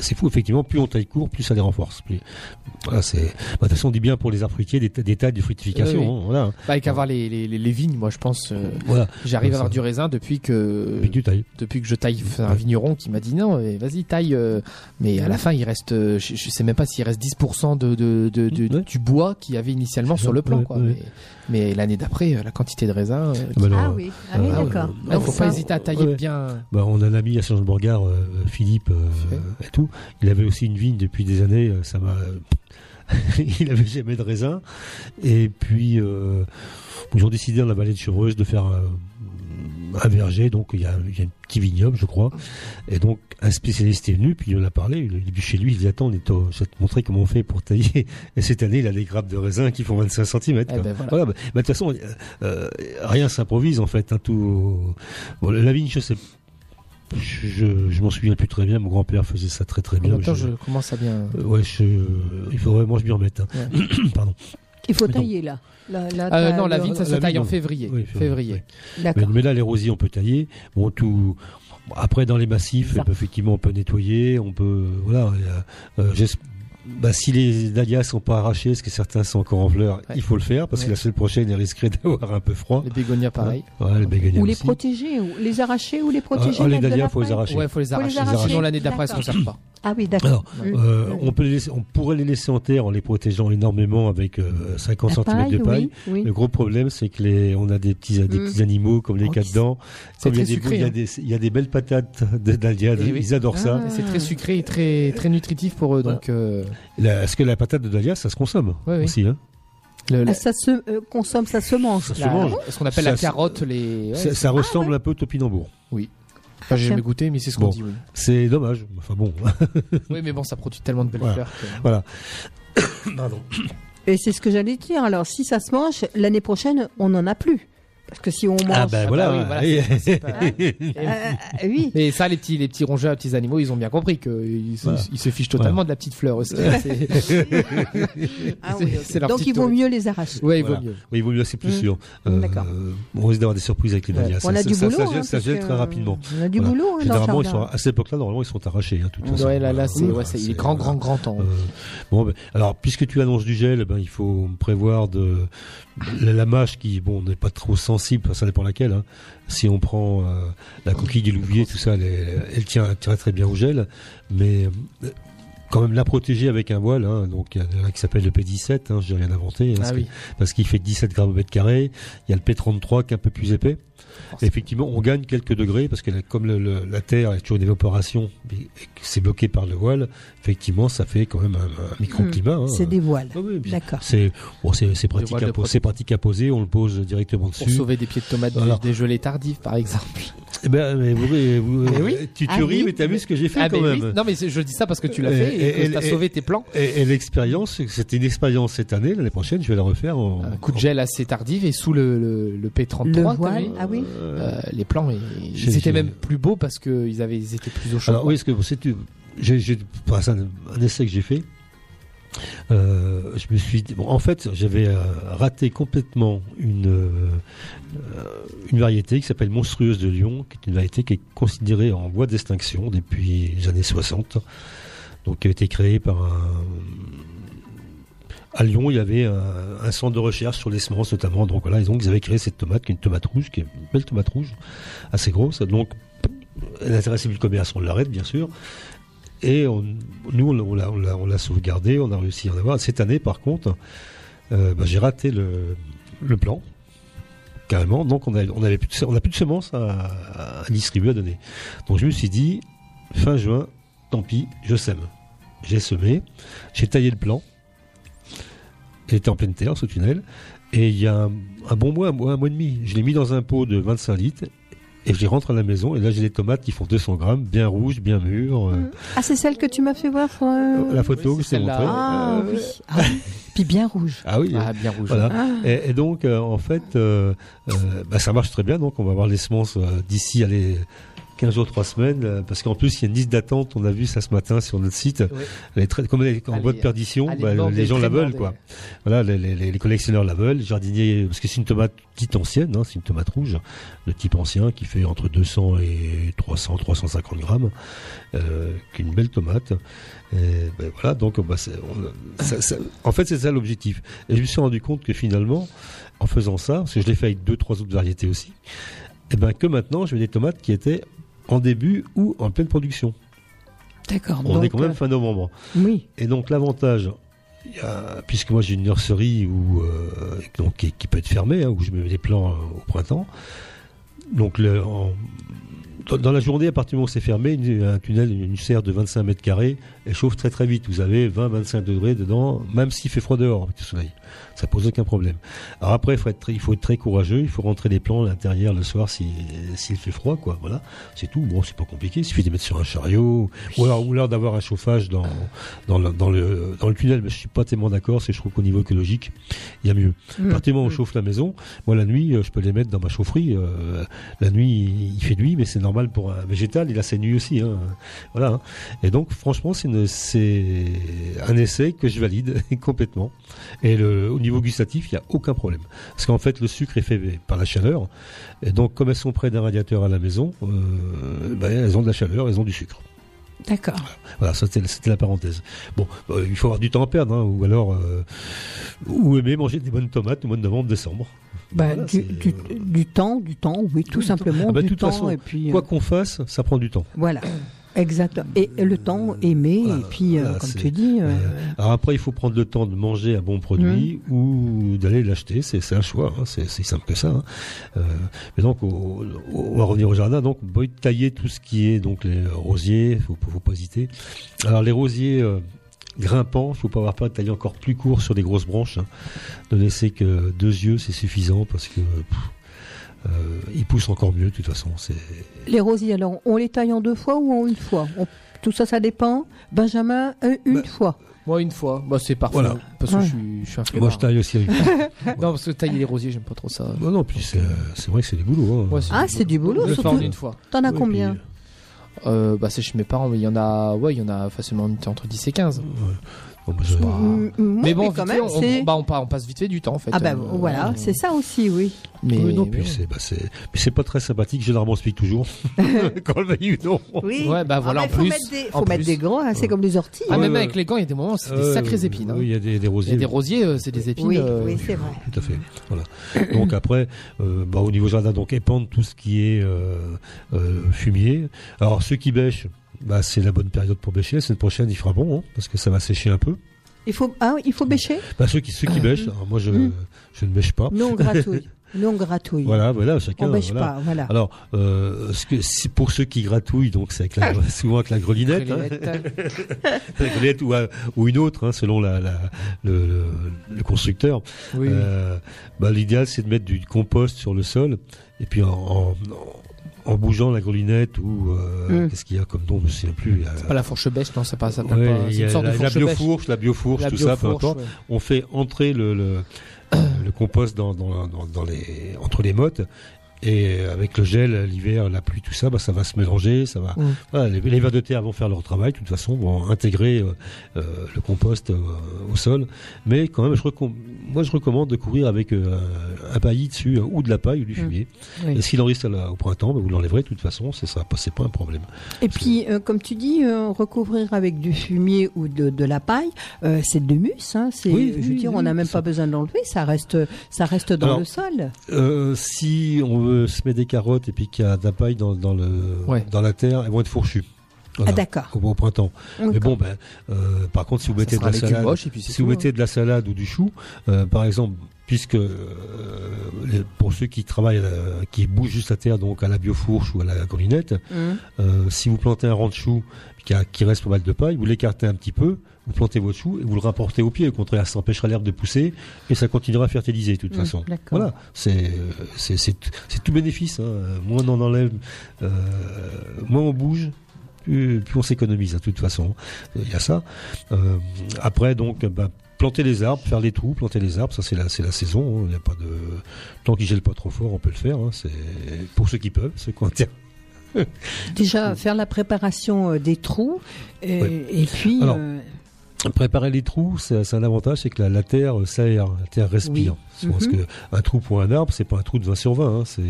c'est fou, effectivement, plus on taille court, plus ça les renforce. Plus, voilà, c'est, bah, de toute façon, on dit bien pour les arbres fruitiers, des, des tailles de fructification. Oui, oui. hein, voilà. Bah, avec avoir les, les, les, vignes, moi je pense. euh, Voilà. J'arrive à avoir du raisin depuis que Puis tu tailles. depuis que je taille un vigneron qui m'a dit non vas-y taille euh, mais à la fin il reste euh, je, je sais même pas s'il reste 10% de, de, de, de- Ouais. du bois qu'il y avait initialement sur le plan ouais, quoi ouais. mais, mais l'année d'après la quantité de raisin euh, Ah, bah, Ah oui. Ah oui, ah d'accord. ouais, faut Donc pas hésiter à tailler bien Bah, on a un ami à Saint-Jean-de-Bourgard, euh, Philippe, euh, et tout. Il avait aussi une vigne depuis des années. euh, Ça m'a. [laughs] il avait jamais de raisin. Et puis, euh, ils ont décidé dans la vallée de Chevreuse de faire un, un verger. Donc, il y, a, il y a un petit vignoble, je crois. Et donc, un spécialiste est venu, puis il en a parlé. Il chez lui. Il dit Attends, on est au- je vais te montrer comment on fait pour tailler. [laughs] Et cette année, il a des grappes de raisin qui font 25 cm. Eh ben, voilà. Voilà, bah, bah, de toute façon, euh, euh, rien s'improvise en fait. hein, tout... bon, la vigne, je sais, je, je, je m'en souviens plus très bien. Mon grand-père faisait ça très très en bien. même temps Je- je commence à bien euh, ouais, je- il faut vraiment que je m'y remette. hein. Ouais. [coughs] Pardon. Il faut tailler là. Euh, non, la vigne, ça se taille en février. oui, février. Mais, là, les rosiers, on peut tailler. Bon, tout. bon, Après, dans les massifs, effectivement, on peut nettoyer. On peut. Voilà. euh, bah, si les dahlias sont pas arrachés, parce que certains sont encore en fleurs, Ouais. il faut le faire parce Ouais. que la semaine prochaine, il risquerait [laughs] d'avoir un peu froid. Les bégonias, pareil. Ouais, les bégonias Ou les protéger, ou les arracher ou les protéger. Ah, les mettre de dahlias, faut les arracher. Ouais, faut les Faut les arracher. arracher. Sinon, l'année d'après, elles se D'accord. conservent pas. Ah oui, d'accord. Alors, Mm. euh, on, peut les laisser- on pourrait les laisser en terre en les protégeant énormément avec euh, 50 La cm de paille, paille. oui, oui. Le gros problème, c'est que les, on a des petits, des Mm. petits animaux comme les Oh, Comme il y, a très des, sucré, il, y a hein. des, il y a des belles patates de dahlia, Eh oui. ils adorent ça. Ah. C'est très sucré et très, très nutritif pour eux. Donc, euh, La- Est-ce que la patate de dahlia, ça se consomme Oui, oui. aussi hein le- Ah, ça se euh, consomme, ça se mange. Ça se mange. ce qu'on appelle Ça la se- carotte, les. ouais, Ça, ressemble un peu au topinambour. Enfin, j'ai jamais goûté, mais c'est ce qu'on Bon. dit. Oui. C'est dommage. Enfin bon. [laughs] oui, mais bon, ça produit tellement de belles Voilà. fleurs. que- voilà. [coughs] Pardon. [coughs] Et c'est ce que j'allais dire. Alors, si ça se mange, l'année prochaine, on n'en a plus. Parce que si on mange. Ah ben Ah voilà. bah oui, voilà, c'est pas- [laughs] Euh, oui. Mais ça, les petits, les petits rongeurs, les petits animaux, ils ont bien compris qu'ils se, Voilà. ils se fichent totalement de la petite fleur aussi. C'est- [laughs] Ah oui, c'est- ok. c'est leur Donc, il vaut mieux les arracher. Ouais, il Voilà. vaut mieux. Oui, il vaut mieux, c'est plus Mm. sûr. D'accord. on risque d'avoir des surprises avec les Ouais. dahlias. On Ça- a ça- du ça- boulot. Ça hein, gèle, très rapidement. On a du Voilà. boulot. hein, Généralement, ils sont, jardin. à cette époque-là, normalement, ils sont arrachés. Hein. Ouais, là, là, c'est, Voilà, il est grand, grand, grand temps. Euh, bon, ben, alors, puisque tu annonces du gel, ben, il faut prévoir de la, mâche qui, bon, n'est pas trop ça dépend laquelle. Hein. Si on prend euh, la coquille du louvier, tout ça, elle, est- elle tient très très bien au gel, mais euh, quand même la protéger avec un voile. Hein, donc, il y en a un qui s'appelle le P17, hein, j'ai rien inventé, hein, Ah oui. parce qu'il fait 17 grammes au mètre carré. Il y a le P33 qui est un peu plus épais. Effectivement, on gagne quelques degrés parce que comme le- le- la Terre est toujours une évaporation et que c'est bloqué par le voile, effectivement, ça fait quand même un, un microclimat. hein. C'est des voiles. Ah oui, D'accord. C'est bon, c'est c'est pratique, à c'est pratique poser. On le pose directement Pour dessus. sauver des pieds de tomates Voilà. des, gelées tardives, par exemple. Eh ben, mais vous, vous- Eh oui. tu, tu Ah ris, oui. mais t'as vu ce que j'ai fait Ah, quand même. oui. Non, mais je dis ça parce que tu l'as Et- fait et, et- que t'as et- sauvé tes plans. Et, et l'expérience, c'était une expérience cette année. L'année prochaine, je vais la refaire. En, Un coup de gel assez tardif et sous le, le, le P33, Le voile. Ah oui. Euh, les plans, ils, étaient même plus beaux parce qu'ils avaient, ils étaient plus au chaud. Alors oui, parce que j'ai un, un essai que j'ai fait. Euh, je me suis dit, bon, en fait, j'avais euh, raté complètement une euh, euh, une variété qui s'appelle Monstrueuse de Lyon, qui est une variété qui est considérée en voie d'extinction depuis les années 60. Donc, qui a été créée par un à Lyon, il y avait un, un centre de recherche sur les semences notamment. Donc voilà, ils ont ils avaient créé cette tomate qui est une tomate rouge, qui est une belle tomate rouge, assez grosse. Donc elle intéressait plus le commerce, on l'arrête bien sûr. Et nous, on, l'a- sauvegardé, on a réussi à en avoir. Cette année, par contre, euh, bah, j'ai raté le, plan, carrément. Donc on a, on avait plus de, se- on a plus de semences à, à distribuer, à donner. Donc je me suis dit, fin juin, tant pis, je sème. J'ai semé, j'ai taillé le plan. Était en pleine terre, ce tunnel. Et il y a un, un bon mois, un mois, un mois et demi, je l'ai mis dans un pot de 25 litres. Et je les rentre à la maison. Et là, j'ai des tomates qui font 200 grammes, bien rouges, bien mûres. euh, Ah, c'est celle que tu m'as fait voir sur, euh, La photo oui, que c'est je t'ai montrée. Ah Euh, oui. Ah oui. Puis bien rouge. Ah oui. Ah, bien rouge. Voilà. Ah. Et, et donc, euh, en fait, euh, euh, bah, ça marche très bien. Donc, on va avoir les semences euh, d'ici allez, 15 jours, 3 semaines. euh, parce qu'en plus, il y a une liste d'attente. On a vu ça ce matin sur notre site. Oui. Elle est très, comme elle est en voie de perdition, bah, les gens la veulent. Quoi. Voilà, les, les- les- les collectionneurs la veulent. Les jardiniers, parce que c'est une tomate dite ancienne. Hein, c'est une tomate rouge de type ancien qui fait entre 200 et 300, 350 grammes. Euh, qui est une belle tomate. Et, ben voilà, donc bah, on- ça- ça- en fait, c'est ça l'objectif. Et je me suis rendu compte que finalement, en faisant ça, parce que je l'ai fait avec deux, trois autres variétés aussi, et ben que maintenant, j'ai des tomates qui étaient en début ou en pleine production. D'accord. On donc, est quand même euh, fin novembre. Oui. Et donc l'avantage, puisque moi j'ai une nurserie où, euh, donc, qui, qui peut être fermée, hein, où je mets les plants euh, au printemps. Donc le, en- dans, dans la journée, à partir du moment où c'est fermé, une- un tunnel, une serre de 25 mètres carrés, elle chauffe très très vite. Vous avez 20-25 degrés dedans, même s'il fait froid dehors avec le soleil. Ça pose aucun problème. Alors après, il faut être très, il faut être très courageux. Il faut rentrer les plants à l'intérieur le soir si- s'il fait froid, quoi. Voilà, c'est tout. Bon, c'est pas compliqué. Il suffit de les mettre sur un chariot, ou alors, ou alors d'avoir un chauffage dans dans le, dans le dans le tunnel. Mais je suis pas tellement d'accord. C'est je trouve qu'au niveau écologique, il y a mieux. Mm. Moment où on Mm. chauffe la maison, moi la nuit, euh, je peux les mettre dans ma chaufferie. euh, la nuit, il- fait nuit, mais c'est normal normal pour un végétal, il a ses nuits aussi. Hein. Voilà. hein. Et donc, franchement, c'est c'est un essai que je valide [laughs] complètement. Et le, au niveau gustatif, il n'y a aucun problème. Parce qu'en fait, le sucre est fait par la chaleur. Et donc, comme elles sont près d'un radiateur à la maison, euh, ben, elles ont de la chaleur, elles ont du sucre. D'accord. Voilà, ça c'était la parenthèse. Bon, euh, il faut avoir du temps à perdre, hein, ou alors, euh, ou aimer manger des bonnes tomates au mois de novembre, décembre. Bah, Voilà, du, c'est- du, du temps, du temps, oui, tout simplement, Ah bah, du toute temps. façon, et puis, quoi euh, qu'on fasse, ça prend du temps. Voilà, exact. Et le temps, aimer, et puis, euh, Voilà, comme tu dis, euh, Alors après, il faut prendre le temps de manger un bon produit Mmh. ou d'aller l'acheter. C'est un choix. hein, C'est simple que ça. hein. Euh, mais donc, au- au- on va revenir au jardin. Donc, tailler tout ce qui est donc les rosiers. Faut, faut pas hésiter. Alors les rosiers. euh, grimpants, faut pas avoir peur de tailler encore plus court sur des grosses branches. hein. Ne laisser que deux yeux, c'est suffisant parce que pff, euh, ils poussent encore mieux de toute façon. C'est les rosiers, alors, on les taille en deux fois ou en une fois On- Tout ça, ça dépend. Benjamin, euh, une fois. Moi, une fois. Bah, c'est parfait. Voilà. Parce que Ouais. je suis, je suis un moi je taille aussi. Avec... [laughs] non, parce que tailler les rosiers, j'aime pas trop ça. non, non, puis c'est c'est vrai que c'est des boulots. hein. Ouais, Ah, c'est du boulot, fais en surtout. une fois. T'en as Ouais, combien puis, Euh, bah, c'est chez mes parents, mais il y en a, ouais, il y en a facilement entre 10 et 15. Bon, bah, Bah, Mm, mm, mais bon, mais quand fait, même, on, c'est- bah, on, pa- on passe vite fait du temps, en fait. Ah bah Euh, voilà, euh, c'est ça aussi, oui. Mais, Oui, non, mais puis c'est bah, c'est- mais c'est pas très sympathique. Généralement, on se pique toujours. [laughs] Quand le ou non. Oui. Ouais, bah voilà, Ah en faut plus. mettre des, faut mettre des grands, hein, c'est comme les orties. Ah, Ouais, même ouais. avec les gants, il y a des moments, c'est des sacrées épines. hein. Oui, il y a des, des Il y rosiers. a des rosiers, euh, c'est des épines. Oui, euh, oui, c'est vrai. Tout à fait. Voilà. Donc après, au niveau jardin, donc épandre tout ce qui est fumier. Alors ceux qui bêchent, bah, c'est la bonne période pour bêcher. La semaine prochaine, il fera bon, hein, parce que ça va sécher un peu. Il faut, ah, il faut bêcher? Bah, ceux qui ceux qui [laughs] bêchent, alors moi je Mm. je ne bêche pas. Nous, on gratouille. [laughs] Nous, on gratouille. Voilà, voilà, chacun. On bêche voilà. pas, voilà. Alors, euh, ce que, si pour ceux qui gratouillent, donc c'est la, souvent avec la grelinette, hein. [laughs] la grelinette ou, à- ou une autre, hein, selon la, la- le, le- le constructeur. Oui, oui. Euh, bah, L'idéal, c'est de mettre du compost sur le sol, et puis en, en, en bougeant la grelinette ou euh, Mm. qu'est-ce qu'il y a comme nom, je ne sais plus. a- C'est pas la fourche bêche, non, c'est pas ça. Ouais, pas, y a la, de la biofourche, la biofourche, tout ça, peu biofourche, importe. ouais. On fait entrer le, le, le compost dans, dans, dans, dans les, entre les mottes. Et avec le gel, l'hiver, la pluie, tout ça, bah, ça va se mélanger, ça va. Mm. Voilà, les, les vers de terre vont faire leur travail, de toute façon, vont intégrer euh, euh, le compost euh, au sol. Mais quand même, je moi, je recommande de couvrir avec euh, un paillis dessus, euh, ou de la paille, ou du Mm. fumier. Oui. Et s'il en reste au printemps, bah, vous l'enlèverez, de toute façon, c'est ça, c'est pas un problème. Et puis, euh, comme tu dis, euh, recouvrir avec du fumier ou de, de la paille, euh, c'est de l'humus. Hein, Oui, je veux oui, dire, on n'a même ça- pas besoin de l'enlever, ça reste, ça reste dans Alors, le sol. Euh, si on veut se met des carottes et puis qu'il y a de la paille dans, dans, le, Ouais. dans la terre, elles vont être fourchues. Voilà, Ah d'accord. au, au printemps. Mais bon, ben, euh, par contre, si vous mettez de la salade, moche, et puis c'est si vous tout, mettez hein. de la salade ou du chou, euh, par exemple, puisque euh, les- pour ceux qui travaillent, euh, qui bougent juste la terre, donc à la biofourche ou à la grelinette, euh, si vous plantez un rang de chou qui, a- qui reste pas mal de paille, vous l'écartez un petit peu, vous plantez votre chou et vous le rapportez au pied. Au contraire, ça empêchera l'herbe de pousser et ça continuera à fertiliser de toute Hum, façon. Voilà, c'est tout bénéfice. Hein. Moins on en enlève, euh, moins on bouge. Plus, plus on s'économise, hein, de toute façon. Il y a ça. Euh, après, donc, bah, planter les arbres, faire les trous, planter les arbres, ça c'est la, c'est la saison. hein. Il y a pas de tant qu'ils gèlent pas trop fort, on peut le faire. hein. C'est pour ceux qui peuvent, ceux qui ont. Déjà, faire la préparation euh, des trous, et puis. Alors, euh, Préparer les trous, c'est un avantage, c'est que la, la terre euh, s'aère, la terre respire. Oui. Parce Mhm. que un trou pour un arbre, c'est pas un trou de 20 sur 20, hein, c'est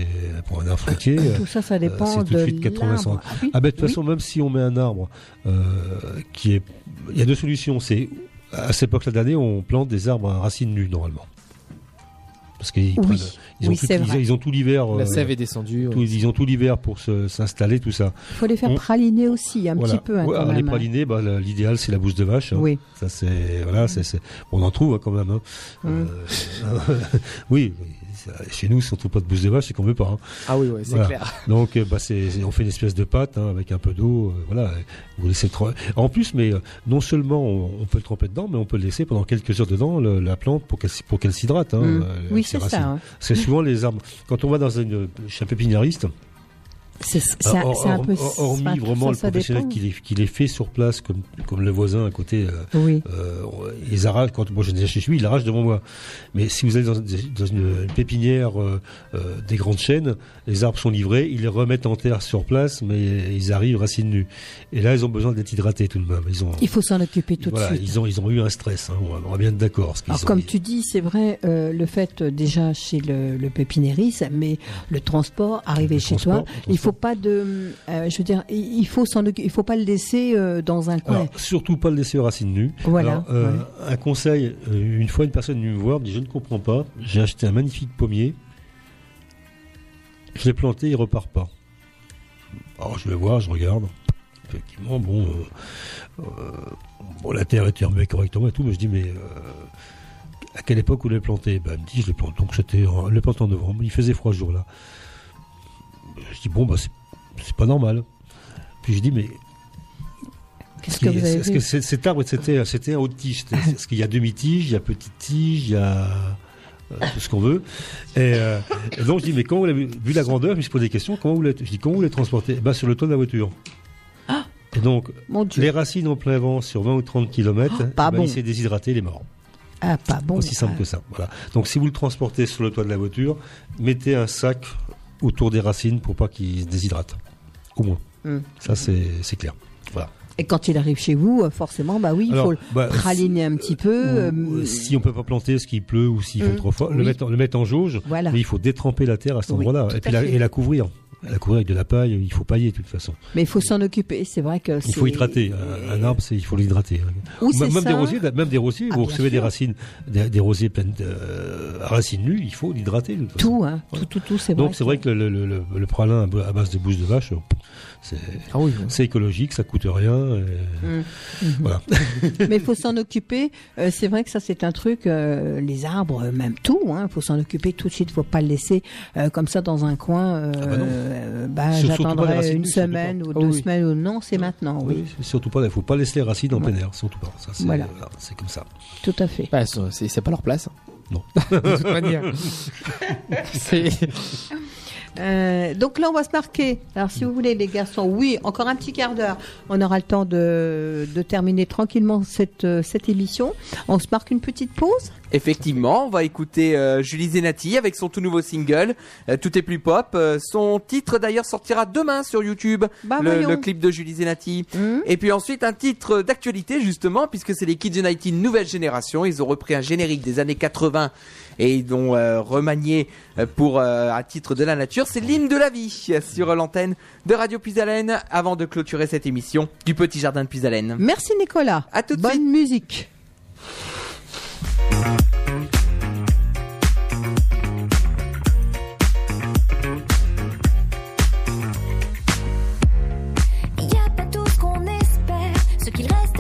pour un arbre fruitier. euh, tout ça, ça dépend c'est tout de de suite 80 l'arbre. centimètres. Ah, oui. Ah ben, de toute Oui. façon, même si on met un arbre euh, qui est... Il y a deux solutions. C'est à cette époque-là d'année, on plante des arbres à racines nues, normalement. Parce qu'ils prennent- ils, ont Oui, tout, c'est ils, vrai. ils ont tout l'hiver. La euh, sève est descendue. tout- ils ont tout l'hiver pour se- s'installer, tout ça. Il faut les faire on- praliner aussi, un Voilà. petit peu. hein, Ouais, quand alors, les hein. pralinés, bah, l'idéal c'est la bouse de vache. hein. Ça c'est voilà, c'est c'est- on en trouve hein, quand même. hein. Mm. Euh, [laughs] oui, chez nous, si on trouve pas de bouse de vache, c'est qu'on veut pas. hein. Ah oui, ouais, c'est Voilà. clair. [laughs] Donc, euh, bah, on fait une espèce de pâte hein, avec un peu d'eau. euh, voilà, vous laissez le tre- En plus, mais euh, non seulement on, on peut le tremper dedans, mais on peut le laisser pendant quelques heures dedans le- la plante pour qu'elle s- pour qu'elle s'hydrate. Hein, Mm. euh, Oui, c'est ça. [laughs] les arbres, quand on va dans une chez un. C'est un, peu. hor- hormis enfin, vraiment le professionnel qui les, qui les fait sur place, comme, comme le voisin à côté, euh, Oui. euh, ils arrachent, quand moi j'étais chez lui, il arrache devant moi. Mais si vous allez dans, dans une, une pépinière euh, euh, des grandes chaînes, les arbres sont livrés, ils les remettent en terre sur place, mais ils arrivent racines nues. Et là, ils ont besoin d'être hydratés tout de même. Ils ont, Il faut s'en occuper tout voilà, de suite. ils ont, ils ont eu un stress, hein, on va- bien être d'accord. Alors comme tu dis, c'est vrai, euh, le fait euh, déjà chez le, le pépinériste, mais le transport, arriver Le chez transport, toi, il faut pas de, euh, je veux dire, il faut s'en, occu- il faut pas le laisser euh, dans un coin. Alors, surtout pas le laisser aux racines nues. Voilà, Alors, euh, Un conseil, une fois une personne est venue me voir, me dit je ne comprends pas, j'ai acheté un magnifique pommier, je l'ai planté, il repart pas. Alors je vais voir, je regarde. Effectivement, bon, bon la terre était remuée correctement et tout, mais je dis mais à quelle époque vous l'avez planté? Ben, Elle me dit je l'ai planté, donc c'était le en novembre, il faisait froid ce jour-là. Je dis bon bah c'est pas normal. Puis je dis mais Qu'est-ce que vous avez est-ce vu que cet arbre, c'était, c'était un haut de tige Parce qu'il y a demi-tige, il y a petite tige, il y a euh, tout ce qu'on veut. Et, euh, et donc je dis, mais comment vous l'avez vu la grandeur? Je me posé des questions. Comment vous l'avez, je dis, comment vous l'avez transporté Eh ben, Sur le toit de la voiture. et donc, Ah Mon Dieu. les racines en plein vent sur 20 ou 30 km, pas bon. il s'est déshydraté, il est mort. Ah, pas bon. Aussi simple Ah. que ça. Voilà. Donc si vous le transportez sur le toit de la voiture, mettez un sac autour des racines pour pas qu'il se déshydrate. Au moins. Hmm. Ça, c'est, clair. Voilà. Et quand il arrive chez vous, forcément, bah oui, il Alors, faut le bah, raliner un petit peu. Euh, si on peut pas planter parce qu'il pleut ou s'il fait Hum, trop froid, le, mettre, en- le mettre en jauge, Voilà. mais il faut détremper la terre à cet Oui, endroit-là puis la, et la couvrir. La couvrir avec de la paille, il faut pailler de toute façon. mais il faut s'en occuper. C'est vrai que Il faut hydrater. Un, un arbre, c'est, il faut l'hydrater. Même, ça. des rosiers, même des rosiers, Ah, vous recevez des racines, des, des rosiers pleines de euh, racines nues, il faut l'hydrater. Tout, hein, tout, tout, tout, c'est vrai. Donc c'est vrai que le, le, le, le pralin à base de bouche de vache, c'est, Ah oui. c'est écologique, ça coûte rien. et Hum. Voilà. [laughs] Mais il faut s'en occuper. Euh, c'est vrai que ça, c'est un truc. euh, les arbres, euh, même tout. Il faut s'en occuper tout de suite. Il faut pas le laisser euh, comme ça dans un coin. euh, Ah bah non. euh, bah, J'attendrai une semaine ou Ah deux oui. semaines ou non. C'est maintenant. Oui, surtout pas, il faut pas laisser les racines en Ouais. plein air, surtout pas. Ça, c'est, Voilà. voilà, c'est comme ça. tout à fait. Bah, c'est pas leur place. Non. [laughs] de toute manière. [laughs] c'est Euh, donc là, on va se marquer. Alors, si vous voulez, les garçons, oui, encore un petit quart d'heure. On aura le temps de, de terminer tranquillement cette, euh, cette émission. On se marque une petite pause. Effectivement, on va écouter euh, Julie Zenati avec son tout nouveau single, euh, Tout est plus pop. Son titre d'ailleurs sortira demain sur YouTube, Bah, le, le clip de Julie Zenati. Hum. Et puis ensuite un titre d'actualité justement, puisque c'est les Kids United nouvelle génération. Ils ont repris un générique des années 80 et ils l'ont euh, remanié euh, pour euh, à titre de la nature. C'est l'hymne de la vie sur l'antenne de Radio Puisalène avant de clôturer cette émission du Petit Jardin de Puisalène. Merci, Nicolas. À tout de Bonne suite. musique. Y a pas tout ce qu'on espère, ce qu'il reste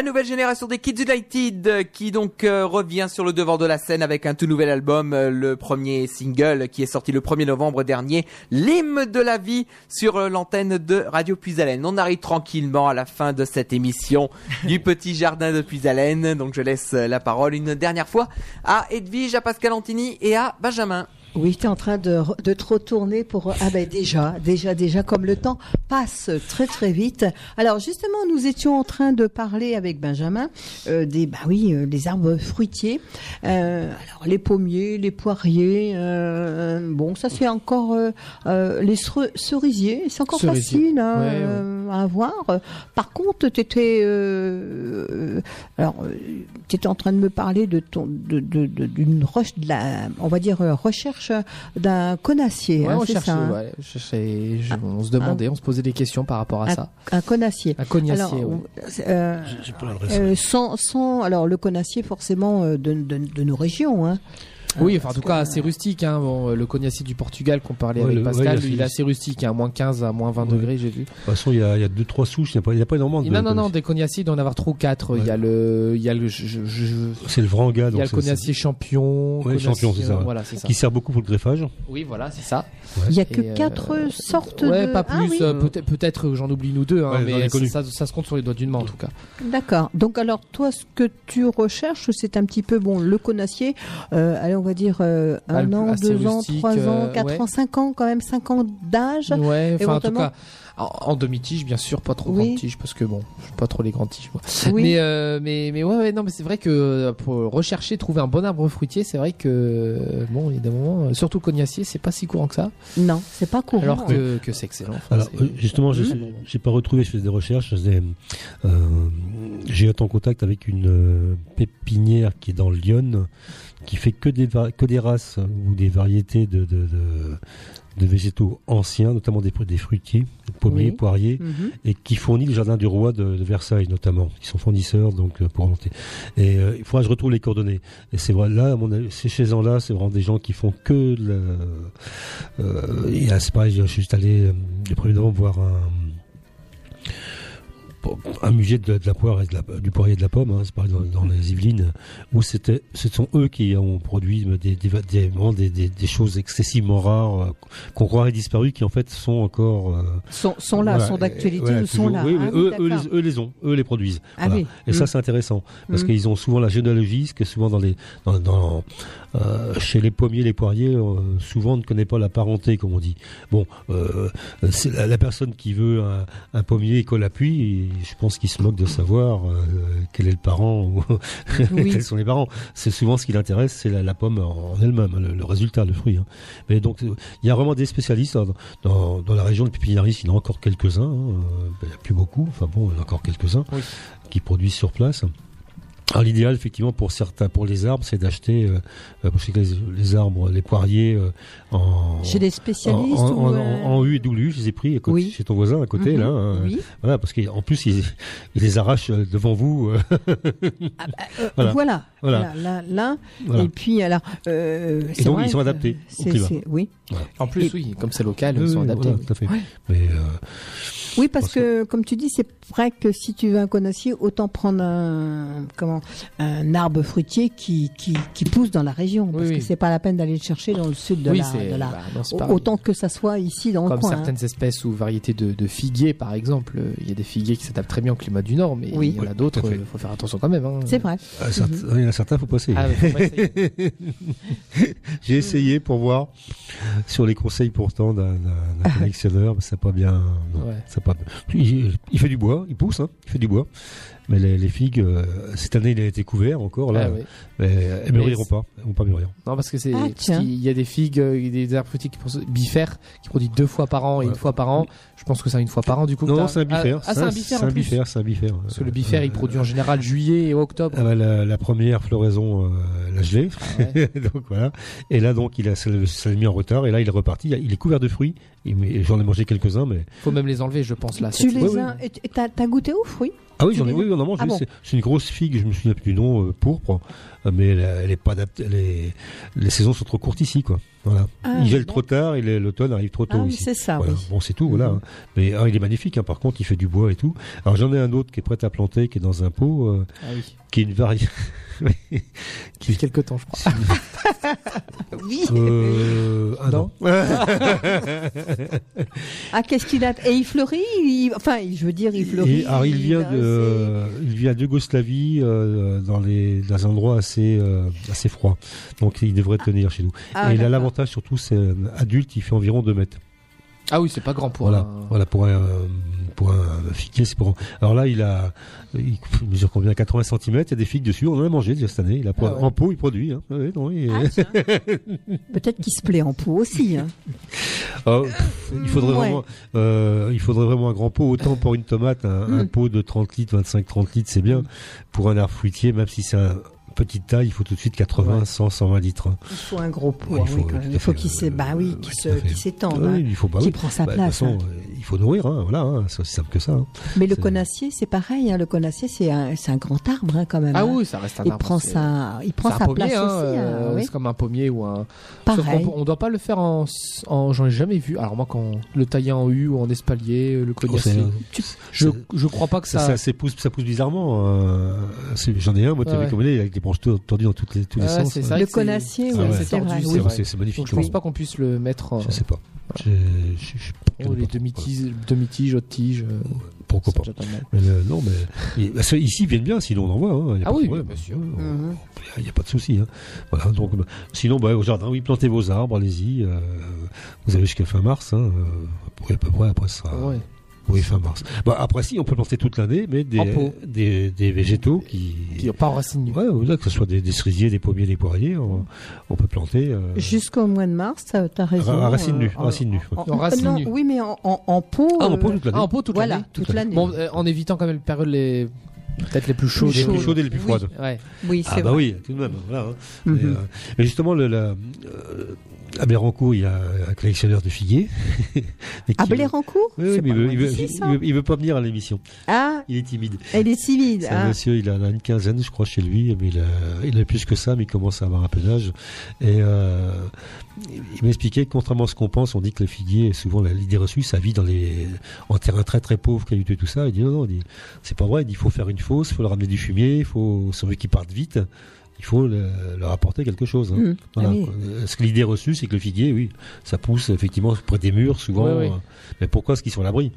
La nouvelle génération des Kids United euh, qui donc euh, revient sur le devant de la scène avec un tout nouvel album, euh, le premier single qui est sorti le 1er novembre dernier, l'hymne de la vie sur euh, l'antenne de Radio Puisalène. On arrive tranquillement à la fin de cette émission [laughs] du petit jardin de Puisalène, donc je laisse la parole une dernière fois à Edwige, à Pascal Antini et à Benjamin. Oui, tu es en train de, de te retourner pour... Ah ben déjà, déjà, déjà, comme le temps passe très très vite. Alors justement, nous étions en train de parler avec Benjamin euh, des, bah oui, euh, les arbres fruitiers. Euh, alors les pommiers, les poiriers, euh, bon, ça c'est encore... euh, euh, les cer- cerisiers, c'est encore facile hein, ouais, ouais. à avoir. Par contre, tu étais... alors, tu étais en train de me parler de ton, de, de, de- d'une roche, de la, on va dire, euh, recherche d'un conassier. Ouais, hein, on cherchait, ça, hein ouais, on cherchait- je- on se demandait, on se posait des questions par rapport à un, ça. un conassier. Un cognacier, Alors, euh, euh, sans, sans, alors le conassier forcément euh, de, de, de nos régions. Hein. Oui, Euh, enfin, en tout que- cas, assez rustique. Hein. Bon, le cognacier du Portugal qu'on parlait Ouais, avec le- Pascal, il a- lui, il est assez rustique, hein, à moins 15 à moins 20 Ouais. degrés, j'ai vu. De toute façon, il y a, il y a deux, trois souches, il n'y a pas, il y a pas énormément de. non, non, non, des cognaciers, il doit en avoir trois ou quatre. Il y a le, il y a le, C'est le Vranga, il y a le cognacier champion. Cognacier- champion, c'est ça. Voilà, c'est ça. Qui sert beaucoup pour le greffage. Oui, voilà, c'est ça. Il y a que euh, quatre sortes Ouais, de. pas Ah plus. oui. euh, peut-être, peut-être que j'en oublie une ou deux, hein, mais ça, ça se compte sur les doigts d'une main en tout cas. D'accord. Donc alors toi, ce que tu recherches, c'est un petit peu bon le conassier. Euh, allez, on va dire, euh, un an, deux ans, trois ans, euh, quatre ouais. ans, cinq ans, quand même, cinq ans d'âge. Ouais, enfin en tout cas en, en demi-tige bien sûr, pas trop Oui. grande tige parce que bon, je suis pas trop les grandes tiges moi. Oui. Mais euh, mais mais ouais, ouais non mais c'est vrai que euh, pour rechercher trouver un bon arbre fruitier, c'est vrai que bon, il y a des moments euh, surtout cognacier, c'est pas si courant que ça. Non, c'est pas courant. Alors que que c'est excellent. Enfin, Alors c'est- justement, je Mmh. j'ai pas retrouvé, je faisais des recherches, euh, j'ai été en contact avec une pépinière qui est dans le Lyon, qui fait que des que des races ou des variétés de de, de, de végétaux anciens, notamment des, des fruitiers, pommiers, Oui. poiriers, Mhm. et qui fournit le jardin du roi de, de Versailles notamment. Ils sont fournisseurs donc euh, pour monter. Et euh, il faudra que je retrouve les coordonnées. Et c'est vrai là, à mon avis, ces ces gens-là, c'est vraiment des gens qui font que de la- euh, et là, pareil, je suis juste allé euh, le 1er novembre voir un un musée de, de la poire et de la- du poirier et de la pomme, hein, c'est pareil dans, dans les Yvelines, où c'était, ce sont eux qui ont produit des, des, des, choses excessivement rares euh, qu'on croirait disparues, qui en fait sont encore euh, Sont, sont là, voilà, sont d'actualité voilà, sont là. Oui, Ah oui, eux, les, eux les ont, eux les produisent. Ah Voilà. oui. Et ça, c'est intéressant parce Mm. qu'ils ont souvent la généalogie, ce que souvent dans les, dans, dans, euh, chez les pommiers, les poiriers, euh, souvent on ne connaît pas la parenté, comme on dit. Bon, euh, c'est la, la personne qui veut un, un pommier à et je pense qu'il se moque de savoir euh, quel est le parent ou [laughs] Oui. quels sont les parents. C'est souvent ce qui l'intéresse, c'est la, la pomme en elle-même, le, le résultat, le fruit. hein. Mais donc, il y a vraiment des spécialistes dans, dans, dans la région de pépiniéristes. Il y en a encore quelques-uns. hein, Il n'y a plus beaucoup. Enfin bon, il y en a encore quelques-uns Oui. qui produisent sur place. Alors l'idéal effectivement pour certains, pour les arbres, c'est d'acheter, euh, euh, je sais que les, les arbres, les poiriers euh, en Chez des spécialistes en, en, ou, en- euh, en U et double, je les ai pris à côté- Oui. chez ton voisin à côté Mhm, là. hein, oui. Voilà parce qu'en plus il, il les arrache euh, devant vous. euh. Euh, [laughs] Voilà. voilà. Voilà. Là, là, là. Voilà. Et puis, alors. euh, Et c'est donc vrai ils sont adaptés au c'est- climat. c'est- Oui. Voilà. En plus Et- oui, comme c'est local, Oui, ils sont adaptés. voilà, tout à fait. Ouais. Mais euh, Oui, parce Parce que, comme tu dis, c'est vrai que si tu veux un conacier, autant prendre un, comment, un arbre fruitier qui, qui, qui pousse dans la région. Parce Oui, que oui. c'est pas la peine d'aller le chercher dans le sud de Oui, la, de la- bah, non, autant que ça soit ici dans le Comme coin. hein. certaines espèces ou variétés de, de figuiers, par exemple, euh, il y a des figuiers qui s'adaptent très bien au climat du Nord, mais Oui. il y en a d'autres, fait. il faut faire attention quand même. hein. C'est vrai. ah, certes- il y en a certains, faut pas essayer. Ah, mais faut pas essayer. [laughs] J'ai essayé pour voir sur les conseils pourtant d'un [laughs] collectionneur, mais ça n'a pas bien. non, Ouais. ça pas. Il, il fait du bois, il pousse, hein, il fait du bois. Mais les, les figues, euh, cette année, il a été couvert encore là. Ah, ouais. Mais elles mûriront pas, elles vont pas mûrir. Non, parce que c'est. Ah, qu'il y a des figues, euh, il des arbres fruitiers qui produisent- bifères qui produisent deux fois par an et Ouais. une fois par an. Je pense que c'est une fois par an du coup. Non, c'est un bifère. Ah, c'est un bifère C'est un bifère, c'est un bifère. Parce que le bifère, il produit en général juillet et octobre. ah bah, la, la première floraison, euh, la gelée. Ah ouais. [laughs] donc voilà. Et là, donc, il a, ça l'a mis en retard. Et là, il est reparti. Il est couvert de fruits. J'en ai mangé quelques-uns, mais. Faut même les enlever, je pense là. Tu les as. T'as goûté aux fruits Ah oui, j'en ai, oui, on en mange. Ah bon? c'est- une grosse figue, je me souviens plus du nom, euh, pourpre, mais elle, est pas adaptée. Les saisons sont trop courtes ici, quoi. Voilà. Ah, il gèle trop tard et l'automne arrive trop tôt Ah ici. c'est ça, Voilà. oui. Bon, c'est tout, voilà. Mhm. hein. Mais ah, il est magnifique. hein. Par contre, il fait du bois et tout. Alors j'en ai un autre qui est prêt à planter, qui est dans un pot, euh, Ah oui. Qui est une variété. Depuis [laughs] quelques temps, je crois. [laughs] Oui. euh, un Non. an. [laughs] Ah, qu'est-ce qu'il a Et il fleurit il- Enfin, je veux dire, il fleurit. Et, alors, il vient de, il vient de Yougoslavie, euh, dans les, dans un endroit assez, euh, assez froid. Donc, il devrait tenir chez nous. Ah, et il a l'avantage surtout, c'est adulte, il fait environ 2 mètres. Ah oui, c'est pas grand pour Voilà, un- voilà pour un, pour un figuier, c'est pour. Alors là, il a, il mesure combien? 80 cm. Il y a des figues dessus. On en a mangé déjà cette année. Il a Ah ouais. en pot, il produit. Hein. Ouais, non, il- Ah. [laughs] Peut-être qu'il se plaît en pot aussi. Hein. Oh, pff, il faudrait Ouais. vraiment, euh, il faudrait vraiment un grand pot. Autant pour une tomate, un, un Mm. pot de 30 litres, 25-30 litres, c'est bien. Pour un arbre fruitier, même si c'est un petite taille, il faut tout de suite 80, Ouais. 100, 120 litres. Il faut un gros. Ouais, hein, il oui, faut, Il qu'il euh, bah oui, s'étende. Ah hein. oui, il faut, bah Qu'il oui. prend sa Bah, de toute place. façon, hein. euh, il faut nourrir, hein, voilà, hein, c'est aussi simple que ça. hein. Mais le conacier, c'est pareil. Hein. Le conacier, c'est un, grand arbre hein, quand même. Ah oui, ça reste un Il arbre. prend sa, il prend sa pommier, place hein, aussi. euh, oui. C'est comme un pommier ou un. Pareil. on doit pas le faire en, en j'en ai jamais vu. Alors moi quand le tailler en U ou en espalier, le Oh, cognacier, je je crois pas que ça, ça. pousse, bizarrement. J'en ai un, moi, tu avais avec des branches tor- tordues dans toutes les, tous les Ouais, sens. hein. ça. Le conacier, Ah ouais. c'est tordu, oui. C'est magnifique. Donc je pense pas qu'on puisse le mettre. en- Je sais pas. Oh, les demi-tiges tige, demi-tige, haute tige. euh, Pourquoi pas. Mais, euh, non, mais et, bah, ça, ici ils viennent bien, sinon on envoie. Hein, y a Ah pas oui, problème. bien sûr. Mhm. Il n'y a, pas de souci. Hein. Voilà, donc, bah, sinon, bah, au jardin, oui, plantez vos arbres, allez-y. euh, vous avez jusqu'à fin mars. Hein, euh, oui, à peu près, après, ça sera. Ouais. Oui, fin mars. Bah, après, si, on peut planter toute l'année, mais des, pot. des, des végétaux qui. Qui n'ont pas en racine nue. Ouais, voilà, que ce soit des, des cerisiers, des pommiers, des poiriers, on, on peut planter. euh, Jusqu'au mois de mars, t'as as raison. ra- racine nue, euh, racine nue. en- En racine non, nue. Oui, mais en, en, en pot. Ah, en euh, pot toute l'année. Ah, en pot toute Voilà, l'année toute Toute l'année. Bon, euh, en évitant quand même les périodes les peut-être les plus chaudes. les chaudes. plus chaudes et les plus Oui. froides. Ouais. Oui, Ah c'est bah vrai. oui, tout de même. Voilà, hein. Mhm. mais, euh, mais justement, le, la, euh, à Bérancourt, il y a un collectionneur de figuiers. [laughs] Et À Blérancourt Oui, oui, il veut, il, veut, il il pas venir à l'émission. Ah, Il est timide. elle est timide. C'est un ah. monsieur, il en a une quinzaine, je crois, chez lui, mais il a, il a plus que ça, mais il commence à avoir un peu d'âge. Et euh, il m'expliquait que contrairement à ce qu'on pense, on dit que le figuier, souvent la- l'idée reçue, ça vit dans les en terrain très très pauvre, caillouteux, tout ça. Il dit non, non, il c'est pas vrai. Il dit, il faut faire une fosse, il faut leur ramener du fumier, il faut, si on veut qu'ils partent vite, il faut le- leur apporter quelque chose. hein. Voilà. ah oui. Parce que l'idée reçue, c'est que le figuier, oui, ça pousse effectivement près des murs, souvent. Oui, oui. euh, Mais pourquoi est-ce qu'ils sont à l'abri?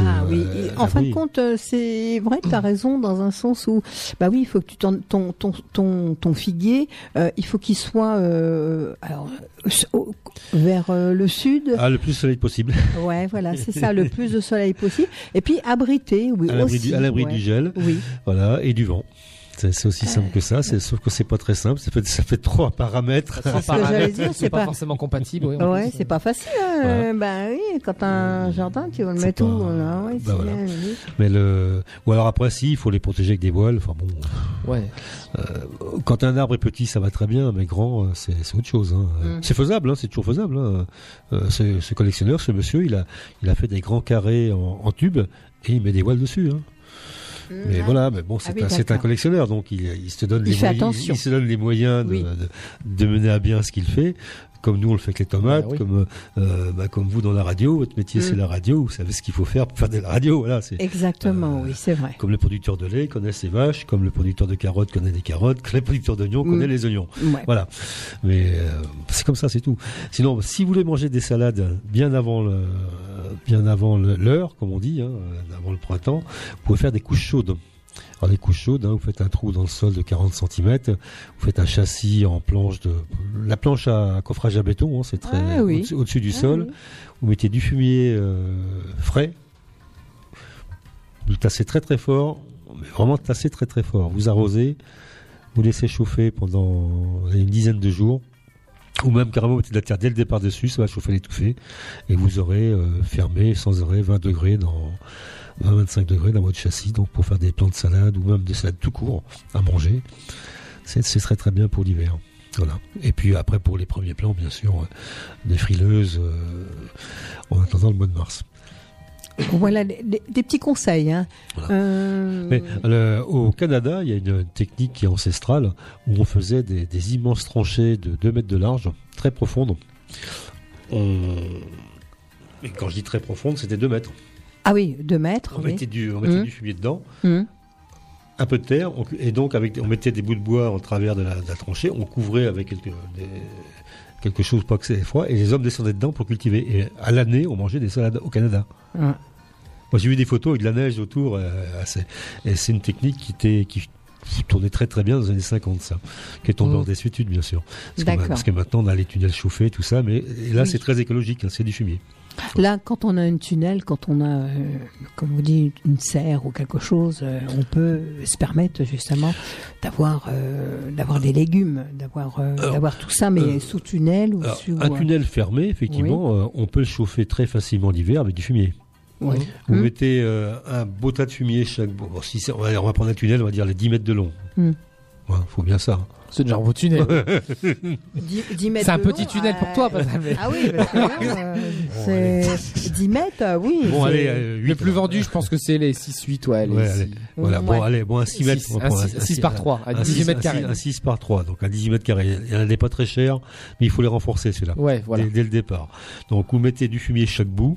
Ah oui, euh, Et en fin de compte, euh, c'est vrai que tu as raison dans un sens où, bah oui, il faut que tu t'en- ton, ton, ton, ton figuier, euh, il faut qu'il soit euh, alors, vers euh, le sud. Ah, le plus de soleil possible. [laughs] Ouais, voilà, c'est ça, le plus de soleil possible. Et puis abrité, oui, à l'abri du, à l'abri ouais. du gel, Oui. voilà, et du vent. C'est c'est aussi simple que ça, c'est, sauf que c'est pas très simple, ça fait, ça fait trois paramètres. Trois ce que j'allais paramètres dire, qui c'est pas, pas- forcément compatibles. oui, Ouais, c'est pas facile. Hein. Voilà. Ben oui, quand un jardin, tu vas le C'est mettre où pas- là ouais, c'est voilà. bien, oui. Mais le, ou alors après, si, il faut les protéger avec des voiles. Enfin bon, Ouais. euh, quand un arbre est petit, ça va très bien, mais grand, euh, c'est, c'est autre chose. Hein. Euh, Mm. C'est faisable, hein, c'est toujours faisable. Hein. Euh, ce, ce collectionneur, ce monsieur, il a, il a fait des grands carrés en, en tube et il met des voiles dessus. Hein. Mais Ah. voilà, mais bon, c'est Ah oui, un, c'est un collectionneur, donc il, il se donne Il les moyens, attention. il se donne les moyens de, Oui. de, de mener à bien ce qu'il fait. Comme nous, on le fait avec les tomates, Bah oui. comme euh, bah, comme vous dans la radio, votre métier Mm. c'est la radio, vous savez ce qu'il faut faire pour faire de la radio, voilà. C'est Exactement, Euh, oui, c'est vrai. comme le producteur de lait connaît ses vaches, comme le producteur de carottes connaît des carottes, comme le producteur d'oignons Mm. connaît les oignons. Ouais. Voilà. Mais euh, c'est comme ça, c'est tout. Sinon, si vous voulez manger des salades bien avant le, bien avant l'heure, comme on dit, hein, avant le printemps, vous pouvez faire des couches chaudes. Alors les couches chaudes, hein, vous faites un trou dans le sol de 40 cm, vous faites un châssis en planche de, la planche à coffrage à béton, hein, c'est très Ah oui. au-dessus, au-dessus du Ah sol. oui. Vous mettez du fumier euh, frais, vous le tassez très très fort, mais vraiment tassez très très fort. Vous arrosez, vous laissez chauffer pendant une dizaine de jours, ou même carrément de la terre dès le départ dessus, ça va chauffer l'étouffée, et vous aurez euh, fermé sans arrêt 20 degrés dans 20-25 degrés dans votre châssis, donc pour faire des plants de salade ou même des salades tout court à manger. C'est c'est très bien pour l'hiver. Voilà. Et puis après pour les premiers plants, bien sûr, euh, des frileuses euh, en attendant le mois de mars. Voilà des, petits conseils. Hein. Voilà. Euh, Mais au Canada, il y a une technique qui est ancestrale où on faisait des, des immenses tranchées de 2 mètres de large, très profondes. On... Et quand je dis très profonde, c'était 2 mètres. Ah oui, deux mètres. On oui. mettait, du, on mettait Mhm. du fumier dedans, Mhm. un peu de terre, on- et donc avec, on mettait des bouts de bois en travers de la, de la tranchée, on couvrait avec quelque, des- quelque chose pour que c'est froid, et les hommes descendaient dedans pour cultiver. Et à l'année, on mangeait des salades au Canada. Ah. Moi, j'ai vu des photos avec de la neige autour, euh, assez- et c'est une technique qui était qui tournait très très bien dans les années 50, ça, qui est tombée Mm. en désuétude, bien sûr. Parce que, D'accord. parce que maintenant, on a les tunnels chauffés, tout ça, mais là, Oui. c'est très écologique, hein, c'est du fumier. Là, quand on a un tunnel, quand on a, euh, comme vous dites, une serre ou quelque chose, euh, on peut se permettre justement d'avoir euh, d'avoir des légumes, d'avoir tout ça, mais sous tunnel ou Alors, sous. un tunnel fermé, effectivement, on peut le chauffer très facilement l'hiver avec du fumier. Oui. Vous Mm. mettez euh, un beau tas de fumier chaque. Bon, si on, va, on va prendre un tunnel, on va dire les 10 mètres de long. Mm. Ouais, faut bien ça. hein. C'est déjà un beau tunnel. [laughs] 10, 10 mètres C'est un de petit long, tunnel pour euh, toi, Pascal. mais- Ah oui, [laughs] euh, c'est 10 mètres, euh, oui. Bon, allez, euh, Le huit, plus vendu, je pense que c'est les 6-8, ouais. les Ouais, six- allez. Voilà, Ouais. bon, allez, bon, un 6 mètres. Six- un prendre six- six par trois, à un 18 six- mètres un carrés. six- Un 6 par 3, donc à 18 mètres carrés. Il n'y en a pas très cher, mais il faut les renforcer, celui-là. Ouais, voilà. Dès, dès le départ. Donc, vous mettez du fumier chaque bout.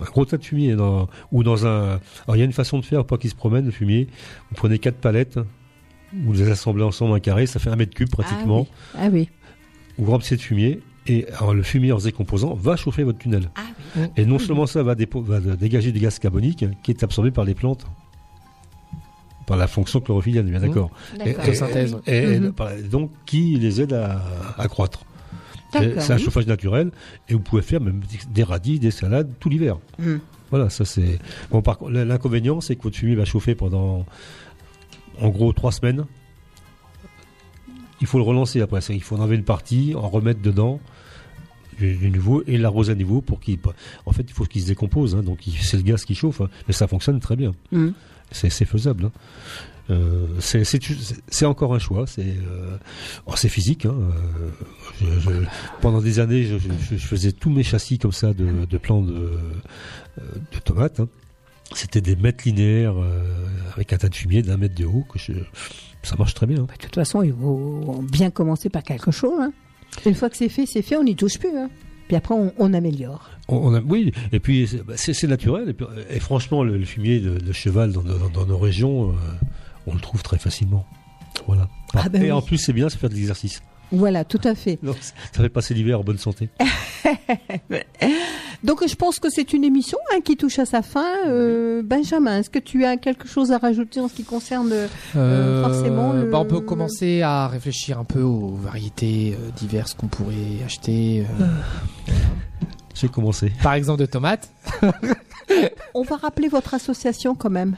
Un gros tas de fumier dans, ou dans un. Alors, il y a une façon de faire pour pas qu'il se promène, le fumier. Vous prenez quatre palettes, vous les assemblez ensemble en carré, ça fait un mètre cube pratiquement. Ah oui. Ah oui. Vous remplissez de fumier Et alors, le fumier en se décomposant va chauffer votre tunnel. Ah Et non seulement ça va, dépo- va dégager du gaz carbonique qui est absorbé par les plantes. Par la fonction chlorophyllienne, bien Mmh. d'accord. Et- et- Photosynthèse. Et, par- donc, qui les aide à, à croître. C'est un oui. chauffage naturel et vous pouvez faire même des radis, des salades tout l'hiver. Mhm. Voilà, ça c'est. Bon, par l'inconvénient, c'est que votre fumier va chauffer pendant en gros trois semaines. Il faut le relancer après. Il faut enlever une partie, en remettre dedans du, nouveau et l'arroser à nouveau pour qu'il. En fait, il faut qu'il se décompose. hein, donc, c'est le gaz qui chauffe. hein, mais ça fonctionne très bien. Mhm. C'est faisable. hein. Euh, c'est- encore un choix. C'est euh, oh, c'est physique. hein, euh, pendant des années, je, faisais tous mes châssis comme ça de, plants de, de tomates. hein. C'était des mètres linéaires avec un tas de fumier d'un mètre de haut. Que ça marche très bien. De toute façon, il faut bien commencer par quelque chose. Une fois que c'est fait, c'est fait, on n'y touche plus. Puis après, on améliore. On, on a, oui, et puis c'est- bah, c'est c'est naturel. Et, puis, euh, et franchement, le, le fumier de, de cheval dans, nos- dans nos régions, euh, on le trouve très facilement. Voilà. Ah ben et oui. en plus, c'est bien, ça fait de l'exercice. Voilà, tout à fait. Donc, Ça fait passer l'hiver en bonne santé. [laughs] Donc, je pense que c'est une émission hein, qui touche à sa fin. Euh, Benjamin, est-ce que tu as quelque chose à rajouter en ce qui concerne euh, Euh, forcément le- bah, on peut commencer à réfléchir un peu aux variétés euh, diverses qu'on pourrait acheter. J'ai commencé. par exemple de tomates. On va rappeler votre association quand même.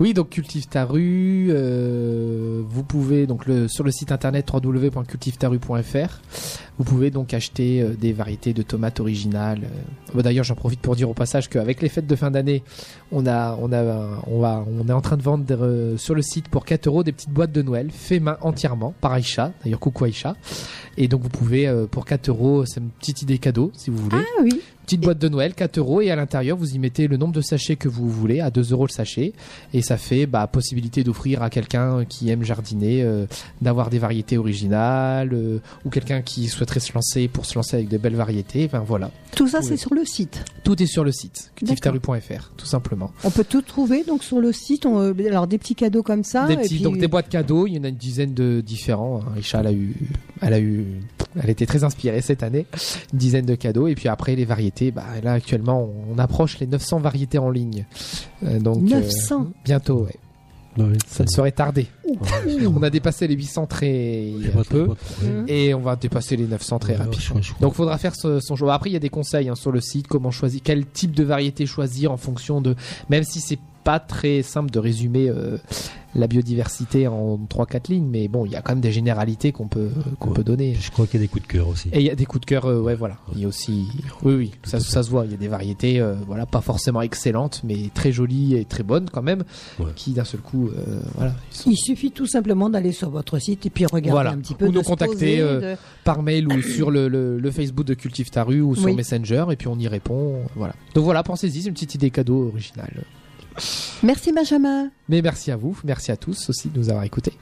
Oui, donc cultive ta euh, vous pouvez donc le, sur le site internet www.cultivetaru.fr. Vous pouvez donc acheter euh, des variétés de tomates originales. euh. D'ailleurs, j'en profite pour dire au passage qu'avec les fêtes de fin d'année, on a, on a, on va, on est en train de vendre euh, sur le site pour 4 euros des petites boîtes de Noël fait main entièrement par Aïcha. D'ailleurs, coucou Aïcha. Et donc vous pouvez pour 4 euros, c'est une petite idée cadeau si vous voulez. Ah oui. Petite boîte de Noël, 4 euros, et à l'intérieur, vous y mettez le nombre de sachets que vous voulez, à 2 euros le sachet, et ça fait bah, possibilité d'offrir à quelqu'un qui aime jardiner, euh, d'avoir des variétés originales, euh, ou quelqu'un qui souhaiterait se lancer pour se lancer avec de belles variétés, enfin voilà. Tout ça, c'est sur le site. Tout est sur le site, cultivetaru.fr, tout simplement. On peut tout trouver donc sur le site. On- euh, alors des petits cadeaux comme ça. des et petits, puis- donc des boîtes cadeaux, il y en a une dizaine de différents. hein. Aïcha, elle a eu, elle a eu, elle était très inspirée cette année, une dizaine de cadeaux. Et puis après les variétés, bah là actuellement on approche les 900 variétés en ligne. Euh, donc euh, 900. bientôt, ouais. Oui, Ça ne serait tardé. Ouais. On a dépassé les 800 très Il y a pas peu. ouais. Et on va dépasser les 900 très Ouais, rapidement. Donc, faudra faire ce- son choix. Après, il y a des conseils hein, sur le site, comment choisir, quel type de variété choisir en fonction de, même si c'est pas très simple de résumer euh, la biodiversité en 3-4 lignes, mais bon, il y a quand même des généralités qu'on peut, qu'on Ouais. peut donner. Je crois qu'il y a des coups de cœur aussi. Et il y a des coups de cœur, euh, ouais, voilà. Il y a aussi, oui, oui, ça, ça se voit. Il y a des variétés, euh, voilà, pas forcément excellentes, mais très jolies et très bonnes quand même, Ouais. qui d'un seul coup, euh, voilà, sont Il suffit tout simplement d'aller sur votre site et puis regarder Voilà. un petit peu. Ou de nous contacter, poser, euh, de- par mail ou [coughs] sur le, le, le Facebook de Cultive ta rue ou sur Oui. Messenger, et puis on y répond. Voilà. Donc voilà, pensez-y, c'est une petite idée cadeau originale. Merci Benjamin. Mais merci à vous, merci à tous aussi de nous avoir écoutés.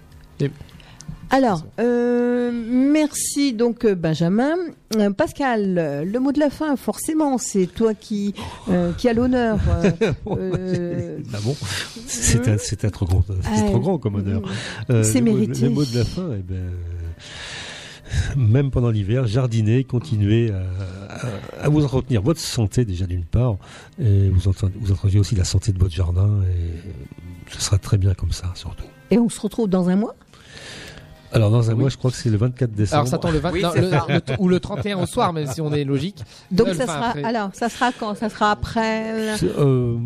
Alors, euh, merci donc euh, Benjamin. Euh, Pascal, le mot de la fin, forcément, c'est toi qui, euh, qui a l'honneur. [laughs] [laughs] Ah bon C'est un, c'est un trop grand, c'est trop grand comme honneur. Euh, c'est mot- mérité. Le mot de la fin, eh ben, même pendant l'hiver, jardiner, continuez à, vous entretenir votre santé déjà d'une part, et vous, vous entretenez aussi la santé de votre jardin, et ce sera très bien comme ça surtout. et on se retrouve dans un mois? Alors dans un Oui. mois, je crois que c'est le 24 décembre. Alors ça tombe le 20, Oui, non, c'est le- ça. le- ou le 31 au soir, même si on est logique. Donc ça sera. après- Alors, ça sera quand? Ça sera après. euh, euh,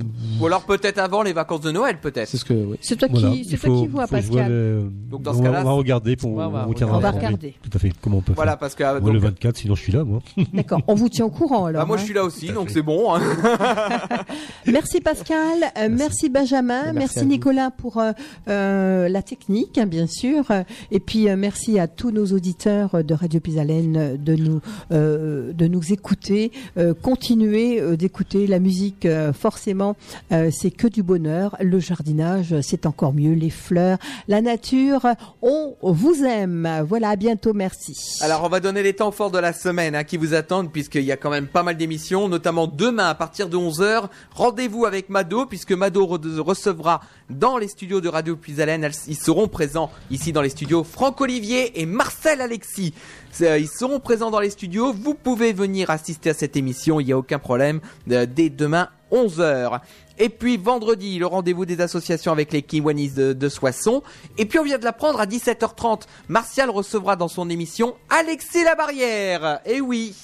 Ou alors peut-être avant les vacances de Noël, peut-être. C'est ce que, oui. C'est toi voilà, qui, c'est toi qui vois, Pascal. Donc, dans on ce cas-là, on va regarder, pour, on va- on va regarder. Tout à fait. Comment on peut Voilà, faire parce que euh, Moi, le donc, 24, sinon je suis là, moi. [laughs] D'accord. On vous tient au courant alors. bah, moi hein. je suis là aussi, donc c'est bon. hein. [laughs] Merci Pascal, euh, merci. Benjamin, Merci. Nicolas pour euh, la technique, hein, bien sûr, et puis euh, merci à tous nos auditeurs de Radio Pisalène euh, de nous euh, de nous écouter. Euh, continuez euh, d'écouter la musique, euh, forcément, euh, c'est que du bonheur. Le jardinage, c'est encore mieux. Les fleurs, la nature, on vous aime. Voilà, à bientôt, merci. Alors on va donner les temps forts de la semaine hein, qui vous attendent puisqu'il y a quand même pas mal d'émissions, notamment demain à partir de 11h. Rendez-vous avec Mado puisque Mado re- recevra dans les studios de Radio Puisalène. Ils seront présents ici dans les studios Franck Olivier et Marcel Alexis. Euh, Ils seront présents dans les studios. Vous pouvez venir assister à cette émission, il n'y a aucun problème, euh, dès demain 11h. Et puis vendredi, le rendez-vous des associations avec les Kiwanis de, de Soissons. Et puis on vient de l'apprendre à 17h30. Martial recevra dans son émission Alexis Labarrière. Et oui.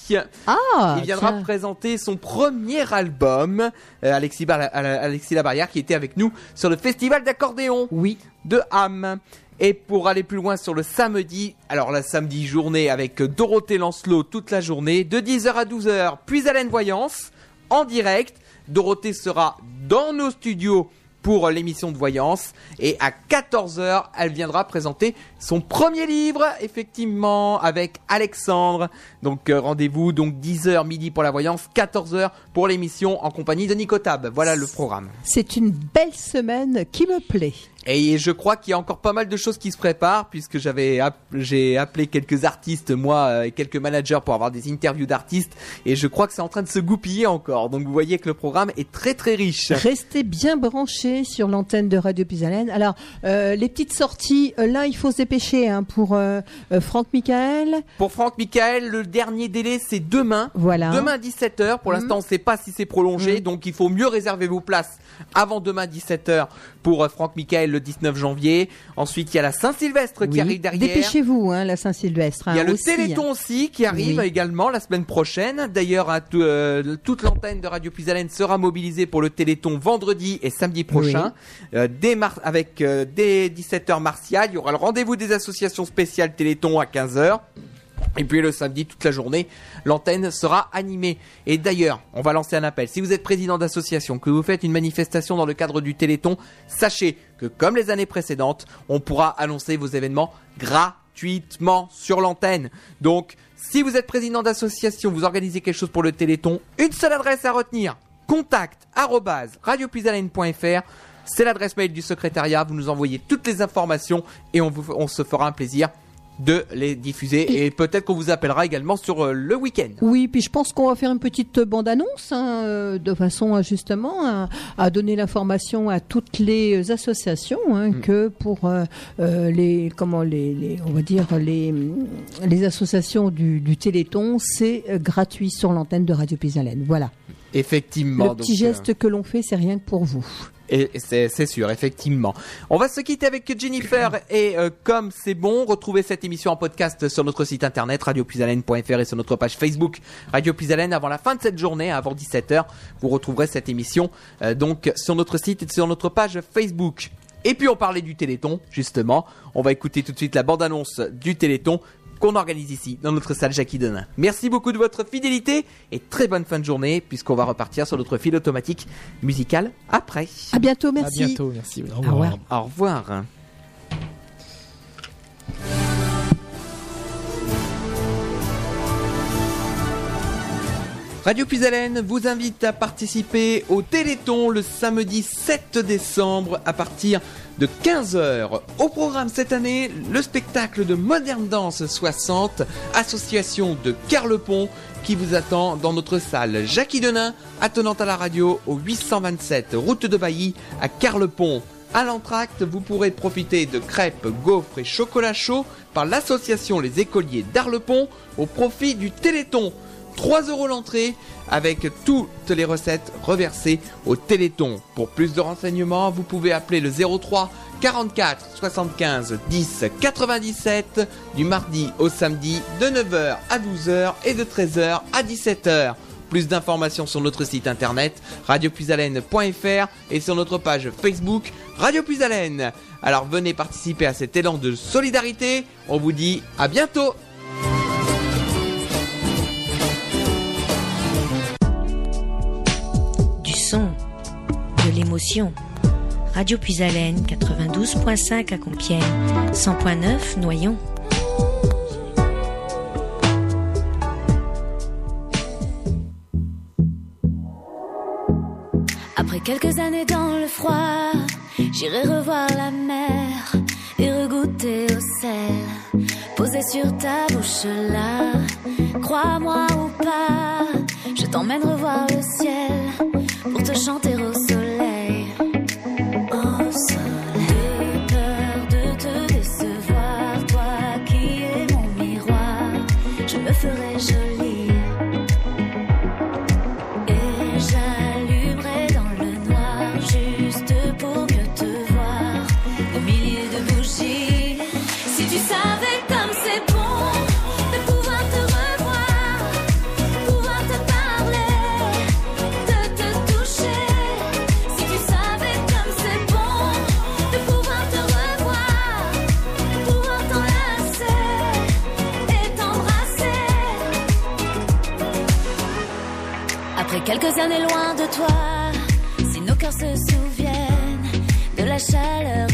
Ah, Il viendra tiens. présenter son premier album. Euh, Alexis, Alexis Labarrière qui était avec nous sur le festival d'accordéon. Oui. De Ham. Et pour aller plus loin sur le samedi, alors la samedi journée avec Dorothée Lancelot toute la journée, de 10h à 12h, puis Alain Voyance, en direct. Dorothée sera dans nos studios pour l'émission de voyance. Et à 14h elle viendra présenter son premier livre effectivement avec Alexandre. Donc euh, rendez-vous donc 10h midi pour la voyance 14h pour l'émission en compagnie de Nicotab voilà le programme. C'est une belle semaine qui me plaît. Et je crois qu'il y a encore pas mal de choses qui se préparent puisque j'avais j'ai appelé quelques artistes moi euh, et quelques managers pour avoir des interviews d'artistes et je crois que c'est en train de se goupiller encore. Donc vous voyez que le programme est très très riche. Restez bien branchés sur l'antenne de Radio Pisalène. Alors, euh, les petites sorties, euh, là, il faut se dépêcher hein, pour euh, euh, Franck Michael. Pour Franck Michael, le dernier délai c'est demain. Voilà. Demain 17h. Pour Mhm. l'instant, on ne sait pas si c'est prolongé, donc il faut mieux réserver vos places avant demain 17h pour euh, Franck Michael le 19 janvier. Ensuite, il y a la Saint-Sylvestre qui arrive derrière. Dépêchez-vous, hein, la Saint-Sylvestre. hein, Il y a le aussi, Téléthon hein. aussi qui arrive Oui. également la semaine prochaine. D'ailleurs, tout- euh, toute l'antenne de Radio Puisalène sera mobilisée pour le Téléthon vendredi et samedi prochain. Euh, dès avec euh, dès 17h martial, il y aura le rendez-vous des associations spéciales Téléthon à 15h. Et puis le samedi, toute la journée, l'antenne sera animée. Et d'ailleurs, on va lancer un appel. Si vous êtes président d'association, que vous faites une manifestation dans le cadre du Téléthon, sachez que comme les années précédentes, on pourra annoncer vos événements gratuitement sur l'antenne. Donc, si vous êtes président d'association, vous organisez quelque chose pour le Téléthon, une seule adresse à retenir. Contact arobase radiopuisalène.fr. C'est l'adresse mail du secrétariat. Vous nous envoyez toutes les informations et on se fera un plaisir de les diffuser. Et peut-être qu'on vous appellera également sur euh, le week-end. Oui, puis je pense qu'on va faire une petite bande-annonce, hein, euh, de façon justement à, à donner l'information à toutes les associations hein, Mm. que pour euh, les comment les, les- on va dire les les associations du, du Téléthon, c'est gratuit sur l'antenne de Radio Pisalène. Voilà. Effectivement. Le petit donc, euh, geste que l'on fait, c'est rien que pour vous. Et c'est sûr, effectivement. On va se quitter avec Jennifer et euh, comme c'est bon, retrouvez cette émission en podcast sur notre site internet radiopuisalène.fr et sur notre page Facebook Radio Puisalène avant la fin de cette journée, avant 17h. Vous retrouverez cette émission euh, donc sur notre site et sur notre page Facebook. Et puis on parlait du Téléthon, justement. On va écouter tout de suite la bande-annonce du Téléthon qu'on organise ici dans notre salle Jackie Denain. Merci beaucoup de votre fidélité et très bonne fin de journée puisqu'on va repartir sur notre fil automatique musical après. À bientôt, merci. À bientôt, merci. Au revoir. Au revoir. Radio Puisalène vous invite à participer au Téléthon le samedi 7 décembre à partir de 15h. Au programme cette année, le spectacle de Modern Dance 60, association de Carlepont, qui vous attend dans notre salle Jackie Denain, attenante à la radio au 827 route de Bailly à Carlepont. À l'entracte, vous pourrez profiter de crêpes, gaufres et chocolat chaud par l'association Les Écoliers d'Arlepont au profit du Téléthon. 3 euros l'entrée avec toutes les recettes reversées au Téléthon. Pour plus de renseignements, vous pouvez appeler le 03 44 75 10 97 du mardi au samedi de 9h à 12h et de 13h à 17h. Plus d'informations sur notre site internet radiopuisalène.fr et sur notre page Facebook Radio Puisalène. Alors venez participer à cet élan de solidarité. On vous dit à bientôt. De l'émotion. Radio Puisalène 92.5 à Compiègne, 100.9 Noyon. Après quelques années dans le froid, j'irai revoir la mer et regoûter au sel. Posé sur ta bouche là, crois-moi ou pas, je t'emmène revoir le ciel pour te chanter au soleil. années loin de toi, si nos cœurs se souviennent de la chaleur